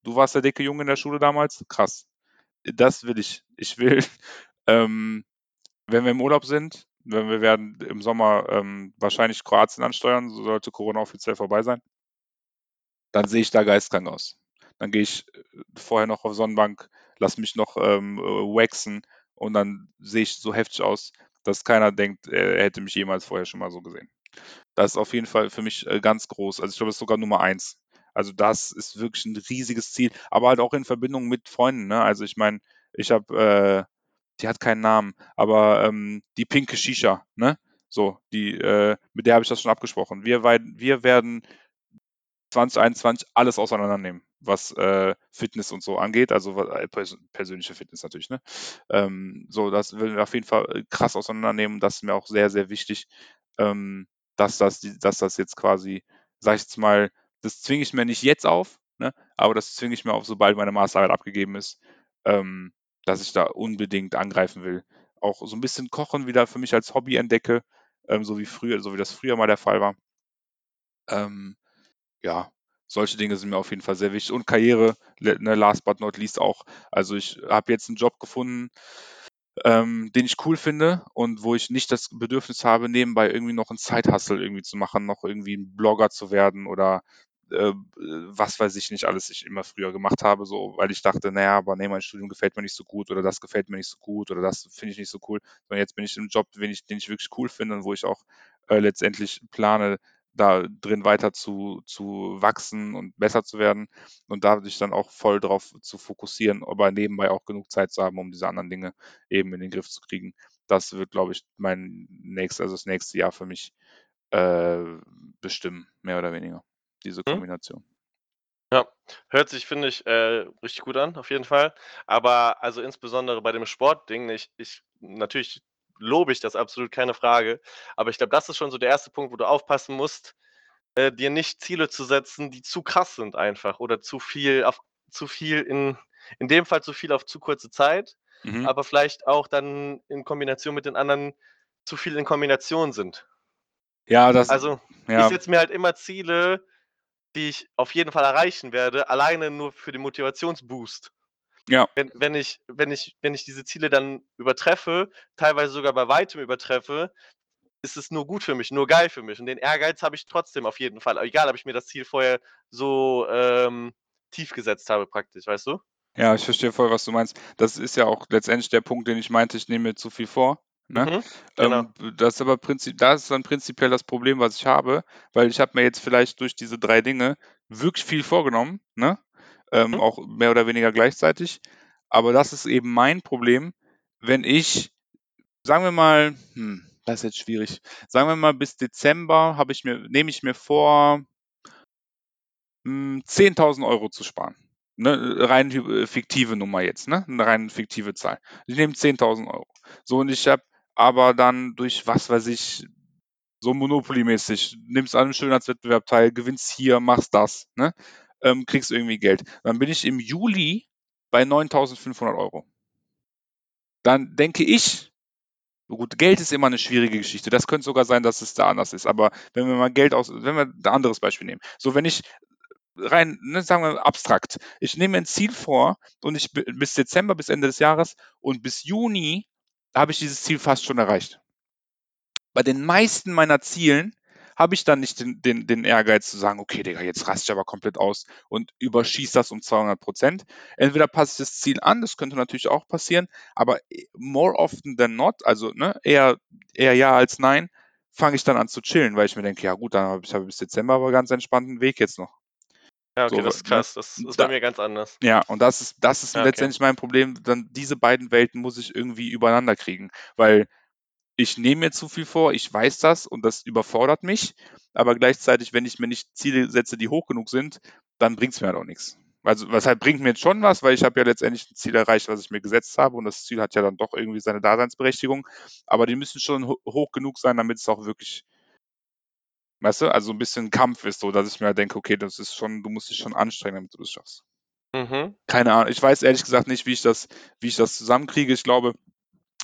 du warst der dicke Junge in der Schule damals? Krass. Das will ich. Ich will, ähm, wenn wir im Urlaub sind, wenn wir werden im Sommer ähm, wahrscheinlich Kroatien ansteuern, sollte Corona offiziell vorbei sein, dann sehe ich da geistkrank aus. Dann gehe ich äh, vorher noch auf Sonnenbank, lass mich noch ähm, äh, waxen und dann sehe ich so heftig aus, dass keiner denkt, er hätte mich jemals vorher schon mal so gesehen. Das ist auf jeden Fall für mich äh, ganz groß. Also ich glaube, das ist sogar Nummer eins. Also das ist wirklich ein riesiges Ziel, aber halt auch in Verbindung mit Freunden. Ne? Also ich meine, ich habe, äh, die hat keinen Namen, aber ähm, die pinke Shisha, ne? So, die, äh, mit der habe ich das schon abgesprochen. Wir, wir werden 2021 alles auseinandernehmen, was äh, Fitness und so angeht, also äh, pers persönliche Fitness natürlich, ne? Ähm, so, das will wir auf jeden Fall äh, krass auseinandernehmen. Das ist mir auch sehr, sehr wichtig, ähm, dass, das, dass das jetzt quasi, sag ich jetzt mal, das zwinge ich mir nicht jetzt auf, ne? aber das zwinge ich mir auf, sobald meine Masterarbeit abgegeben ist, ähm, dass ich da unbedingt angreifen will. Auch so ein bisschen Kochen wieder für mich als Hobby entdecke, ähm, so wie früher, so wie das früher mal der Fall war. Ähm, ja, solche Dinge sind mir auf jeden Fall sehr wichtig. Und Karriere, ne, last but not least auch. Also ich habe jetzt einen Job gefunden, ähm, den ich cool finde und wo ich nicht das Bedürfnis habe, nebenbei irgendwie noch einen Side-Hustle irgendwie zu machen, noch irgendwie ein Blogger zu werden oder äh, was weiß ich nicht alles ich immer früher gemacht habe, so, weil ich dachte, naja, aber nee, mein Studium gefällt mir nicht so gut oder das gefällt mir nicht so gut oder das finde ich nicht so cool. Sondern jetzt bin ich im Job, den ich, den ich wirklich cool finde und wo ich auch äh, letztendlich plane, da drin weiter zu, zu wachsen und besser zu werden und dadurch dann auch voll darauf zu fokussieren, aber nebenbei auch genug Zeit zu haben, um diese anderen Dinge eben in den Griff zu kriegen. Das wird, glaube ich, mein nächstes, also das nächste Jahr für mich äh, bestimmen, mehr oder weniger, diese Mhm. Kombination. Ja, hört sich, finde ich, äh, richtig gut an, auf jeden Fall. Aber also insbesondere bei dem Sportding, ich, ich natürlich lobe ich das absolut, keine Frage. Aber ich glaube, das ist schon so der erste Punkt, wo du aufpassen musst, äh, dir nicht Ziele zu setzen, die zu krass sind einfach oder zu viel auf zu viel in in dem Fall zu viel auf zu kurze Zeit, Mhm. aber vielleicht auch dann in Kombination mit den anderen zu viel in Kombination sind. Ja, das Also, ich ja. setze mir halt immer Ziele, die ich auf jeden Fall erreichen werde, alleine nur für den Motivationsboost. Ja. Wenn, wenn, ich, wenn, ich, wenn ich diese Ziele dann übertreffe, teilweise sogar bei weitem übertreffe, ist es nur gut für mich, nur geil für mich. Und den Ehrgeiz habe ich trotzdem auf jeden Fall. Egal, ob ich mir das Ziel vorher so ähm, tief gesetzt habe, praktisch, weißt du? Ja, ich verstehe voll, was du meinst. Das ist ja auch letztendlich der Punkt, den ich meinte, ich nehme mir zu viel vor. Ne? Mhm, genau. Ähm, das ist aber prinzip, das ist dann prinzipiell das Problem, was ich habe, weil ich habe mir jetzt vielleicht durch diese drei Dinge wirklich viel vorgenommen, ne? Ähm, Mhm. auch mehr oder weniger gleichzeitig. Aber das ist eben mein Problem, wenn ich, sagen wir mal, hm, das ist jetzt schwierig. Sagen wir mal, bis Dezember habe ich mir, nehme ich mir vor, hm, 10.000 Euro zu sparen. Ne, rein hy- fiktive Nummer jetzt, ne? Eine rein fiktive Zahl. Ich nehme 10.000 Euro. So, und ich habe aber dann durch, was weiß ich, so Monopoly-mäßig, nimmst an einem Schönheitswettbewerb teil, gewinnst hier, machst das, ne? Ähm, kriegst irgendwie Geld. Dann bin ich im Juli bei 9.500 Euro. Dann denke ich, gut, Geld ist immer eine schwierige Geschichte. Das könnte sogar sein, dass es da anders ist. Aber wenn wir mal Geld aus, wenn wir ein anderes Beispiel nehmen. So, wenn ich rein, ne, sagen wir abstrakt, ich nehme ein Ziel vor und ich bi- bis Dezember, bis Ende des Jahres und bis Juni habe ich dieses Ziel fast schon erreicht. Bei den meisten meiner Zielen habe ich dann nicht den, den, den Ehrgeiz zu sagen, okay, Digga, jetzt raste ich aber komplett aus und überschieße das um 200 Prozent. Entweder passe ich das Ziel an, das könnte natürlich auch passieren, aber more often than not, also ne, eher, eher ja als nein, fange ich dann an zu chillen, weil ich mir denke, ja gut, dann habe ich bis Dezember aber ganz entspannten Weg jetzt noch. Ja, okay, So, das ist ne? krass. Das ist bei Da, mir ganz anders. ja, und das ist, das ist Ja, okay. letztendlich mein Problem. Dann diese beiden Welten muss ich irgendwie übereinander kriegen, weil ich nehme mir zu viel vor, ich weiß das und das überfordert mich, aber gleichzeitig, wenn ich mir nicht Ziele setze, die hoch genug sind, dann bringt es mir halt auch nichts. Also, was halt bringt mir jetzt schon was, weil ich habe ja letztendlich ein Ziel erreicht, was ich mir gesetzt habe und das Ziel hat ja dann doch irgendwie seine Daseinsberechtigung, aber die müssen schon ho hoch genug sein, damit es auch wirklich weißt du, also ein bisschen Kampf ist so, dass ich mir halt denke: „Okay, das ist schon du musst dich schon anstrengen, damit du das schaffst.“ Mhm. Keine Ahnung. Ich weiß ehrlich gesagt nicht, wie ich das wie ich das zusammenkriege. Ich glaube,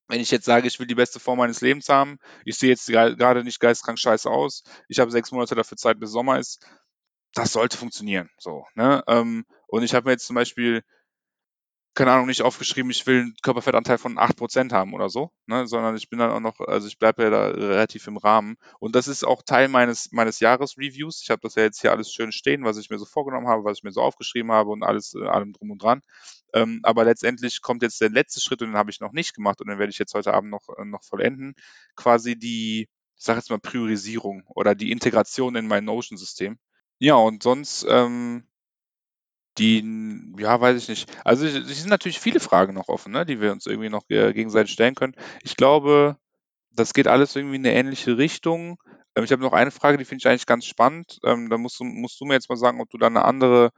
wenn ich jetzt sage, ich will die beste Form meines Lebens haben, ich sehe jetzt gerade nicht geisteskrank scheiße aus, ich habe sechs Monate dafür Zeit, bis Sommer ist, das sollte funktionieren. So, ne? Ähm, und ich habe mir jetzt zum Beispiel keine Ahnung, nicht aufgeschrieben, ich will einen Körperfettanteil von 8% haben oder so, ne, sondern ich bin dann auch noch also ich bleibe ja da relativ im Rahmen. Und das ist auch Teil meines meines Jahresreviews. Ich habe das ja jetzt hier alles schön stehen, was ich mir so vorgenommen habe, was ich mir so aufgeschrieben habe und alles äh, allem drum und dran. Ähm, aber letztendlich kommt jetzt der letzte Schritt und den habe ich noch nicht gemacht und den werde ich jetzt heute Abend noch äh, noch vollenden, quasi die, ich sage jetzt mal Priorisierung oder die Integration in mein Notion-System. Ja, und sonst, ähm die ja, weiß ich nicht. Also, es sind natürlich viele Fragen noch offen, ne, die wir uns irgendwie noch, äh, gegenseitig stellen können. Ich glaube, das geht alles irgendwie in 'ne ähnliche Richtung. Ähm, ich habe noch eine Frage, die finde ich eigentlich ganz spannend. Ähm, da musst du musst du mir jetzt mal sagen, ob du da 'ne andere,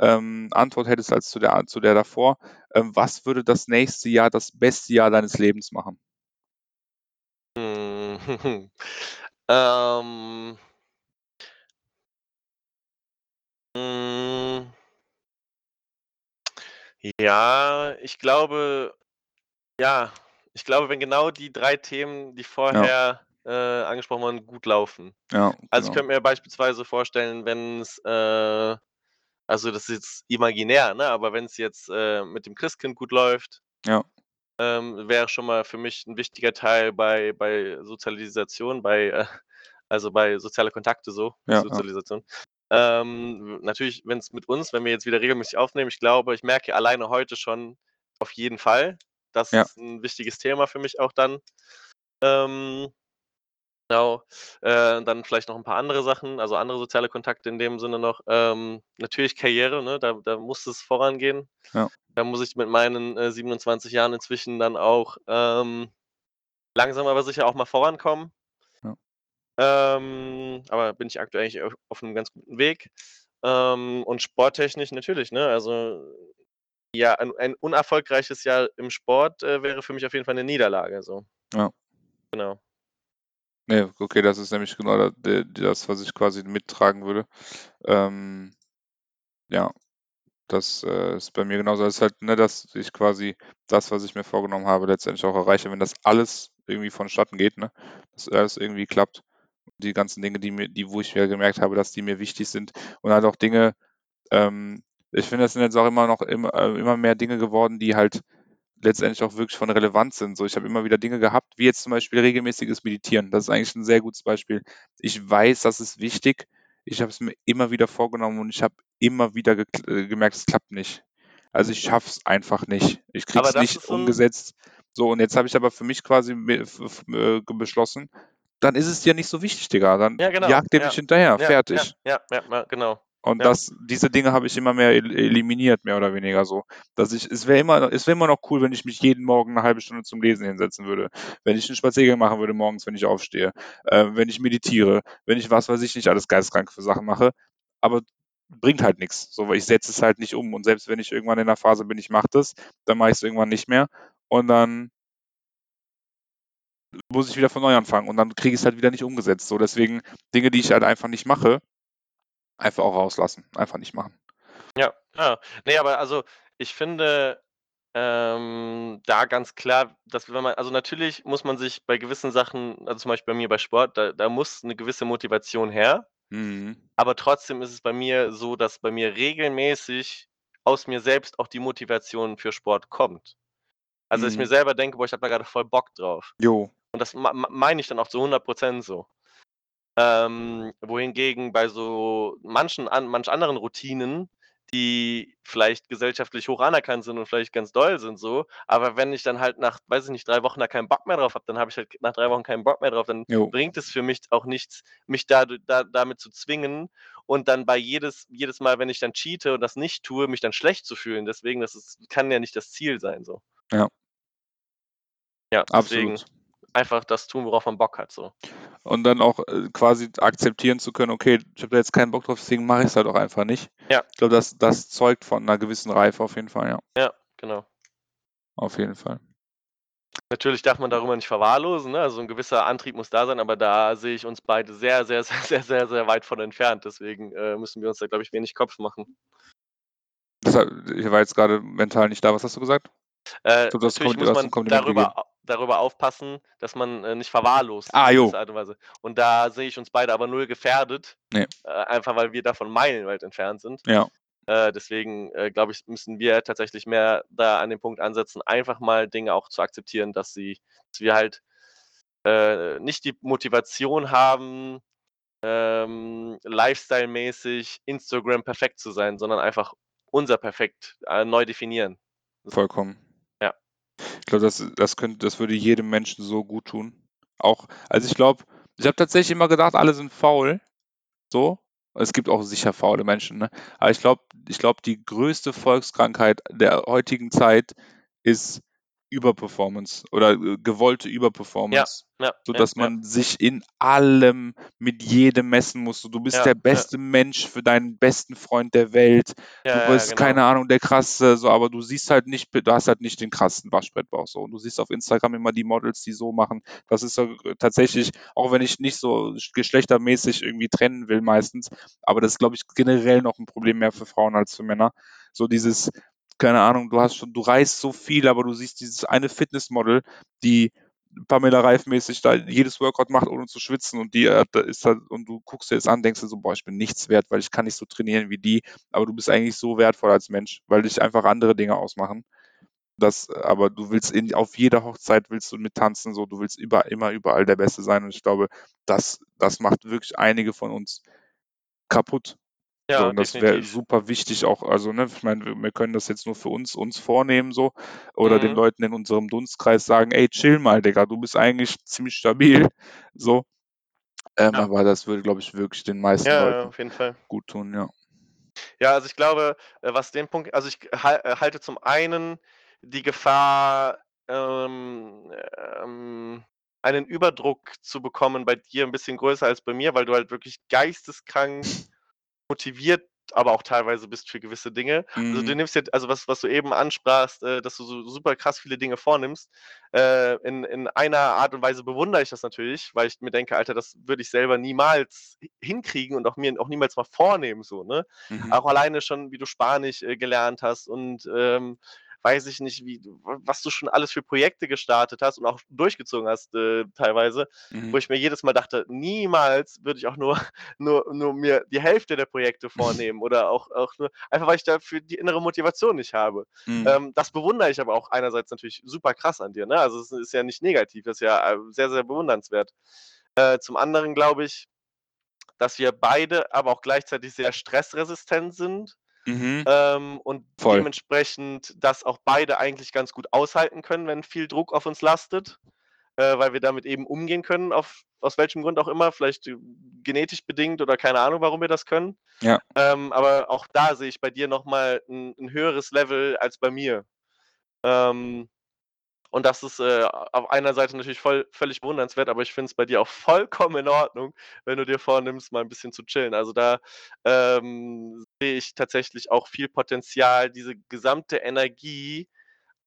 ähm, Antwort hättest als zu der zu der davor. Ähm, was würde das nächste Jahr das beste Jahr deines Lebens machen? Hm. Ähm hm Ja, ich glaube ja, ich glaube, wenn genau die 3 Themen, die vorher, äh, angesprochen wurden, gut laufen. Ja, Also, ich genau. könnte mir beispielsweise vorstellen, wenn's, äh also, das ist jetzt imaginär, ne, aber wenn's jetzt, äh, mit dem Christkind gut läuft Ja. ähm, wäre schon mal für mich 'n wichtiger Teil bei bei Sozialisation, bei, äh also, bei soziale Kontakte so, ja. Sozialisation. Ähm, natürlich, wenn's mit uns wenn wir jetzt wieder regelmäßig aufnehmen ich glaube, ich merke alleine heute schon auf jeden Fall, das Ja. ist 'n wichtiges Thema für mich auch dann. Ähm, genau, äh, dann vielleicht noch 'n paar andere Sachen, also, andere soziale Kontakte in dem Sinne noch. Ähm, natürlich Karriere, ne, da da muss es vorangehen. Ja. Da muss ich mit meinen, äh, 27 Jahren inzwischen dann auch, ähm, langsam aber sicher auch mal vorankommen. Ähm, aber bin ich aktuell eigentlich auf auf 'nem ganz guten Weg. Ähm, und sporttechnisch natürlich, ne? Also, ja, ein ein unerfolgreiches Jahr im Sport, äh, wäre für mich auf jeden Fall 'ne Niederlage so. Ja. Genau. Ne, okay, das ist nämlich genau da de das, was ich quasi mittragen würde. Ähm, ja, das, äh, ist bei mir genauso. Das ist halt, ne, dass ich quasi das, was ich mir vorgenommen habe, letztendlich auch erreiche. Wenn das alles irgendwie vonstatten geht, ne, dass alles irgendwie klappt. Die ganzen Dinge, die mir die wo ich mir gemerkt habe, dass die mir wichtig sind und halt auch Dinge ähm, ich finde, das sind jetzt auch immer noch immer äh, immer mehr Dinge geworden, die halt letztendlich auch wirklich von Relevanz sind. So, ich habe immer wieder Dinge gehabt, wie jetzt zum Beispiel regelmäßiges Meditieren. Das ist eigentlich 'n sehr gutes Beispiel. Ich weiß, das ist wichtig. Ich habe es mir immer wieder vorgenommen und ich habe immer wieder gekl äh, gemerkt, es klappt nicht. Also, ich schaffe es einfach nicht. Ich kriege Aber es das nicht umgesetzt. So, und jetzt habe ich aber für mich quasi äh, beschlossen: „Dann ist es dir nicht so wichtig, Digga. Dann Ja, genau. jag dem Ja. nicht hinterher, Ja, fertig.“ ja, ja, ja, genau. Und das diese Dinge habe ich immer mehr el eliminiert, mehr oder weniger so. Dass ich es wäre immer es wäre immer noch cool, wenn ich mich jeden Morgen 'ne halbe Stunde zum Lesen hinsetzen würde. Wenn ich 'n Spaziergang machen würde morgens, wenn ich aufstehe, äh, wenn ich meditiere, wenn ich was weiß ich nicht alles geisteskrank für Sachen mache. Aber bringt halt nix, so, weil ich setze es halt nicht um. Und selbst wenn ich irgendwann in 'ner Phase bin, ich mache das, dann mache ich's irgendwann nicht mehr und dann muss ich wieder von neu anfangen und dann kriege ich's halt wieder nicht umgesetzt. So, deswegen Dinge, die ich halt einfach nicht mache einfach auch rauslassen, einfach nicht machen. Ja, ja. Ne, aber also, ich finde, ähm, da ganz klar, dass wenn man also, natürlich muss man sich bei gewissen Sachen also, zum Beispiel bei mir bei Sport, da da muss 'ne gewisse Motivation her. Mhm. Aber trotzdem ist es bei mir so, dass bei mir regelmäßig aus mir selbst auch die Motivation für Sport kommt. Also, dass ich mir Mhm. selber denke: „Boah, ich habe da grade voll Bock drauf.“ Jo. Und das mei mei meine ich dann auch zu 100 % so. Ähm, wohingegen bei so manchen an manch anderen Routinen, die vielleicht gesellschaftlich hoch anerkannt sind und vielleicht ganz doll sind so, aber wenn ich dann halt nach, weiß ich nicht, 3 Wochen da keinen Bock mehr drauf habe, dann habe ich halt nach 3 Wochen keinen Bock mehr drauf, dann Jo. bringt es für mich auch nichts, mich dadu da damit zu zwingen und dann bei jedes jedes Mal, wenn ich dann cheate und das nicht tue, mich dann schlecht zu fühlen. Deswegen, das ist kann ja nicht das Ziel sein so. Ja. Ja, deswegen Absolut. Einfach das tun, worauf man Bock hat. So. Und dann auch äh, quasi akzeptieren zu können, okay, ich habe da jetzt keinen Bock drauf, deswegen mache ich es halt auch einfach nicht. Ja. Ich glaube, das, das zeugt von einer gewissen Reife auf jeden Fall, ja. Ja, genau. Auf jeden Fall. Natürlich darf man darüber nicht verwahrlosen, ne? also ein gewisser Antrieb muss da sein, aber da sehe ich uns beide sehr, sehr, sehr, sehr, sehr, sehr weit von entfernt. Deswegen äh, müssen wir uns da, glaube ich, wenig Kopf machen. Deshalb, ich war jetzt gerade mental nicht da. Was hast du gesagt? Äh, glaub, natürlich muss man darüber, au- darüber aufpassen, dass man äh, nicht verwahrlost. Ah, jo. Art und, Weise. und da sehe ich uns beide aber null gefährdet, Nee. äh, einfach weil wir davon meilenweit entfernt sind. Ja. Äh, deswegen äh, glaube ich, müssen wir tatsächlich mehr da an den Punkt ansetzen, einfach mal Dinge auch zu akzeptieren, dass sie, dass wir halt äh, nicht die Motivation haben, ähm, Lifestyle-mäßig Instagram perfekt zu sein, sondern einfach unser Perfekt neu definieren. Vollkommen. Ich glaube, das, das könnte, das würde jedem Menschen so gut tun. Auch, also ich glaube, ich habe tatsächlich immer gedacht, alle sind faul. So. Es gibt auch sicher faule Menschen, ne? Aber ich glaube, ich glaube, die größte Volkskrankheit der heutigen Zeit ist Überperformance oder äh, gewollte Überperformance. Ja, so ja, dass ja. man sich in allem mit jedem messen muss. So, du bist der beste Mensch für deinen besten Freund der Welt. Du bist, genau. keine Ahnung, der krasse, so, aber du siehst halt nicht, du hast halt nicht den krassen Waschbrettbauch so. Und du siehst auf Instagram immer die Models, die so machen. Das ist so äh, tatsächlich, auch wenn ich nicht so geschlechtermäßig irgendwie trennen will meistens, aber das ist, glaube ich, generell noch ein Problem mehr für Frauen als für Männer. So dieses, keine Ahnung, du hast schon, du reist so viel, aber du siehst dieses eine Fitnessmodel, die Pamela Reif-mäßig da jedes Workout macht, ohne zu schwitzen und die äh, ist halt, und du guckst dir das an, denkst dir so, boah, ich bin nichts wert, weil ich kann nicht so trainieren wie die, aber du bist eigentlich so wertvoll als Mensch, weil dich einfach andere Dinge ausmachen. Das, aber du willst in, auf jeder Hochzeit willst du mittanzen, so, du willst über, immer überall der Beste sein und ich glaube, das, das macht wirklich einige von uns kaputt. So, Ja, und das wäre super wichtig auch, also ne, ich meine, wir, können das jetzt nur für uns, uns vornehmen so oder den Mhm. Leuten in unserem Dunstkreis sagen, ey, chill mal, Digga, du bist eigentlich ziemlich stabil, so. Ähm, Ja. Aber das würde, glaube ich, wirklich den meisten Ja, ja, Leuten auf jeden Fall. gut tun, ja. Ja, also ich glaube, äh, was den Punkt, also ich äh, halte zum einen die Gefahr, ähm, ähm, einen Überdruck zu bekommen bei dir ein bisschen größer als bei mir, weil du halt wirklich geisteskrank motiviert, aber auch teilweise bist für gewisse Dinge. Also du Mhm. nimmst jetzt, also was, was du eben ansprachst, äh, dass du so super krass viele Dinge vornimmst. Äh, in, in einer Art und Weise bewundere ich das natürlich, weil ich mir denke, Alter, das würde ich selber niemals hi- hinkriegen und auch mir auch niemals mal vornehmen, so, ne? Mhm. Auch alleine schon, wie du Spanisch äh, gelernt hast und ähm, weiß ich nicht, wie, was du schon alles für Projekte gestartet hast und auch durchgezogen hast äh, teilweise, wo Mhm. ich mir jedes Mal dachte, niemals würde ich auch nur, nur, nur mir die Hälfte der Projekte vornehmen oder auch, auch nur, einfach weil ich dafür die innere Motivation nicht habe. Mhm. Ähm, das bewundere ich aber auch einerseits natürlich super krass an dir. Ne? Also es ist ja nicht negativ, das ist ja äh, sehr, sehr bewundernswert. Äh, zum anderen glaube ich, dass wir beide aber auch gleichzeitig sehr stressresistent sind Mhm. ähm, und Voll. dementsprechend das auch beide eigentlich ganz gut aushalten können, wenn viel Druck auf uns lastet, äh, weil wir damit eben umgehen können, auf, aus welchem Grund auch immer, vielleicht äh, genetisch bedingt oder keine Ahnung, warum wir das können. Ja. Ähm, aber auch da sehe ich bei dir nochmal ein, ein höheres Level als bei mir. Ähm, und das ist äh, auf einer Seite natürlich voll, völlig bewundernswert, aber ich finde es bei dir auch vollkommen in Ordnung, wenn du dir vornimmst, mal ein bisschen zu chillen. Also da ähm, sehe ich tatsächlich auch viel Potenzial, diese gesamte Energie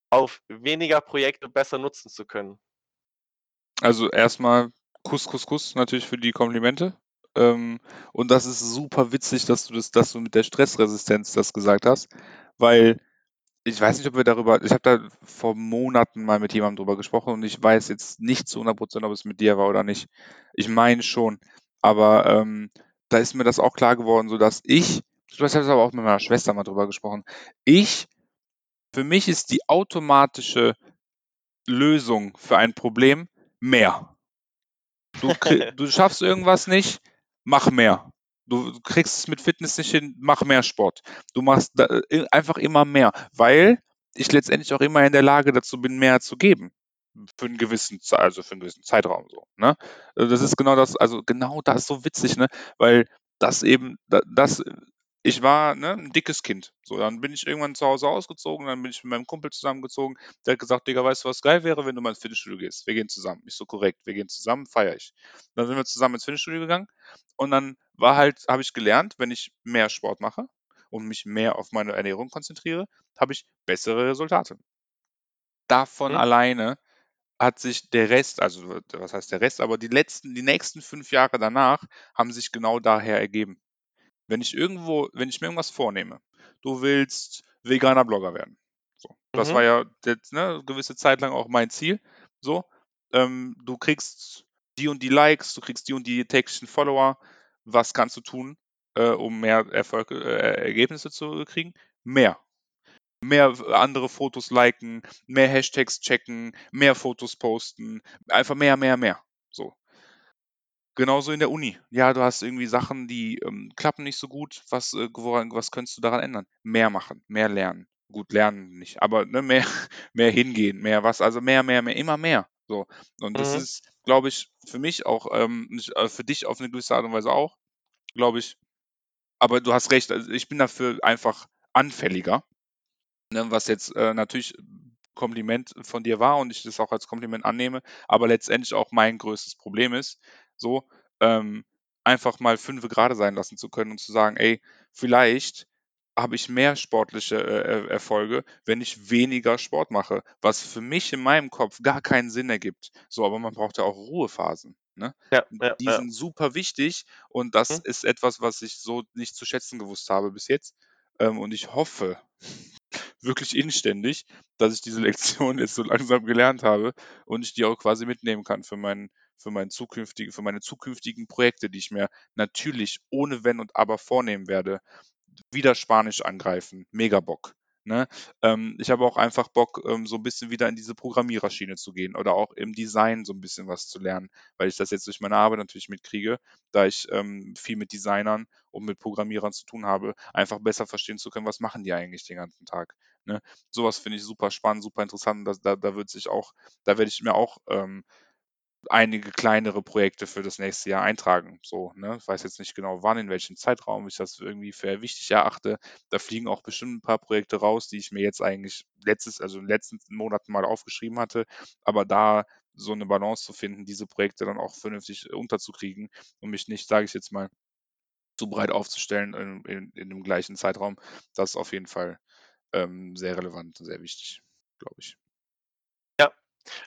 auf weniger Projekte besser nutzen zu können. Also erstmal Kuss, Kuss, Kuss natürlich für die Komplimente. Ähm, und das ist super witzig, dass du das, dass du mit der Stressresistenz das gesagt hast, weil ich weiß nicht, ob wir darüber, ich habe da vor Monaten mal mit jemandem drüber gesprochen und ich weiß jetzt nicht zu 100%, ob es mit dir war oder nicht. Ich meine schon, aber ähm, da ist mir das auch klar geworden, so dass ich, ich habe aber auch mit meiner Schwester mal drüber gesprochen, ich, für mich ist die automatische Lösung für ein Problem mehr. Du, du schaffst irgendwas nicht, mach mehr. Du kriegst es mit Fitness nicht hin, mach mehr Sport. Du machst da, äh, einfach immer mehr, weil ich letztendlich auch immer in der Lage dazu bin, mehr zu geben. Für einen gewissen, also für einen gewissen Zeitraum so. Ne? Also Das ist genau das, also genau das ist so witzig, ne? Weil das eben, da- das ich war ne, ein dickes Kind. So, dann bin ich irgendwann zu Hause ausgezogen, dann bin ich mit meinem Kumpel zusammengezogen. Der hat gesagt, Digga, weißt du, was geil wäre, wenn du mal ins Fitnessstudio gehst? Wir gehen zusammen. Ich so, korrekt, wir gehen zusammen, feiere ich. Dann sind wir zusammen ins Fitnessstudio gegangen und dann war halt, habe ich gelernt, wenn ich mehr Sport mache und mich mehr auf meine Ernährung konzentriere, habe ich bessere Resultate. Davon Mhm. alleine hat sich der Rest, also was heißt der Rest, aber die letzten, die nächsten fünf Jahre danach haben sich genau daher ergeben. Wenn ich irgendwo, wenn ich mir irgendwas vornehme, du willst veganer Blogger werden. So. Das Mhm. war ja jetzt, ne, eine gewisse Zeit lang auch mein Ziel. So, ähm, du kriegst die und die Likes, du kriegst die und die täglichen Follower. Was kannst du tun, äh, um mehr Erfolg, äh, Ergebnisse zu kriegen? Mehr. Mehr andere Fotos liken, mehr Hashtags checken, mehr Fotos posten, einfach mehr, mehr, mehr. So. Genauso in der Uni. Ja, du hast irgendwie Sachen, die ähm, klappen nicht so gut. Was, äh, woran, was könntest du daran ändern? Mehr machen, mehr lernen. Gut, lernen nicht, aber ne, mehr, mehr hingehen, mehr was, also mehr, mehr, mehr, immer mehr. So. Und das Mhm. ist, glaube ich, für mich auch, ähm, äh, für dich auf eine gewisse Art und Weise auch, glaube ich. Aber du hast recht, also ich bin dafür einfach anfälliger. Ne, was jetzt äh, natürlich Kompliment von dir war und ich das auch als Kompliment annehme, aber letztendlich auch mein größtes Problem ist, so ähm, einfach mal fünfe gerade sein lassen zu können und zu sagen, ey, vielleicht habe ich mehr sportliche äh, Erfolge, wenn ich weniger Sport mache, was für mich in meinem Kopf gar keinen Sinn ergibt. So, aber man braucht ja auch Ruhephasen. Ne? Ja, ja, Die ja. sind super wichtig und das Mhm. ist etwas, was ich so nicht zu schätzen gewusst habe bis jetzt. Ähm, und ich hoffe, wirklich inständig, dass ich diese Lektion jetzt so langsam gelernt habe und ich die auch quasi mitnehmen kann für mein, für mein zukünftige, für meine zukünftigen Projekte, die ich mir natürlich ohne Wenn und Aber vornehmen werde. Wieder Spanisch angreifen, mega Bock. Ne? Ähm, ich habe auch einfach Bock, ähm, so ein bisschen wieder in diese Programmiererschiene zu gehen oder auch im Design so ein bisschen was zu lernen, weil ich das jetzt durch meine Arbeit natürlich mitkriege, da ich ähm, viel mit Designern und mit Programmierern zu tun habe, einfach besser verstehen zu können, was machen die eigentlich den ganzen Tag. Ne? Sowas finde ich super spannend, super interessant. Da, da, da wird sich auch, da werde ich mir auch ähm, einige kleinere Projekte für das nächste Jahr eintragen. So, ne? Ich weiß jetzt nicht genau wann, in welchem Zeitraum ich das irgendwie für wichtig erachte. Da fliegen auch bestimmt ein paar Projekte raus, die ich mir jetzt eigentlich letztes, also in den letzten Monaten mal aufgeschrieben hatte. Aber da so eine Balance zu finden, diese Projekte dann auch vernünftig unterzukriegen und mich nicht, sage ich jetzt mal, zu breit aufzustellen in, in, in dem gleichen Zeitraum, das ist auf jeden Fall ähm, sehr relevant, sehr wichtig, glaube ich.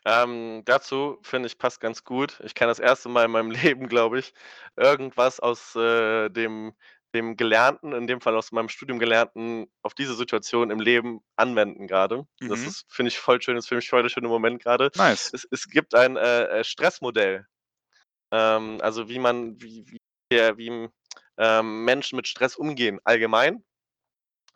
Ähm, dazu finde ich passt ganz gut. Ich kann das erste Mal in meinem Leben, glaube ich, irgendwas aus äh, dem, dem Gelernten, in dem Fall aus meinem Studium Gelernten, auf diese Situation im Leben anwenden gerade. Das Mhm. ist, finde ich, voll schön, das ist für mich voll der schöne Moment gerade. Nice. Es, es gibt ein äh, äh, Stressmodell. Ähm, also wie man, wie, wie, der, wie ähm, Menschen mit Stress umgehen, allgemein.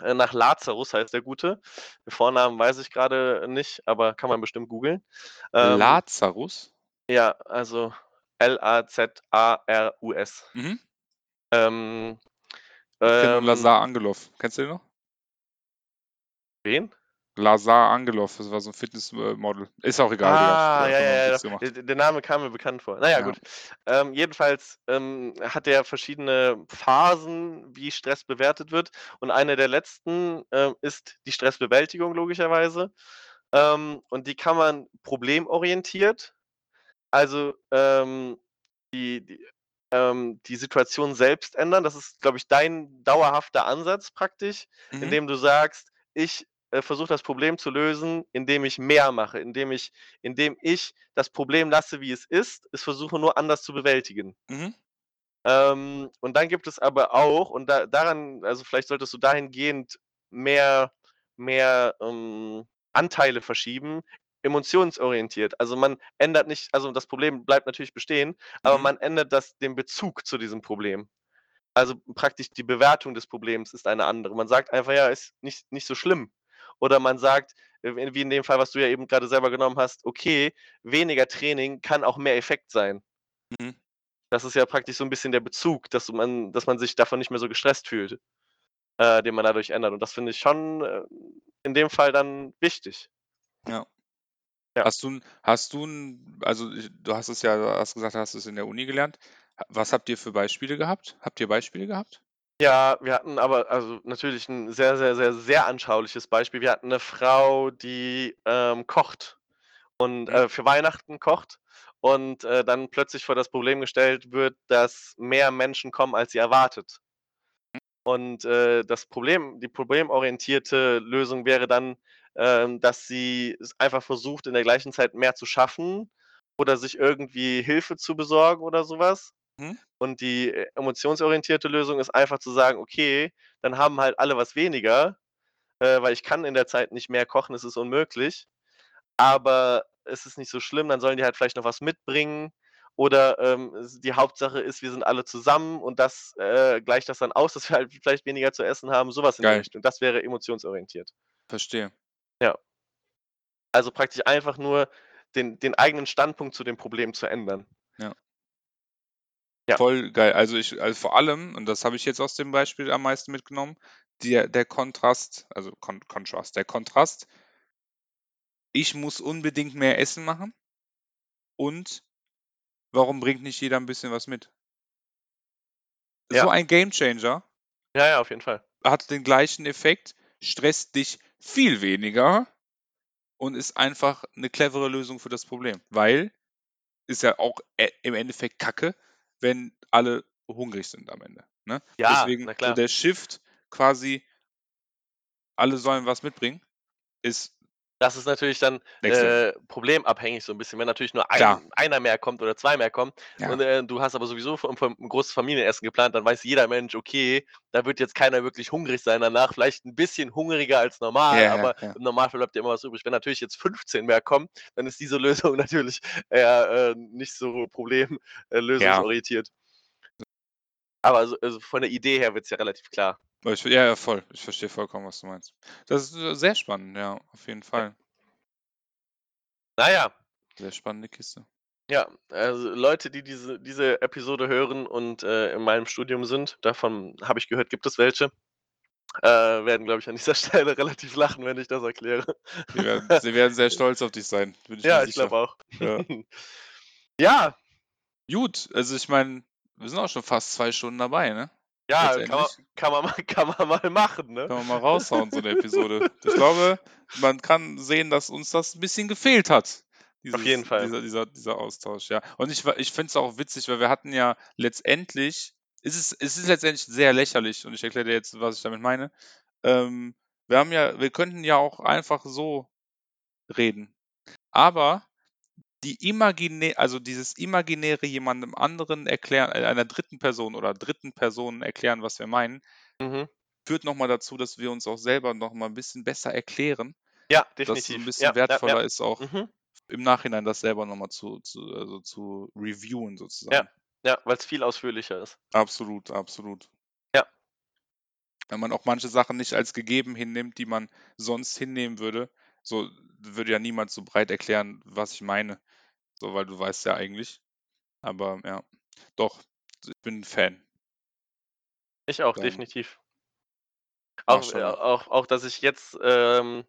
Äh, nach Lazarus heißt der Gute. Den Vornamen weiß ich gerade nicht, aber kann man bestimmt googeln. Ähm, Lazarus? ja, also L-A-Z-A-R-U-S. Mhm. Ähm, Ich kenne ähm, Lazar Angelov. Kennst du den noch? wen? Lazar Angelov, das war so ein Fitnessmodel. Ist auch egal, Ah, ja, ja, ja. Der, der Name kam mir bekannt vor. Naja, Ja. gut. Ähm, jedenfalls ähm, hat er verschiedene Phasen, wie Stress bewertet wird. Und eine der letzten ähm, ist die Stressbewältigung, logischerweise. Ähm, und die kann man problemorientiert, also ähm, die, die, ähm, die Situation selbst ändern. Das ist, glaube ich, dein dauerhafter Ansatz praktisch, Mhm. indem du sagst, ich äh, versuche das Problem zu lösen, indem ich mehr mache, indem ich, indem ich das Problem lasse, wie es ist, es versuche nur anders zu bewältigen. Mhm. Ähm, und dann gibt es aber auch, und da, daran, also vielleicht solltest du dahingehend mehr, mehr ähm, Anteile verschieben, emotionsorientiert. Also man ändert nicht, also das Problem bleibt natürlich bestehen, aber Mhm. man ändert das, den Bezug zu diesem Problem. Also praktisch die Bewertung des Problems ist eine andere. Man sagt einfach, ja, ist nicht, nicht so schlimm. Oder man sagt, äh, wie in dem Fall, was du ja eben gerade selber genommen hast, okay, weniger Training kann auch mehr Effekt sein. Mhm. Das ist ja praktisch so ein bisschen der Bezug, dass man dass man sich davon nicht mehr so gestresst fühlt, äh, den man dadurch ändert. Und das finde ich schon, äh, in dem Fall dann wichtig. Ja. Ja. Hast du hast du also, ich du hast es ja hast gesagt, du hast es in der Uni gelernt. Was habt ihr für Beispiele gehabt? Habt ihr Beispiele gehabt? Ja, wir hatten aber also natürlich ein sehr, sehr, sehr, sehr anschauliches Beispiel. Wir hatten eine Frau, die, ähm, kocht und, Mhm. äh, für Weihnachten kocht und, äh, dann plötzlich vor das Problem gestellt wird, dass mehr Menschen kommen, als sie erwartet. Und, äh, das Problem die problemorientierte Lösung wäre dann, ähm, dass sie es einfach versucht, in der gleichen Zeit mehr zu schaffen oder sich irgendwie Hilfe zu besorgen oder sowas. Mhm. Und die, äh, emotionsorientierte Lösung ist einfach zu sagen: „Okay, dann haben halt alle was weniger, äh, weil ich kann in der Zeit nicht mehr kochen, es ist unmöglich. Aber es ist nicht so schlimm, dann sollen die halt vielleicht noch was mitbringen oder, ähm, die Hauptsache ist, wir sind alle zusammen und das, äh, gleicht das dann aus, dass wir halt vielleicht weniger zu essen haben“, so was in Geil. Richtung. Das wäre emotionsorientiert. Verstehe. Ja. Also praktisch einfach nur den den eigenen Standpunkt zu dem Problem zu ändern. Ja. Ja. Voll geil. Also ich also vor allem, und das habe ich jetzt aus dem Beispiel am meisten mitgenommen, der der Kontrast, also Kon Kontrast, der Kontrast ich muss unbedingt mehr Essen machen und warum bringt nicht jeder 'n bisschen was mit? Ja. So ein Gamechanger. Ja, ja, auf jeden Fall. Hat den gleichen Effekt, stresst dich viel weniger und ist einfach 'ne clevere Lösung für das Problem, weil ist ja auch, äh, im Endeffekt Kacke, wenn alle hungrig sind am Ende, ne? Ja, Deswegen na so klar. der Shift quasi alle sollen was mitbringen, ist Das ist natürlich dann, äh, problemabhängig so 'n bisschen. Wenn natürlich nur Klar. ein einer mehr kommt oder 2 mehr kommen Ja. und, äh, du hast aber sowieso vom vom 'n großes Familienessen geplant, dann weiß jeder Mensch: „Okay, da wird jetzt keiner wirklich hungrig sein danach, vielleicht 'n bisschen hungriger als normal, Ja, aber ja. im Normalfall bleibt ja immer was übrig.“ Wenn natürlich jetzt 15 mehr kommen, dann ist diese Lösung natürlich eher, äh, nicht so problem äh, Ja. lösungsorientiert. Aber also also von der Idee her wird's ja relativ klar. Ich ja, ja, voll. Ich verstehe vollkommen, was du meinst. Das ist, äh, sehr spannend, ja, auf jeden. Fall. Na ja. Sehr spannende Kiste. Ja, also Leute, die diese diese Episode hören und, äh, in meinem Studium sind, davon habe ich gehört, gibt es welche, äh, werden, glaube ich, an dieser Stelle relativ lachen, wenn ich das erkläre. Sie werden sie werden sehr stolz auf dich sein, ich Ja, ich glaube auch. Ja. Ja. Gut, also ich meine, wir sind auch schon fast 2 Stunden dabei, ne? Ja, kann man kann man mal kann man mal machen, ne? Kann man mal raushauen, so 'ne Episode. Ich glaube, man kann sehen, dass uns das 'n bisschen gefehlt hat, Auf jeden dieses Fall. dieser dieser dieser Austausch, ja. Und ich ich finde es auch witzig, weil wir hatten ja letztendlich es ist es ist letztendlich sehr lächerlich und ich erkläre dir jetzt, was ich damit meine. Ähm, wir haben ja wir könnten ja auch einfach so reden. Aber die imaginä also dieses imaginäre jemandem anderen erklären äh, einer dritten Person oder dritten Personen erklären, was wir meinen Mhm. führt noch mal dazu, dass wir uns auch selber noch mal 'n bisschen besser erklären, Ja, dass es so 'n definitiv. bisschen Ja, ja, wertvoller ja. ist, auch Mhm. im Nachhinein das selber noch mal zu zu also zu reviewen Ja, sozusagen. ja, weil's viel ausführlicher ist. Absolut, absolut. Ja. Wenn man auch manche Sachen nicht als gegeben hinnimmt, die man sonst hinnehmen würde. So würde ja niemand so breit erklären, was ich meine. So, weil du weißt ja eigentlich. Aber ja, doch, ich bin Fan. Ich auch, Dann definitiv. Auch noch. auch auch, dass ich jetzt, ähm,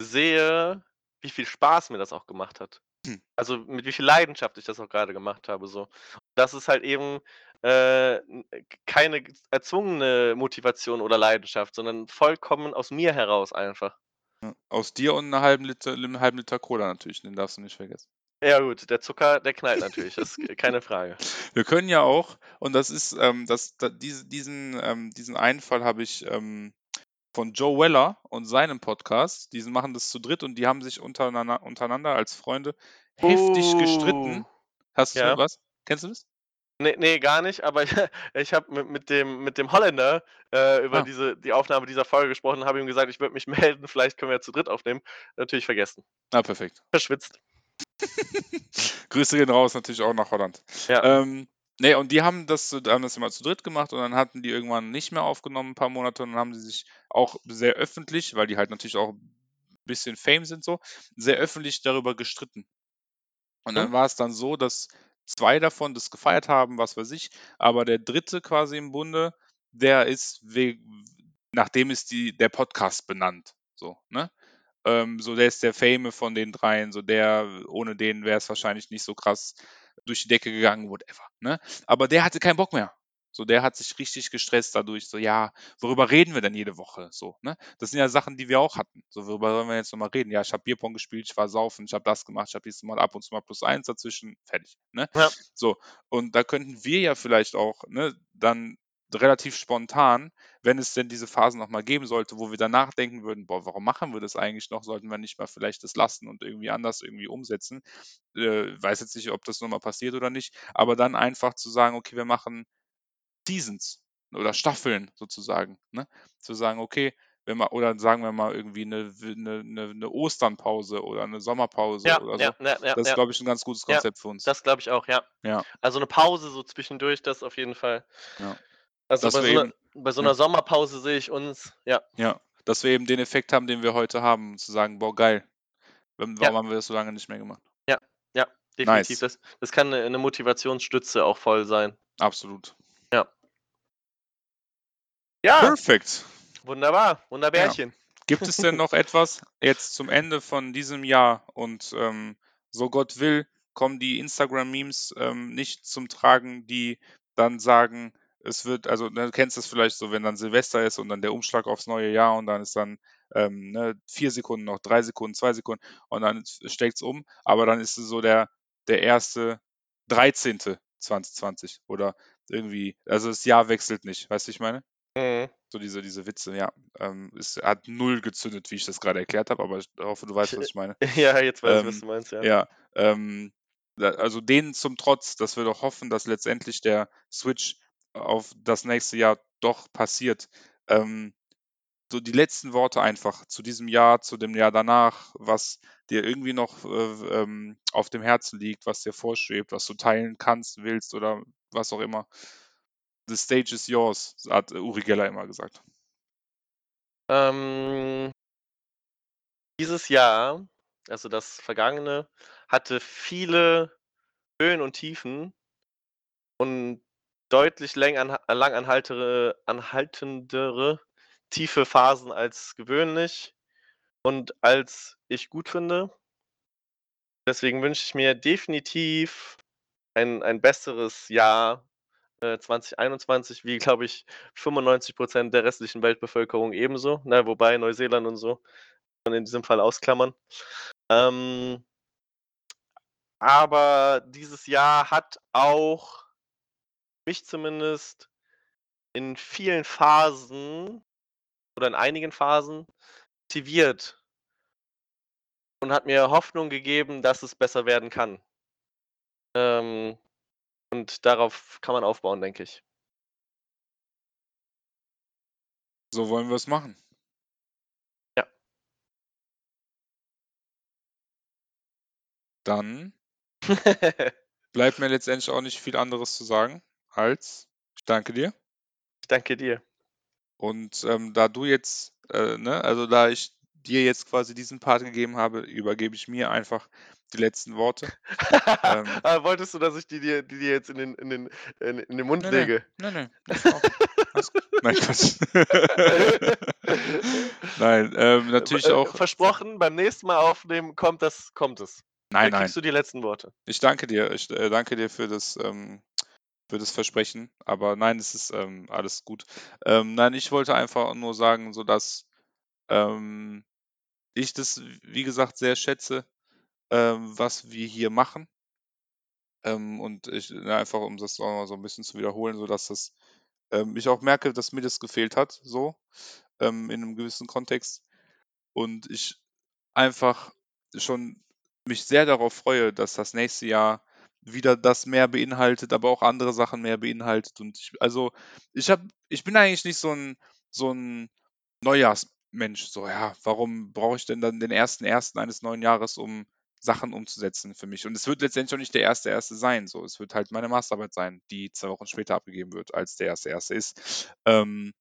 sehe, wie viel Spaß mir das auch gemacht hat. Hm. Also, mit wie viel Leidenschaft ich das auch grade gemacht habe so. Das ist halt eben, äh, keine erzwungene Motivation oder Leidenschaft, sondern vollkommen aus mir heraus einfach. Ja, aus dir und 'ner halben Liter 'nem halben Liter Cola natürlich, den darfst du nicht vergessen. Ja gut, der Zucker, der knallt natürlich, das ist keine Frage. Wir können ja auch und das ist, ähm, das da diese diesen ähm, diesen einen Fall habe ich, ähm, von Joe Weller und seinem Podcast. Die machen das zu dritt und die haben sich untereinander untereinander als Freunde heftig gestritten. Uh. Hast du Ja. was? Kennst du das? Ne, ne, gar nicht, aber ich habe mit mit dem mit dem Holländer, äh, über Ah. diese die Aufnahme dieser Folge gesprochen und habe ihm gesagt, ich würde mich melden, vielleicht können wir ja zu dritt aufnehmen. Natürlich vergessen. Ah, perfekt. Verschwitzt. Grüße gehen raus natürlich auch nach Holland. Ja. Ähm, ne, und die haben das haben das immer zu dritt gemacht und dann hatten die irgendwann nicht mehr aufgenommen 'n paar Monate und dann haben die sich auch sehr öffentlich, weil die halt natürlich auch 'n bisschen Fame sind so, sehr öffentlich darüber gestritten. Und dann Mhm. war's dann so, dass 2 davon das gefeiert haben, was weiß ich, aber der 3. quasi im Bunde, der ist we nach dem ist die der Podcast benannt, so, ne? Ähm, so der ist der Fame von den Dreien, so der ohne den wär's wahrscheinlich nicht so krass durch die Decke gegangen, whatever, ne? Aber der hatte keinen Bock mehr. So, der hat sich richtig gestresst dadurch. So, ja, worüber reden wir denn jede Woche? So, ne? Das sind ja Sachen, die wir auch hatten. So, worüber sollen wir jetzt nochmal reden? Ja, ich habe Bierpong gespielt, ich war saufen, ich habe das gemacht, ich habe dieses Mal ab und zu mal plus eins dazwischen, fertig. Ne? Ja. So, und da könnten wir ja vielleicht auch, ne, dann relativ spontan, wenn es denn diese Phasen nochmal geben sollte, wo wir danach denken würden, boah, warum machen wir das eigentlich noch? Sollten wir nicht mal vielleicht das lassen und irgendwie anders irgendwie umsetzen? Äh, weiß jetzt nicht, ob das nochmal passiert oder nicht, aber dann einfach zu sagen, okay, wir machen Seasons oder Staffeln sozusagen, ne? Zu sagen, okay, wenn wir, oder sagen wir mal irgendwie eine, eine, eine, eine Osternpause oder eine Sommerpause Ja, oder so. ja, ja, ja, Das ist, ja. glaube ich, ein ganz gutes Ja, Konzept für uns. Das glaube ich auch, ja. Ja, Also eine Pause so zwischendurch, das auf jeden Fall. ja, Also bei so, wir einer, bei so ja. einer Sommerpause sehe ich uns, ja. ja. Dass wir eben den Effekt haben, den wir heute haben, zu sagen, boah, geil. Warum Ja. haben wir das so lange nicht mehr gemacht? Ja, definitiv. Nice. Das, das kann eine, eine Motivationsstütze auch voll sein. Absolut. Ja, Perfekt. wunderbar. Wunderbärchen. Gibt es denn noch etwas jetzt zum Ende von diesem Jahr und ähm, so Gott will, kommen die Instagram-Memes ähm, nicht zum Tragen, die dann sagen, es wird, also ne, du kennst das vielleicht so, wenn dann Silvester ist und dann der Umschlag aufs neue Jahr und dann ist dann ähm, ne, vier Sekunden noch, drei Sekunden, zwei Sekunden und dann steckt es um, aber dann ist es so der, der erste 13. 2020 oder irgendwie, also das Jahr wechselt nicht, weißt du, ich meine? Mhm. So diese, diese Witze, ja. Ähm, es hat null gezündet, wie ich das gerade erklärt habe, aber ich hoffe, du weißt, was ich meine. Ja, jetzt weiß ich, was Ähm, du meinst, ja. Ja, ähm, da, also denen zum Trotz, dass wir doch hoffen, dass letztendlich der Switch auf das nächste Jahr doch passiert. Ähm, so die letzten Worte einfach zu diesem Jahr, zu dem Jahr danach, was dir irgendwie noch äh, ähm, auf dem Herzen liegt, was dir vorschwebt, was du teilen kannst, willst oder was auch immer. The stage is yours, hat Uri Geller immer gesagt. Ähm, dieses Jahr, also das vergangene, hatte viele Höhen und Tiefen und deutlich läng anha- lang anhaltere, anhaltendere tiefe Phasen als gewöhnlich und als ich gut finde. Deswegen wünsche ich mir definitiv ein, ein besseres Jahr äh, 2021, wie glaube ich 95% der restlichen Weltbevölkerung ebenso. Na, wobei Neuseeland und so in diesem Fall ausklammern. Ähm, aber dieses Jahr hat auch mich zumindest in vielen Phasen oder in einigen Phasen motiviert und hat mir Hoffnung gegeben, dass es besser werden kann. Ähm, und darauf kann man aufbauen, denke ich. So wollen wir es machen. Ja. Dann bleibt mir letztendlich auch nicht viel anderes zu sagen als ich danke dir. ich danke dir. Und ähm, da du jetzt, äh, ne, also da ich dir jetzt quasi diesen Part gegeben habe, übergebe ich mir einfach die letzten Worte. Ähm. Ah, Wolltest du, dass ich die dir, die dir jetzt in den, in den, in, den Mund nee. lege? Nein, nein, gut. Nein, Quatsch. Nein, ähm, natürlich Äh, auch. Versprochen, beim nächsten Mal aufnehmen kommt das, kommt es. Nein, Dann nein. kriegst du die letzten Worte. Ich danke dir. Ich äh, danke dir für das, ähm, für das Versprechen. Aber nein, es ist ähm, alles gut. Ähm, nein, ich wollte einfach nur sagen, so dass ähm, ich das, wie gesagt, sehr schätze, ähm, was wir hier machen. Ähm, und ich, na, einfach um das auch mal so ein bisschen zu wiederholen, so dass das, ähm, ich auch merke, dass mir das gefehlt hat, so, ähm, in einem gewissen Kontext. Und ich einfach schon mich sehr darauf freue, dass das nächste Jahr wieder das mehr beinhaltet, aber auch andere Sachen mehr beinhaltet. Und ich, also ich habe, ich bin eigentlich nicht so ein, so ein Neujahrsmensch. So, ja, warum brauche ich denn dann den ersten ersten eines neuen Jahres, um Sachen umzusetzen für mich? Und es wird letztendlich auch nicht der erste erste sein. So, es wird halt meine Masterarbeit sein, die zwei Wochen später abgegeben wird, als der erste erste ist. Ähm,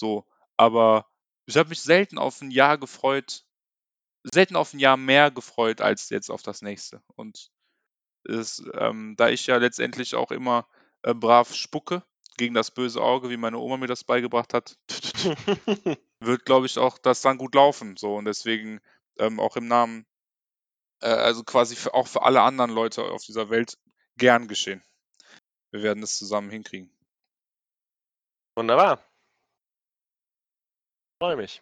so, aber ich habe mich selten auf ein Jahr gefreut, selten auf ein Jahr mehr gefreut als jetzt auf das nächste. Und es, ähm, da ich ja letztendlich auch immer äh, brav spucke gegen das böse Auge, wie meine Oma mir das beigebracht hat, wird, glaube ich, auch das dann gut laufen. So und deswegen ähm, auch im Namen, äh, also quasi für, auch für alle anderen Leute auf dieser Welt gern geschehen. Wir werden es zusammen hinkriegen. Wunderbar. Freue mich.